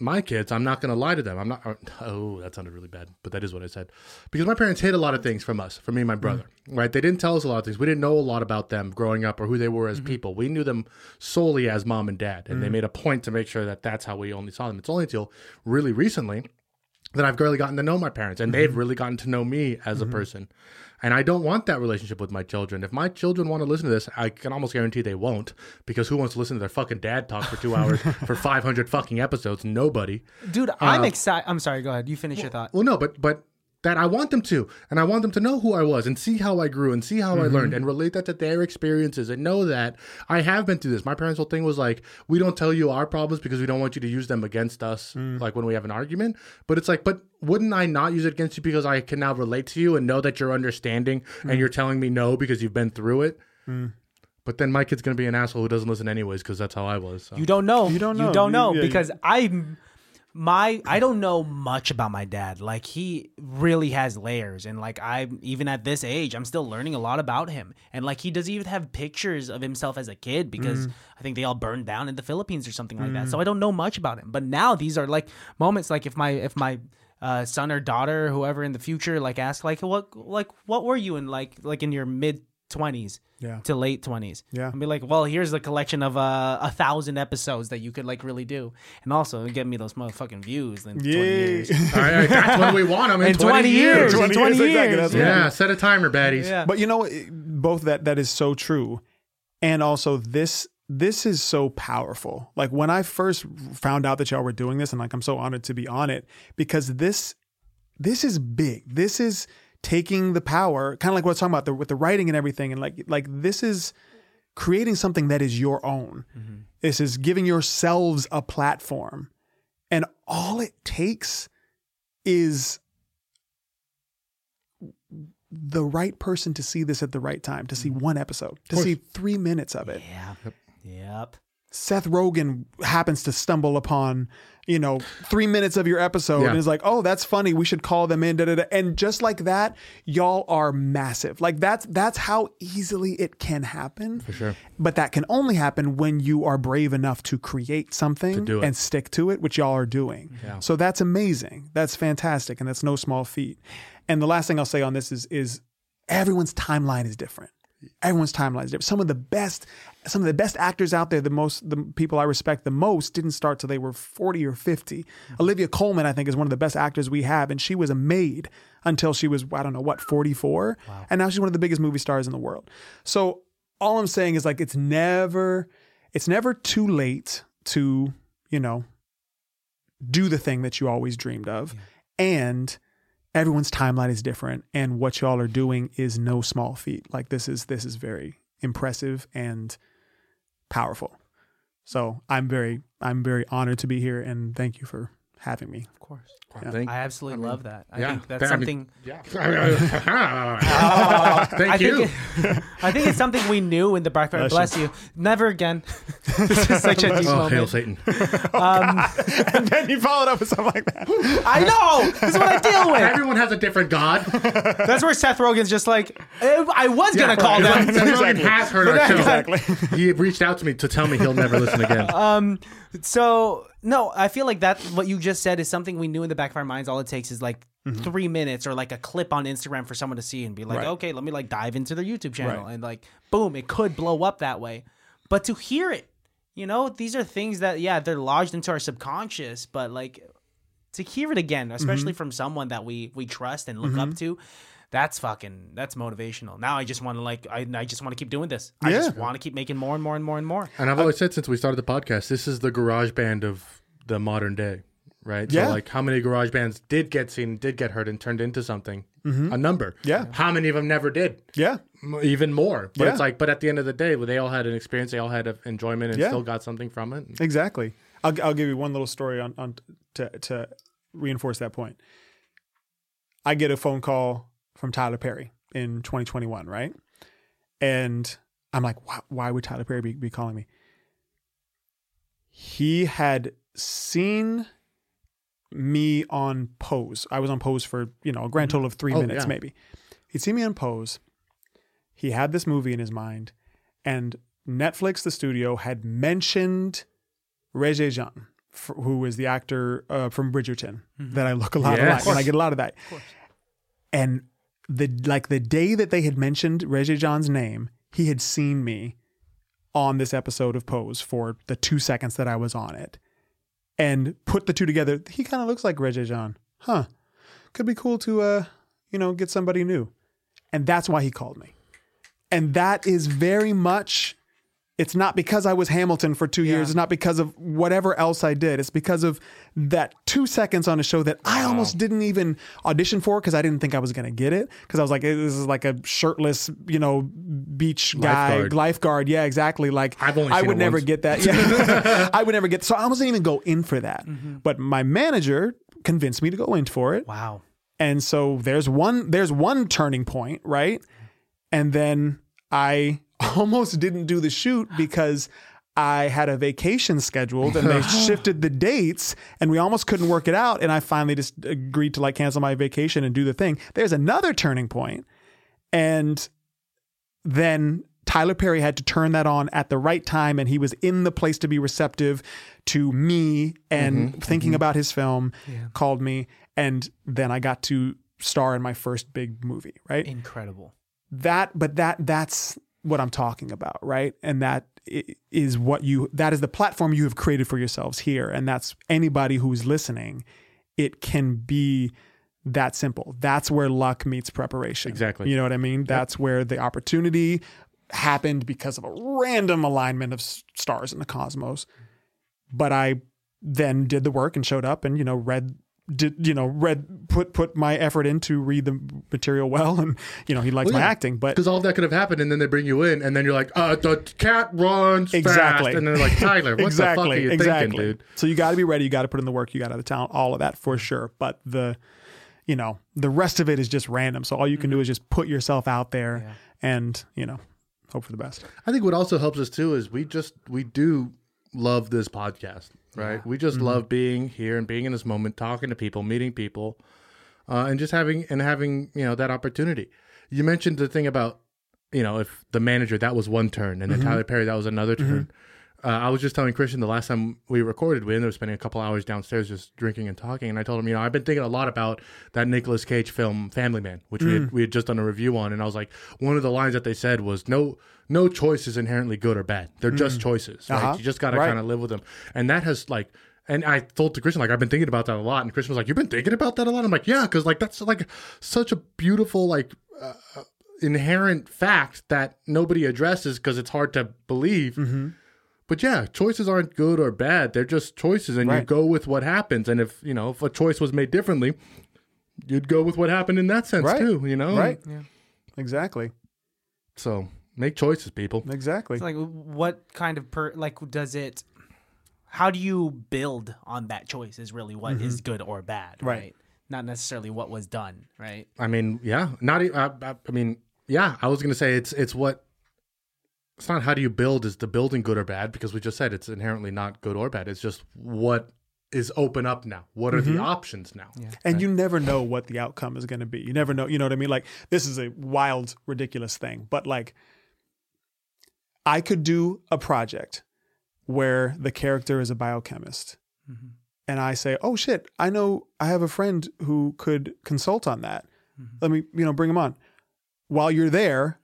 my kids, I'm not going to lie to them. I'm not. Oh, that sounded really bad, but that is what I said. Because my parents hid a lot of things from us, from me and my brother. Mm. Right? They didn't tell us a lot of things. We didn't know a lot about them growing up or who they were as mm-hmm. people. We knew them solely as mom and dad, and they mm. made a point to make sure that that's how we only saw them. It's only until really recently that I've really gotten to know my parents, and they've mm-hmm. really gotten to know me as a mm-hmm. person. And I don't want that relationship with my children. If my children want to listen to this, I can almost guarantee they won't because who wants to listen to their fucking dad talk for two hours for 500 fucking episodes? Nobody. Dude, I'm uh, excited. I'm sorry. Go ahead. You finish your thought. Well, no, but but that I want them to, and I want them to know who I was and see how I grew and see how I learned mm-hmm. and relate that to their experiences and know that I have been through this. My parents' whole thing was like, we don't tell you our problems because we don't want you to use them against us, mm. like when we have an argument. But it's like, but wouldn't I not use it against you because I can now relate to you and know that you're understanding and mm. you're telling me no because you've been through it. Mm. But then my kid's gonna be an asshole who doesn't listen anyways because that's how I was. So. You don't know. You don't know. You don't You- know yeah, you- because I'm my I don't know much about my dad. Like he really has layers and like I even at this age I'm still learning a lot about him. And like he doesn't even have pictures of himself as a kid because Mm. I think they all burned down in the Philippines or something like that. So I don't know much about him. But now these are like moments like if my if my uh, son or daughter, whoever in the future, like ask like what like what were you in like like in your mid twenties Yeah. to late twenties. Yeah. And be like, well, here's a collection of uh, a thousand episodes that you could like really do, and also get me those motherfucking views in twenty years. All right, that's when we want them in, In 20 years. In 20 20 years, years. exactly, that's Yeah, set a timer, baddies. Yeah. But you know? Both that that is so true, and also this this is so powerful. Like when I first found out that y'all were doing this, and like I'm so honored to be on it because this this is big. This is taking the power, kind of like what I was talking about the, with the writing and everything, and like like this is creating something that is your own. Mm-hmm. This is giving yourselves a platform, and all it takes is the right person to see this at the right time, to see mm-hmm. one episode, to see three minutes of it. Yeah. Yep. Seth Rogen happens to stumble upon, you know, three minutes of your episode Yeah. and is like, oh, that's funny. We should call them in. Da, da, da. And just like that, y'all are massive. Like that's that's how easily it can happen. For sure. But that can only happen when you are brave enough to create something it. and stick to it, which y'all are doing. Yeah. So that's amazing. That's fantastic. And that's no small feat. And the last thing I'll say on this is is everyone's timeline is different. Everyone's timeline is different. Some of the best, some of the best actors out there, the most, the people I respect the most, didn't start till they were forty or 50 mm-hmm. Olivia Colman, I think, is one of the best actors we have, and she was a maid until she was, I don't know, what, forty four, and now she's one of the biggest movie stars in the world. So all I'm saying is like it's never, it's never too late to, you know, do the thing that you always dreamed of, and everyone's timeline is different and what y'all are doing is no small feat. Like this is this is very impressive and powerful. So i'm very i'm very honored to be here and thank you for having me Of course. Thank, I absolutely love that. I yeah, think that's I mean, something. yeah. Thank I you. think, it- I think it's something we knew in the background. Bless Bless you. Never again. this is such a deep oh, hail moment. Satan. and then you followed up with something like that I know. This is what I deal with. Everyone has a different God. That's where Seth Rogen's just like, "Eh, I was gonna call Right. them. Seth Rogen Exactly. has heard our show. exactly He reached out to me to tell me he'll never listen again. So no, I feel like that what you just said is something we knew in the back of our minds. All it takes is like three minutes or like a clip on Instagram for someone to see and be like, Right. okay, let me like dive into their YouTube channel Right. and like boom, it could blow up that way. But to hear it, you know, these are things that yeah, they're lodged into our subconscious, but like to hear it again, especially Mm-hmm. from someone that we we trust and look up to. That's fucking that's motivational. Now I just want to like I, I just want to keep doing this. I just want to keep making more and more and more and more. And I've always said since we started the podcast, this is the garage band of the modern day, right? Yeah. So like how many garage bands did get seen, did get heard and turned into something? Mm-hmm. A number. Yeah. How many of them never did? yeah Even more. But Yeah. it's like, but at the end of the day, they all had an experience, they all had a enjoyment and Yeah. still got something from it. Exactly. I'll, I'll give you one little story on, on to, to reinforce that point. I get a phone call from Tyler Perry in 2021, right? And I'm like, why, why would Tyler Perry be, be calling me? He had seen me on Pose. I was on Pose for, you know, a grand total of three Oh, minutes, yeah. maybe. He'd seen me on Pose. He had this movie in his mind, and Netflix, the studio, had mentioned Regé Jean, f- who is the actor uh, from Bridgerton that I look a lot and I get a lot of that. And the like the day that they had mentioned Regé Jean's name, he had seen me on this episode of Pose for the two seconds that I was on it, and put the two together. He kind of looks like Regé Jean, huh? Could be cool to uh, you know, get somebody new. And that's why he called me. And that is very much it's not because I was Hamilton for two years. It's not because of whatever else I did. It's because of that two seconds on a show that I almost didn't even audition for because I didn't think I was going to get it. Because I was like, this is like a shirtless, you know, beach guy, Lifeguard. lifeguard. Yeah, exactly. Like I would never once. get that. Yeah. I would never get. So I wasn't even go in for that. Mm-hmm. But my manager convinced me to go in for it. Wow. And so there's one there's one turning point, right? And then I almost didn't do the shoot because I had a vacation scheduled and they shifted the dates and we almost couldn't work it out and I finally just agreed to like cancel my vacation and do the thing. There's another turning point and then Tyler Perry had to turn that on at the right time, and he was in the place to be receptive to me and mm-hmm. thinking mm-hmm. about his film. Called me, and then I got to star in my first big movie. Right, Incredible. that, but that that's what I'm talking about, right? And that is what you that is the platform you have created for yourselves here, and that's anybody who's listening. It can be that simple. That's where luck meets preparation. Exactly. You know what I mean? That's where the opportunity happened because of a random alignment of stars in the cosmos. But I then did the work and showed up and you know read did you know read put put my effort in to read the material well and you know he likes Well, my acting but Because all that could have happened, and then they bring you in, and then you're like, uh, the cat runs Exactly. fast. And they're like, Tyler, what the fuck are you exactly. thinking, dude? So you got to be ready. You got to put in the work. You got to have the talent. All of that for sure. But the, you know, the rest of it is just random. So all you can do is just put yourself out there and you know, hope for the best. I think what also helps us too is we just we do love this podcast, right? We just mm-hmm. love being here and being in this moment, talking to people, meeting people, uh, and just having and having you know that opportunity. You mentioned the thing about you know if the manager that was one turn and then mm-hmm. Tyler Perry that was another mm-hmm. turn. Uh, I was just telling Christian the last time we recorded, we ended up spending a couple hours downstairs just drinking and talking. And I told him, you know, I've been thinking a lot about that Nicolas Cage film, Family Man, which we, had, we had just done a review on. And I was like, one of the lines that they said was, no, no choice is inherently good or bad. They're just choices. Right? Uh-huh. You just got to Right. kind of live with them. And that has like, and I told to Christian, like, I've been thinking about that a lot. And Christian was like, you've been thinking about that a lot? I'm like, yeah, because like, that's like such a beautiful, like, uh, inherent fact that nobody addresses because it's hard to believe. Mm-hmm. But yeah, choices aren't good or bad. They're just choices, and you go with what happens. And if you know if a choice was made differently, you'd go with what happened in that sense Right. too. You know, Right. Yeah, Exactly. So make choices, people. Exactly. It's like what kind of per like does it how do you build on that choice is really what is mm-hmm. good or bad, right? Right. Not necessarily what was done, right? I mean, yeah, not. I mean, yeah. I was gonna say it's it's what. It's not how do you build is the building good or bad because we just said it's inherently not good or bad. It's just what is open up now. What are the mm-hmm. options now? and you never know what the outcome is going to be. You never know. You know what I mean? Like this is a wild, ridiculous thing, but like I could do a project where the character is a biochemist, mm-hmm. and I say, "Oh shit, I know. I have a friend who could consult on that. Mm-hmm. Let me, you know, bring him on." While you're there,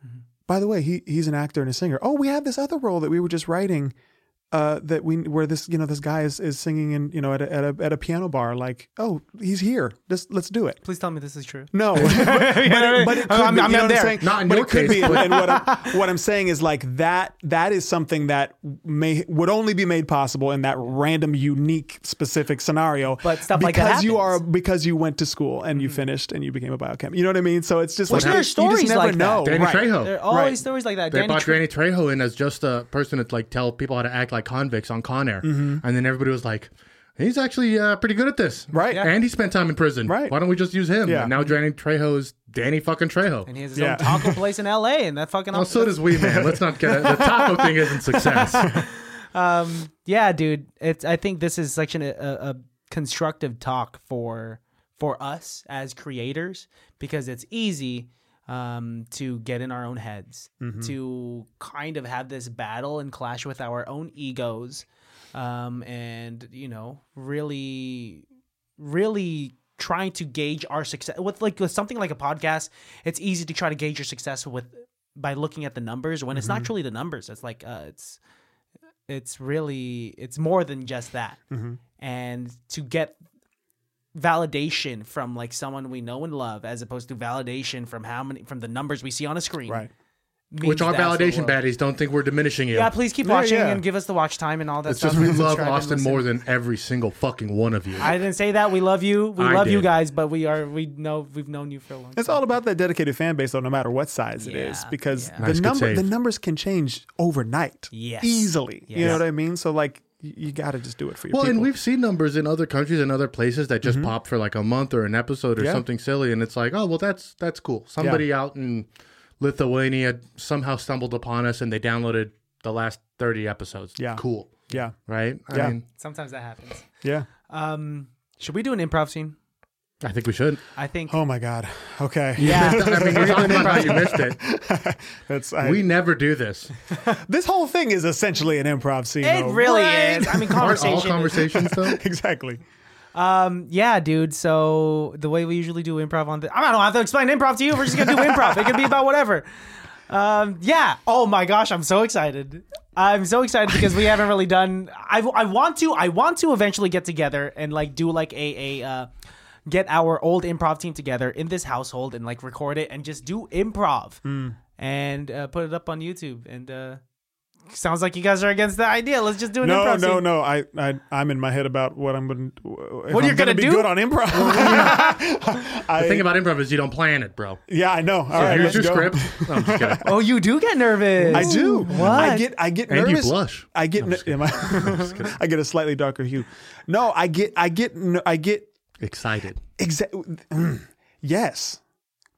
by the way, he he's an actor and a singer. Oh, we have this other role that we were just writing. Uh, that we where this you know this guy is, is singing in you know at a, at a at a piano bar like oh he's here just let's do it Please tell me this is true. no, but, but it, but it could I'm- be, I'm you know not what there. I'm saying? Not in but your it could case, be. And, but- what, I'm, what I'm saying is like that. That is something that may would only be made possible in that random, unique, specific scenario. But stuff like that because you are. Mm-hmm. because you went to school and you finished and you became a biochemist. You know what I mean? So it's just Which like there are you just stories never like that. Danny right. Trejo. There are always Right. stories like that. They Danny brought Tre- Danny Trejo in as just a person to like tell people how to act like convicts on Con Air, and then everybody was like, "He's actually uh, pretty good at this, Right. Yeah. And he spent time in prison, Right. Why don't we just use him? Yeah. And now Danny Trejo is Danny fucking Trejo. and he has his Yeah. own taco place in LA and that fucking Oh, so does we, man. Let's not get it. The taco thing isn't success. um yeah dude it's i think this is such an, a, a constructive talk for for us as creators because it's easy um to get in our own heads to kind of have this battle and clash with our own egos um and you know really really trying to gauge our success. With like with something like a podcast it's easy to try to gauge your success with by looking at the numbers when it's not truly the numbers. It's like uh it's it's really it's more than just that. Mm-hmm. and to get validation from like someone we know and love as opposed to validation from how many from the numbers we see on a screen. Right. Which our the validation baddies don't think we're diminishing you. Yeah, please keep Yeah, watching yeah. and give us the watch time and all that it's stuff. just we love subscribe Austin more than every single fucking one of you. I didn't say that. We love you. We I love you guys, but we are we know we've known you for a long time. It's all about that dedicated fan base, though, no matter what size it is, because yeah. the Nice, number the numbers can change overnight, Yes. easily. You know what I mean? So like, y- you got to just do it for your well, people. and we've seen numbers in other countries and other places that just pop for like a month or an episode or Yeah. something silly, and it's like, oh well, that's that's cool. Somebody out in Lithuania somehow stumbled upon us and they downloaded the last thirty episodes. Yeah. cool, yeah, right? I Yeah. mean, Sometimes that happens. yeah. Um, should we do an improv scene? I think we should. I think. Oh my god. Okay. Yeah. I mean, you're talking about how you missed it. That's I, We never do this. this whole thing is essentially an improv scene. It though, really right? is. I mean, Aren't conversation. all is- conversations though? exactly. Um, yeah, dude. So the way we usually do improv on the, I don't have to explain improv to you. We're just gonna do improv. It could be about whatever. Um, yeah. Oh my gosh, I'm so excited. I'm so excited because we haven't really done. I, I want to. I want to eventually get together and like do like a a uh, get our old improv team together in this household and like record it and just do improv and uh, put it up on YouTube. And uh, sounds like you guys are against the idea. Let's just do an No, improv. no, scene. no. I, I, I'm in my head about what I'm going to. What you're gonna be do? good on improv. I, The thing about improv is you don't plan it, bro. yeah, I know. All right, Here's let's your go. script. No, I'm just kidding. Oh, you do get nervous. I do. What? I get I get And you nervous. blush. I get ne- am I, I get a slightly darker hue. No, I get I get n- I get Excited. exactly yes.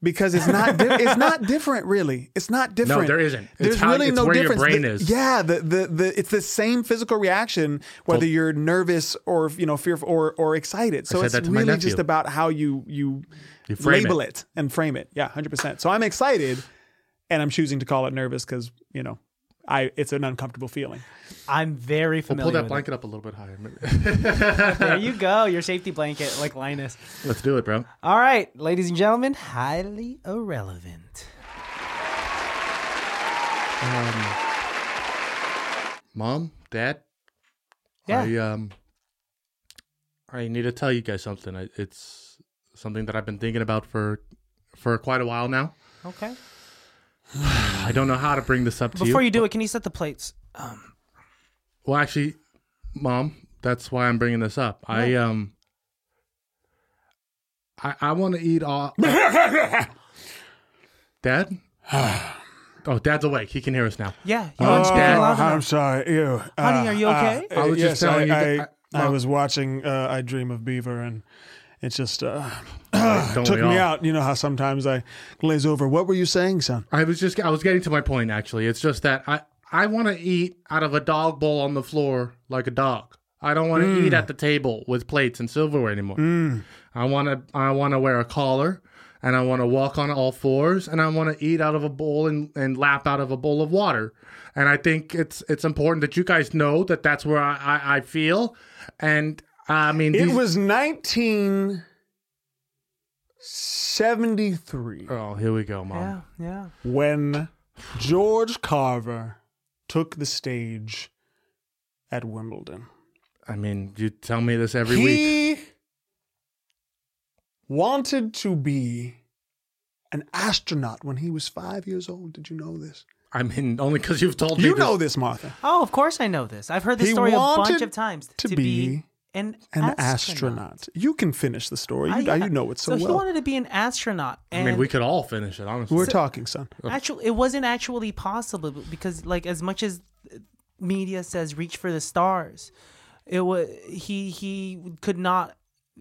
Because it's not di- it's not different really. It's not different. No, there isn't. It's There's how- really it's no where your difference. brain The- is. Yeah, the, the the it's the same physical reaction whether you're nervous or you know fearful or or excited. So it's that to my really just about how you you, You label it. it. and frame it. Yeah, 100%. So I'm excited and I'm choosing to call it nervous cuz, you know, I it's an uncomfortable feeling. I'm very familiar. We'll familiar. pull that with blanket up a little bit higher. There you go, your safety blanket, like Linus. Let's do it, bro. All right, ladies and gentlemen, highly irrelevant. Um, Mom, Dad, Yeah. I um, I need to tell you guys something. I- It's something that I've been thinking about for for quite a while now. Okay. I don't know how to bring this up to you. Before you. you do it, can you set the plates? Um, well, actually, Mom, that's why I'm bringing this up. I um, I I want to eat all. Dad. Oh, Dad's awake. He can hear us now. Yeah. You want to speak Dad. loud I'm enough? sorry. Ew. Uh, Honey, are you uh, okay? I was uh, just telling I, you I, that- I, Mom. was watching uh, I Dream of Beaver and it just uh, took me out. You know how sometimes I glaze over. What were you saying, son? I was just I was getting to my point actually. It's just that I I want to eat out of a dog bowl on the floor like a dog. I don't want to eat at the table with plates and silverware anymore. I want to I want to wear a collar and I want to walk on all fours and I want to eat out of a bowl and, and lap out of a bowl of water. And I think it's it's important that you guys know that that's where I, I, I feel. And I mean, It was 1973 oh, here we go, mom. Yeah, yeah. when George Carver took the stage at Wimbledon. I mean, you tell me this every week. he wanted to be an astronaut when he was five years old. Did you know this? I mean, only because you've told me. You know this, Martha. Oh, of course I know this. I've heard this He story a bunch of times. to be an, An astronaut. astronaut. You can finish the story. You, I- you know it so, So he wanted to be an astronaut. I mean, we could all finish it, honestly. We're talking, son. Actually, it wasn't actually possible because, like, as much as media says, reach for the stars, it was he he could not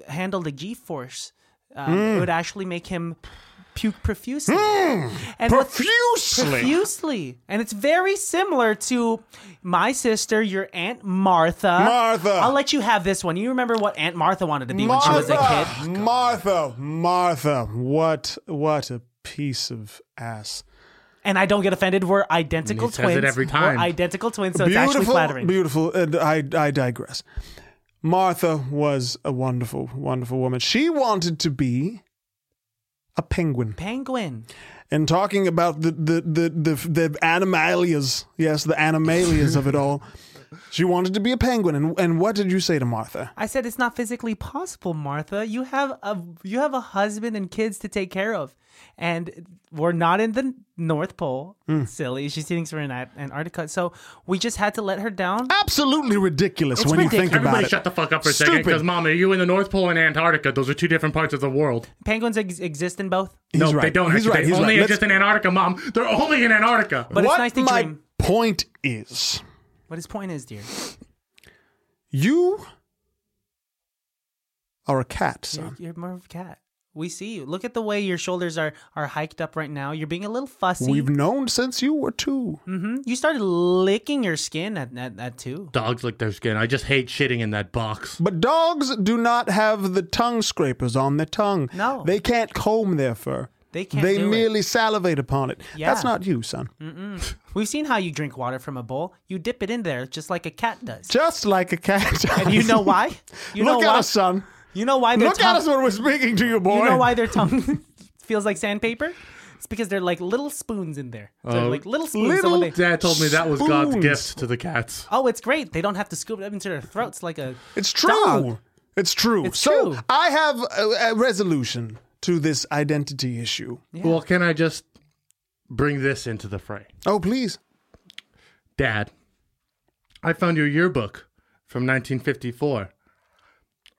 handle the G force. Um, Hmm. It would actually make him puke profusely. Hmm, and Profusely. profusely, and it's very similar to my sister, your aunt Martha. Martha. I'll let you have this one. You remember what Aunt Martha wanted to be when she was a kid? Oh, Martha, Martha, what what a piece of ass. And I don't get offended. We're identical And he says it twins. every time. We're identical twins, so it's actually flattering. beautiful. And I I digress. Martha was a wonderful, wonderful woman. She wanted to be a penguin. Penguin. And talking about the the the the, the animalias, yes, the animalias of it all. She wanted to be a penguin, and and what did you say to Martha? I said it's not physically possible, Martha. You have a you have a husband and kids to take care of, and we're not in the North Pole. Hmm. Silly, she's sitting somewhere in Antarctica, so we just had to let her down. Absolutely ridiculous It's when you think ridiculous. about Everybody it. shut the fuck up for a second, Stupid. because mom, are you in the North Pole and Antarctica? Those are two different parts of the world. Penguins ex- exist in both, He's no, right. they don't. He's actually. right. They He's only right. Let's- exist in Antarctica, mom. They're only in Antarctica. but it's what nice to my dream. point is, What his point is, dear, you are a cat, you're, you're more of a cat. We see you. Look at the way your shoulders are are hiked up right now. You're being a little fussy. We've known since you were two. hmm You started licking your skin at at, at two. Dogs lick their skin. I just hate shitting in that box. But dogs do not have the tongue scrapers on their tongue. No. They can't comb their fur. They can't They do it. merely salivate upon it. Yeah. That's not you, son. We've seen how you drink water from a bowl. You dip it in there just like a cat does. Just like a cat. And you know why? You Look know at why? us, son. You know why their Look tongue, at us when we're speaking to you, boy. You know why their tongue feels like sandpaper? It's because they're like little spoons in there. So Oh. Uh, like little spoons. so they- Dad told me that was God's gift to the cats. oh, it's great. They don't have to scoop it up into their throats like a. It's true. Dog. It's true. It's so true. I have a, a resolution to this identity issue. Well, can I just bring this into the fray? Oh, please. Dad, I found your yearbook from 1954.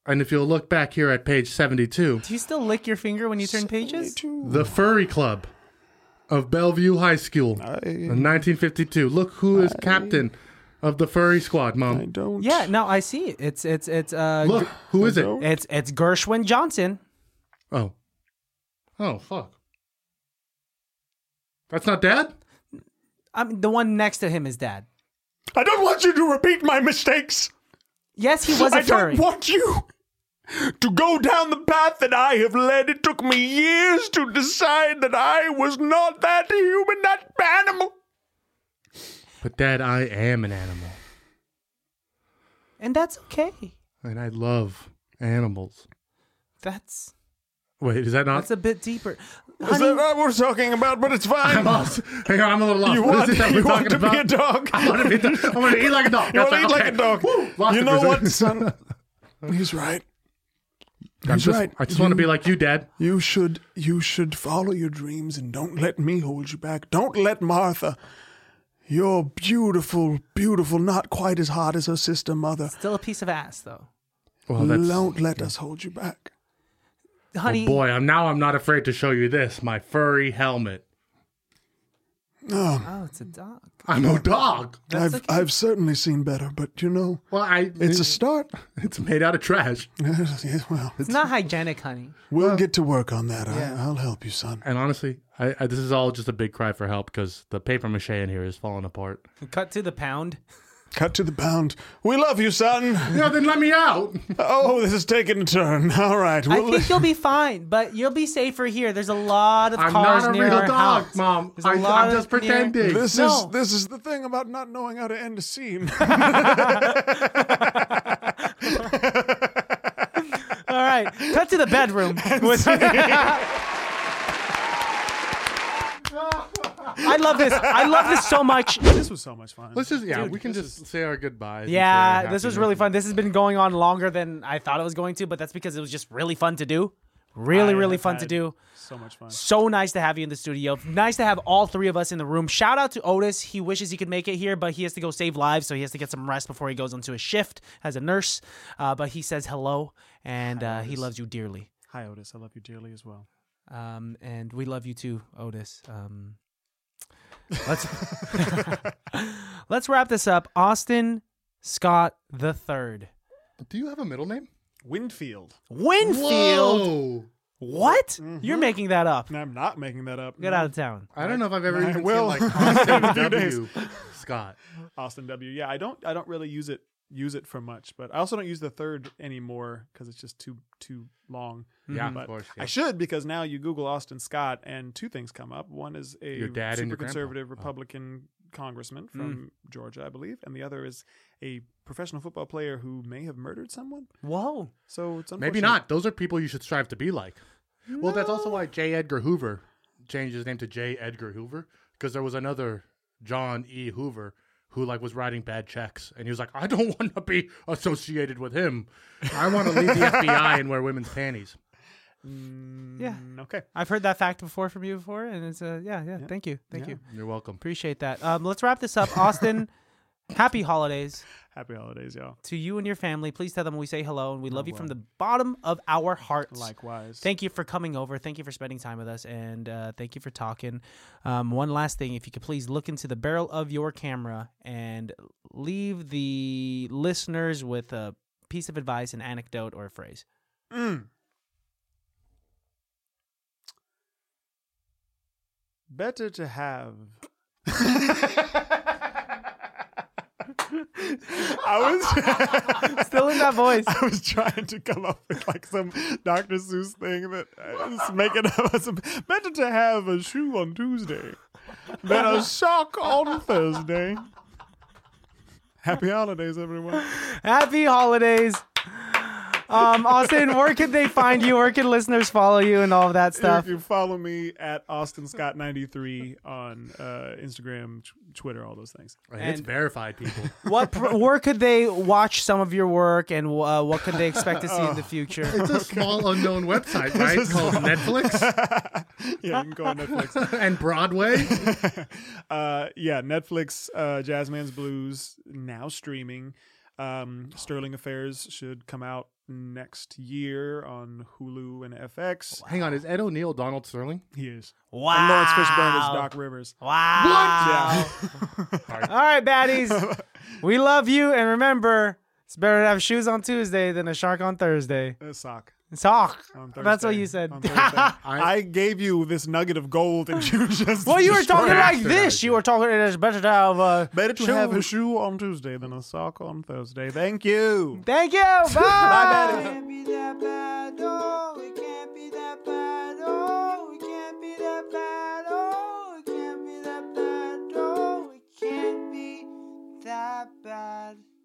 And if you'll look back here at page 72, Do you still lick your finger when you turn pages? the Furry Club of Bellevue High School in 1952. Look who is captain of the Furry Squad, Mom. I don't. Yeah, no, I see. It's it's it's uh Look, who is it? it's it's Gershwin Johnson. Oh. Oh, fuck. That's not Dad? I mean, the one next to him is Dad. I don't want you to repeat my mistakes. Yes, he was a I furry. I don't want you to go down the path that I have led. It took me years to decide that I was not that human, that animal. But Dad, I am an animal. and that's okay. And I love animals. That's Wait, is that not? that's a bit deeper. Is Honey, that what we're talking about? But it's fine. I'm lost. Hang on, I'm a little lost. You What want, is it that we're want talking to be a dog? I want to be. The, I want to eat like a dog. You want to eat right. like a dog. Woo, you know what, son? He's right. I'm He's just, right. I just want to be like you, Dad. You should you should follow your dreams and don't let me hold you back. Don't let Martha. You're beautiful, beautiful, not quite as hot as her sister mother. still a piece of ass though. Well, that's. don't let us hold you back. Oh, honey, Boy, I'm now. I'm not afraid to show you this. My furry helmet. oh, it's a dog. I'm a dog. I've okay. I've certainly seen better, but you know, Well, I. it's a start. It's made out of trash. Yeah, well, It's not hygienic, honey. we'll get to work on that. Yeah. I, I'll help you, son. And honestly, I, I this is all just a big cry for help because the paper mache in here is falling apart. Cut to the pound. Cut to the pound. We love you, son. Yeah, then let me out. Oh, this is taking a turn. All right. I Well, think you'll be fine, but you'll be safer here. There's a lot of I'm cars not a near real our dog, house. Mom. There's a I, lot I'm just of near- pretending. this No. is this is the thing about not knowing how to end a scene. All right, cut to the bedroom. With- I love this. I love this so much. this was so much fun. Let's just yeah, Dude, we can this just say our goodbyes. and say Yeah, our this was happiness. really fun. This has been going on longer than I thought it was going to, but that's because it was just really fun to do. Really, I really have fun to had do. So much fun. So nice to have you in the studio. Nice to have all three of us in the room. Shout out to Otis. He wishes he could make it here, but he has to go save lives, so he has to get some rest before he goes onto his shift as a nurse. Uh, but he says hello, and uh, he loves you dearly. Hi, Otis. I love you dearly as well. Um, and we love you too, Otis. Um, let's let's wrap this up. Austin Scott the third, Do you have a middle name? Winfield. Winfield. Whoa. What? Mm-hmm. You're making that up. And I'm not making that up. Get out of town. I don't know if I've ever I even will. seen like Austin A few days. W. Scott. Austin W. Yeah, I don't. I don't really use it. Use it for much, but I also don't use the third anymore because it's just too too long. Yeah, mm-hmm. but of course. I should because now you Google Austin Scott and two things come up. One is a Your dad super your grandpa. conservative Oh. Republican congressman mm. from Georgia, I believe, and the other is a professional football player who may have murdered someone. Whoa. So it's Maybe not. Those are people you should strive to be like. Well, that's also why J. Edgar Hoover changed his name to J. Edgar Hoover because there was another John E. Hoover who like was writing bad checks, and he was like, I don't want to be associated with him. I want to leave the FBI and wear women's panties. Yeah. Mm, okay. I've heard that fact before from you before, and it's uh, yeah, yeah. Thank you, thank you. You're welcome. Appreciate that. Um, let's wrap this up. Austin, happy holidays Happy holidays, y'all. to you and your family. Please tell them we say hello and we love you from the bottom of our hearts. Likewise. Thank you for coming over. Thank you for spending time with us, and uh, thank you for talking. Um, one last thing, if you could please look into the barrel of your camera and leave the listeners with a piece of advice, an anecdote, or a phrase. Mm. Better to have. I was Still in that voice. I was trying to come up with like some Dr. Seuss thing that uh, I was making up. Better to have a shoe on Tuesday than a sock on Thursday. Happy holidays, everyone. Happy holidays. Um, Austin, where can they find you? Where can listeners follow you and all of that stuff? If you can follow me at Austin Scott 93 on uh, Instagram, t- Twitter, all those things. And it's verified, people. What pr- where could they watch some of your work, and uh, what could they expect to see in the future? It's a small unknown website, right? Called Netflix Yeah, you can go on Netflix. and Broadway. uh, yeah, Netflix, uh, Jazzman's Blues now streaming. Um, Sterling Affairs should come out next year on Hulu and FX. Oh, hang on, is Ed O'Neill Donald Sterling? He is. Wow. And Laurence Fishburne is Doc Rivers. Wow. Yeah. All right, baddies. we love you, and remember, it's better to have shoes on Tuesday than a shark on Thursday. A sock. Sock. That's what you said. On Thursday. I gave you this nugget of gold and you just. well, you were talking like this. You were talking. It's better to have. Uh, Better to have a shoe on Tuesday than a sock on Thursday. Thank you. Thank you. Bye. It can't